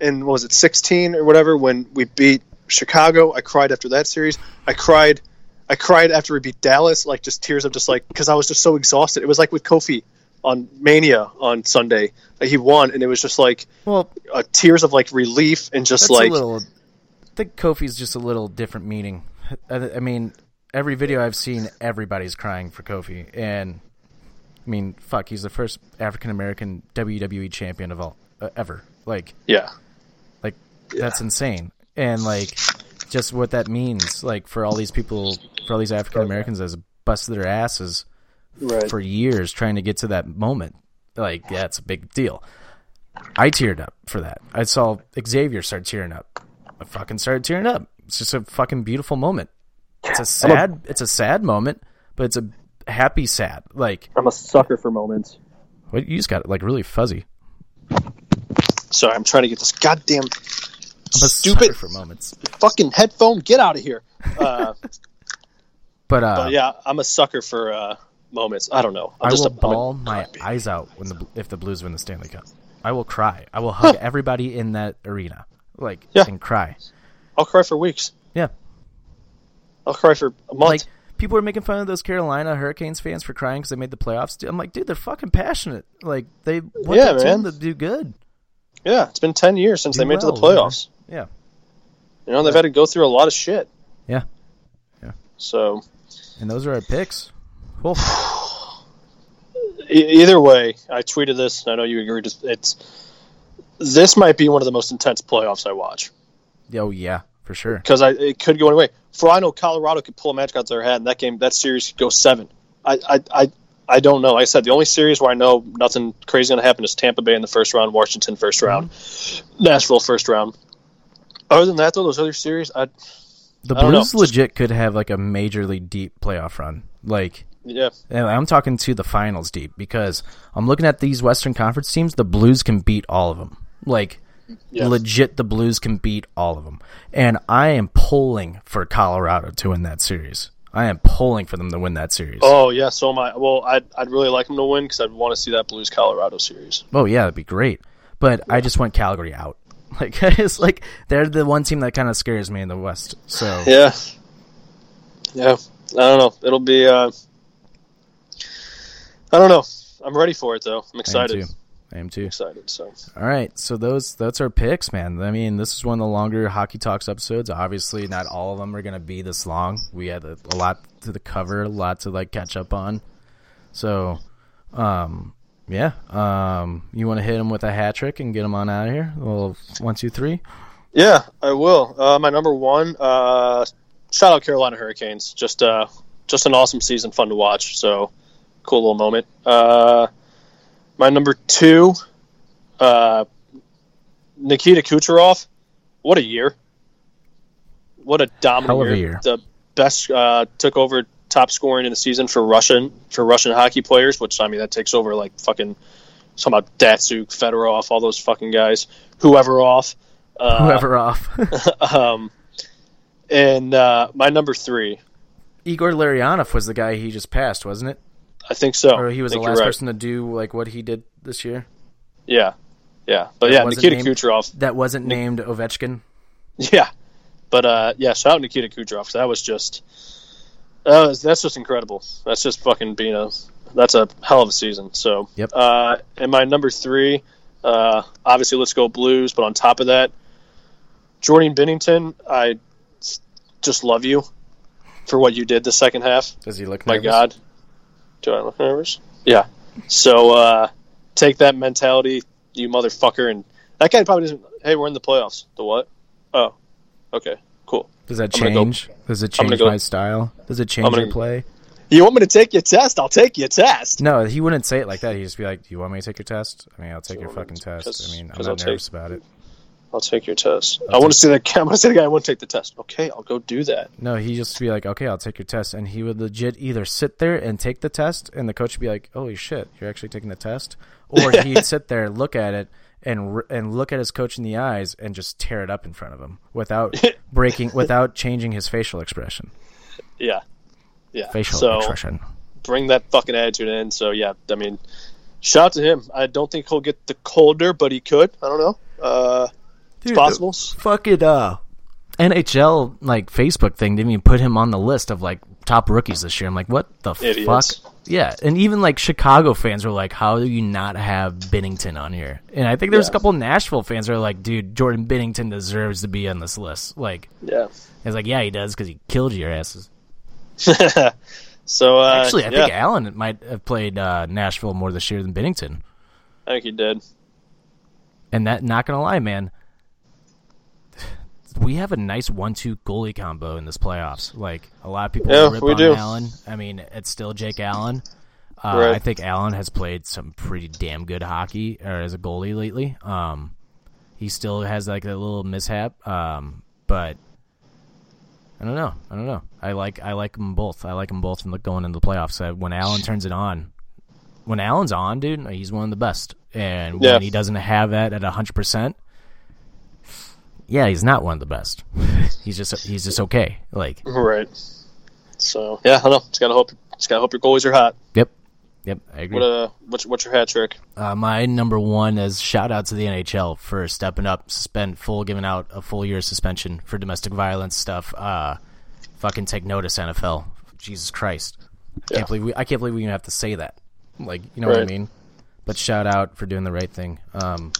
in what was it 16 or whatever when we beat Chicago. I cried after that series. I cried. I cried after we beat Dallas. Like just tears of just like because I was just so exhausted. It was like with Kofi on Mania on Sunday. Like, he won, and it was just like Well, uh, tears of like relief and just that's like a little. I think Kofi's just a little different meaning. I, I mean, every video I've seen, everybody's crying for Kofi, and I mean, fuck, he's the first African American WWE champion of all uh, ever. Like, yeah. like that's insane, and like just what that means, like for all these people, for all these African Americans, as busted their asses Right. for years trying to get to that moment. Like, yeah, a big deal. I teared up for that. I saw Xavier start tearing up. I fucking started tearing up. It's just a fucking beautiful moment. It's a sad. it's a sad moment, but it's a happy sad. Like I'm a sucker for moments. what you just got like really fuzzy. Sorry, I'm trying to get this goddamn I'm a Stupid. for moments. fucking headphone. Get out of here. Uh, [laughs] But uh, but yeah, I'm a sucker for uh, moments. I don't know. I'm I just will a, bawl my crybaby. eyes out when the if the Blues win the Stanley Cup. I will cry. I will hug everybody in that arena, like Yeah. and cry. I'll cry for weeks. Yeah, I'll cry for a month. like people are making fun of those Carolina Hurricanes fans for crying because they made the playoffs. I'm like, dude, they're fucking passionate. Like they want Yeah, their team man. to do good. yeah, it's been ten years since Do they made it to the well, man. playoffs. Yeah, You know, they've had to go through a lot of shit. Yeah, yeah. So And those are our picks. E- either way, I tweeted this. and I know you agreed. It's this might be one of the most intense playoffs I watch Oh yeah, for sure. because I it could go any way. For I know, Colorado could pull a magic out of their hat, and that game, that series could go seven. I, I, I, I don't know. Like I said the only series where I know nothing crazy going to happen is Tampa Bay in the first round, Washington first mm-hmm. round, Nashville first round. Other than that, though, those other series, I The I. Blues legit could have like a majorly deep playoff run. Like yeah, And I'm talking to the finals deep because I'm looking at these Western Conference teams. The Blues can beat all of them. Like, Yeah. legit, the Blues can beat all of them. And I am pulling for Colorado to win that series. I am pulling for them to win that series. Oh yeah, so am I. Well, I'd I'd really like them to win because I'd want to see that Blues Colorado series. Oh, yeah, that'd be great. But I just want Calgary out. [laughs] Like, [laughs] it's like they're the one team that kind of scares me in the West. So Yeah, yeah. I don't know. It'll be. uh I don't know. I'm ready for it though. I'm I am excited. too. I am too. Excited. So All right, so those that's our picks, man. I mean, this is one of the longer hockey talks episodes. Obviously, not all of them are going to be this long. We had a, a lot to the cover, a lot to like catch up on. So, um, yeah, um, you want to hit them with a hat trick and get them on out of here? Well, one, two, three. yeah, I will. Uh, my number one. Uh, shout out Carolina Hurricanes. Just uh, just an awesome season, fun to watch. So cool little moment. Uh, my number two. Uh, Nikita Kucherov. What a year! What a dominant year. year. The best uh, took over top scoring in the season for Russian for Russian hockey players. Which I mean, that takes over like fucking. Talking about Datsyuk, Fedorov, all those fucking guys. Whoever off. Uh, Whoever off. [laughs] [laughs] um, and uh, my number three, Igor Larionov was the guy he just passed, wasn't it? I think so. Or he was the last right. person to do like what he did this year. Yeah, yeah, but That yeah, Nikita named- Kucherov. That wasn't named Ovechkin. Yeah, but uh, yeah, shout out Nikita Kucherov. That was just that was, that's just incredible. That's just fucking being a that's a hell of a season. So Yep. Uh, and my number three, uh, obviously, let's go Blues. But on top of that, Jordan Binnington, I just love you for what you did the second half. Does he look? My nervous? God, do I look nervous? Yeah. So uh, take that mentality, you motherfucker, and that guy probably doesn't. Hey, we're in the playoffs. The what? Oh, okay, cool. Does that I'm gonna go- change? Does it change go- my style? Does it change I'm gonna- your play? You want me to take your test? I'll take your test. No, he wouldn't say it like that. He'd just be like, "Do you want me to take your test?" I mean, I'll take your fucking test. because- I mean, I'm not I'll take- nervous about it. I'll take your test. I'll I want to see that. I want to see the guy. I want to take the test. Okay, I'll go do that. No, he'd just be like, "Okay, I'll take your test," and he would legit either sit there and take the test, and the coach would be like, "Holy shit, you're actually taking the test," or [laughs] he'd sit there, look at it, and and look at his coach in the eyes, and just tear it up in front of him without [laughs] breaking, without changing his facial expression. Yeah, yeah. Facial so expression. bring that fucking attitude in. So yeah, I mean, shout out to him. I don't think he'll get the Calder, but he could. I don't know. Uh, it's Dude, possible. Fucking uh, NHL like Facebook thing didn't even put him on the list of like top rookies this year. I'm like, what the Idiots. fuck? Yeah, and even like Chicago fans were like, how do you not have Binnington on here? And I think there's a Yeah. couple Nashville fans are like, dude, Jordan Binnington deserves to be on this list. Like, Yeah. it's like, yeah, he does because he killed your asses. [laughs] so uh, Actually, I yeah, think Allen might have played uh, Nashville more this year than Binnington. I think he did. And that, not gonna lie, man, we have a nice one-two goalie combo in this playoffs. Like a lot of people Yeah, rip on do. Allen. I mean, it's still Jake Allen. Uh, Right. I think Allen has played some pretty damn good hockey or as a goalie lately. Um, he still has like a little mishap, um, but I don't know. I don't know. I like I like them both. I like them both in the going into the playoffs. Uh, when Allen turns it on, when Allen's on, dude, he's one of the best. And Yeah. when he doesn't have that at hundred percent, yeah, he's not one of the best. he's just he's just okay. Like Right. So yeah, I don't know. Just gotta hope. Just gotta hope your goalies are hot. yep, yep. I agree. What uh, what's what's your hat trick? Uh, my number one is shout out to the NHL for stepping up, suspend full, giving out a full year suspension for domestic violence stuff. Uh, fucking take notice, NFL. Jesus Christ, I Yeah. can't believe we. I can't believe we even have to say that. Like, you know what I mean? But shout out for doing the right thing. Um,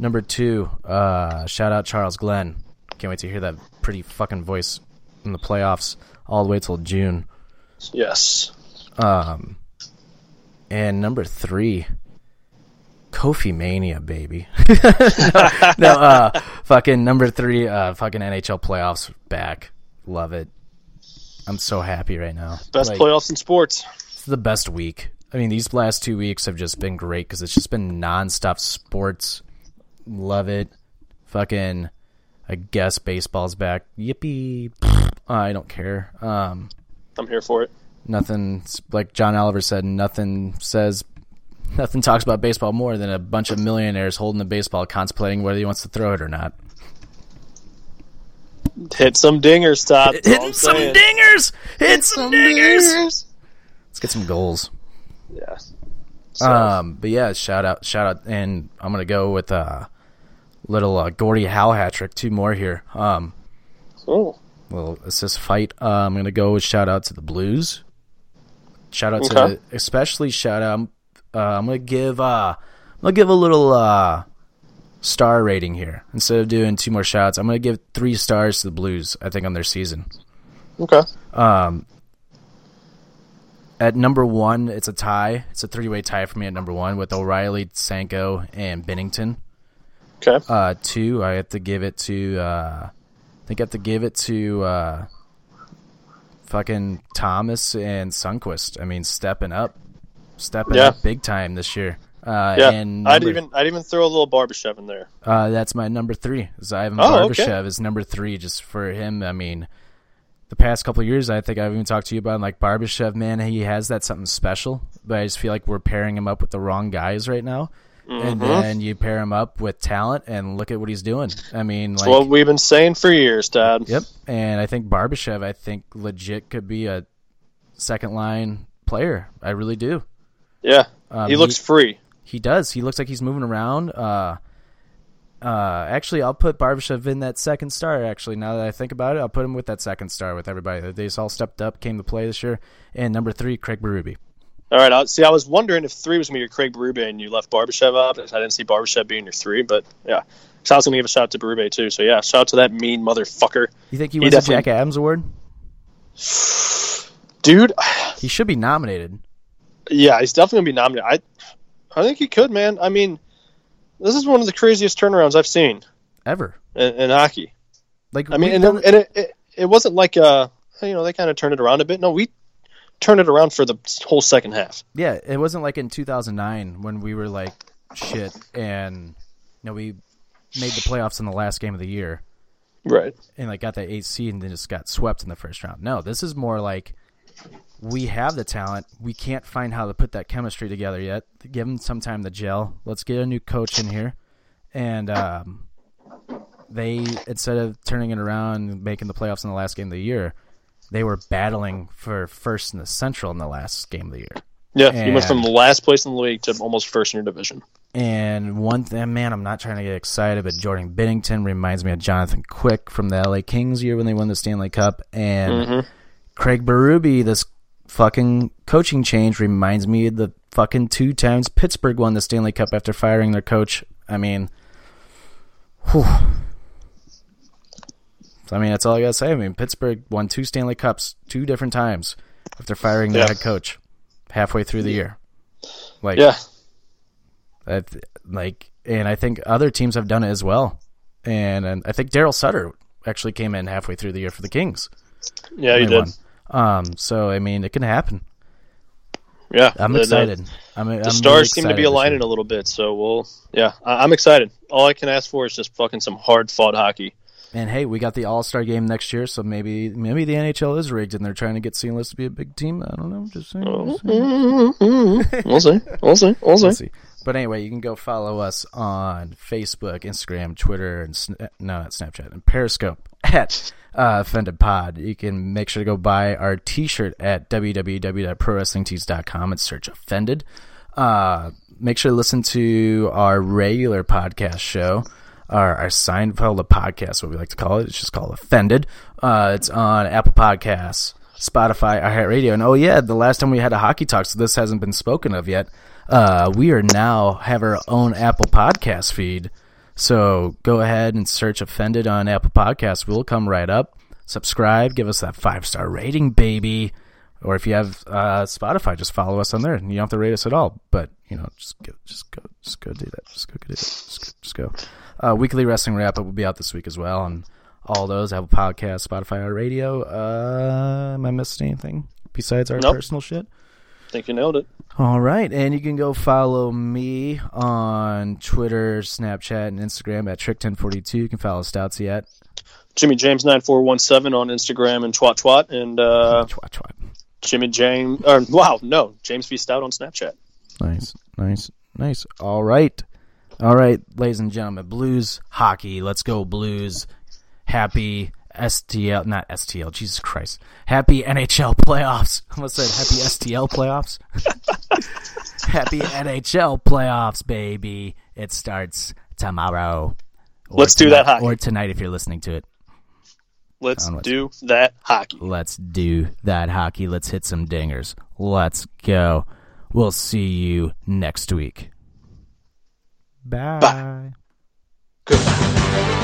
number two, uh, shout out Charles Glenn. Can't wait to hear that pretty fucking voice in the playoffs all the way till June. Yes. Um, and number three, Kofi Mania, baby. [laughs] no, no, uh, fucking number three, uh, fucking NHL playoffs back. Love it. I'm so happy right now. Best Like, playoffs in sports. It's the best week. I mean, these last two weeks have just been great because it's just been nonstop sports. Love it. Fucking, I guess baseball's back. Yippee! I don't care. Um, I'm here for it. nothing like John Oliver said. Nothing says, nothing talks about baseball more than a bunch of millionaires holding a baseball, contemplating whether he wants to throw it or not. Hit some dingers, Todd. Hit, all some saying. dingers! Hit some dingers! Let's get some goals. Yeah. So, Um, but yeah, shout out, shout out, and I'm gonna go with uh, little uh, Gordie Howe hat trick. Two more here. Um, oh, little assist fight. Uh, I'm gonna go with shout out to the Blues. Shout out Okay. to especially shout out. Uh, I'm gonna give uh, I'm gonna give a little uh, star rating here instead of doing two more shots. I'm gonna give three stars to the Blues. I think on their season. okay. Um, at number one, it's a tie. It's a three-way tie for me at number one with O'Reilly, Sanko, and Binnington. Okay. Uh, two, I have to give it to. Uh, I think I have to give it to uh, fucking Thomas and Sundqvist. I mean, stepping up, stepping Yeah. up big time this year. Uh, Yeah. and I'd even I'd even throw a little Barbashev in there. uh, that's my number three. Ivan Oh, okay. Is number three. Just for him, I mean, the past couple of years, I think I've even talked to you about like Barbashev. Man, he has that something special. But I just feel like we're pairing him up with the wrong guys right now. Mm-hmm. And then you pair him up with talent, and look at what he's doing. I mean, like, what we've been saying for years, Dad. yep. And I think Barbashev, I think legit could be a second line player. I really do. Yeah. Um, he looks free. He does. He looks like he's moving around. Uh, uh, actually, I'll put Barbashev in that second star. Actually, now that I think about it, I'll put him with that second star with everybody. They just all stepped up, came to play this year. And number three, Craig Berube. All right. I, see, I was wondering if three was going to be your Craig Berube and you left Barbashev up. I didn't see Barbashev being your three, but yeah. So I was going to give a shout out to Berube too. So yeah, shout out to that mean motherfucker, You think he He wins definitely- Jack Adams Award? [sighs] dude. He should be nominated. [sighs] Yeah, he's definitely going to be nominated. I I think he could, man. I mean, this is one of the craziest turnarounds I've seen Ever. in, in hockey. Like I mean, and, done and it, it, it wasn't like uh, you know, they kind of turned it around a bit. No, we turned it around for the whole second half. Yeah, it wasn't like in 2009 when we were like shit and you know we made the playoffs in the last game of the year Right. and like got that eight seed and then just got swept in the first round. No, this is more like we have the talent. We can't find how to put that chemistry together yet. Give them some time to gel. Let's get a new coach in here, and um, they instead of turning it around and making the playoffs in the last game of the year, they were battling for first in the Central in the last game of the year. Yeah, you went from And- last place in the league to almost first in your division. And one thing, man, I'm not trying to get excited, but Jordan Binnington reminds me of Jonathan Quick from the LA Kings year when they won the Stanley Cup, and Craig Berube, this fucking coaching change reminds me of the fucking two times Pittsburgh won the Stanley Cup after firing their coach. I mean, whew. I mean, that's all I gotta say. I mean, Pittsburgh won two Stanley Cups two different times after firing their Yeah. head coach halfway through the year. Like, Yeah, that like, and I think other teams have done it as well. And, and I think Darryl Sutter actually came in halfway through the year for the Kings. yeah, he did. won. Um, so I mean, it can happen. Yeah, I'm the- the- excited. I'm, I'm The really stars seem to be aligning a little bit, so we'll. Yeah, I, I'm excited. All I can ask for is just fucking some hard fought hockey. And hey, we got the All Star game next year, so maybe maybe the NHL is rigged and they're trying to get Seamless to be a big team. I don't know. Just saying. just saying. [laughs] We'll see. We'll see. We'll see. We'll see. But anyway, you can go follow us on Facebook, Instagram, Twitter, and Sna- no, not Snapchat, and Periscope at uh, Offended Pod. You can make sure to go buy our T-shirt at www.prowrestlingtees.com and search Offended. Uh, make sure to listen to our regular podcast show, our, our Seinfeld podcast, what we like to call it. It's just called Offended. Uh, it's on Apple Podcasts, Spotify, iHeartRadio, and oh yeah, the last time we had a hockey talk, so this hasn't been spoken of yet. Uh, we are now have our own Apple Podcast feed. So go ahead and search Offended on Apple Podcasts. We'll come right up. Subscribe, give us that five star rating, baby. Or if you have uh, Spotify, just follow us on there. You don't have to rate us at all, but you know, just go, just go, just go do that. Just go do that. Just go. Just go. Uh, weekly wrestling wrap up will be out this week as well on all those Apple Podcasts, Spotify, or radio. Uh, am I missing anything besides our Nope. personal shit? Think you nailed it. All right, and you can go follow me on Twitter, Snapchat, and Instagram at Trick1042. You can follow Stoutsy at Jimmy James nine four one seven on Instagram and twat twat and uh, Twat Twat. Jimmy James or wow no James V Stout on Snapchat. Nice, nice, nice. All right, all right, ladies and gentlemen, Blues hockey. Let's go Blues. Happy STL, not STL. Jesus Christ. Happy NHL playoffs. [laughs] I almost said happy STL playoffs. [laughs] happy NHL playoffs, baby. It starts tomorrow. Or Let's do that hockey. Or tonight if you're listening to it. Let's Onwards. do that hockey. Let's do that hockey. Let's hit some dingers. Let's go. We'll see you next week. Bye. Good.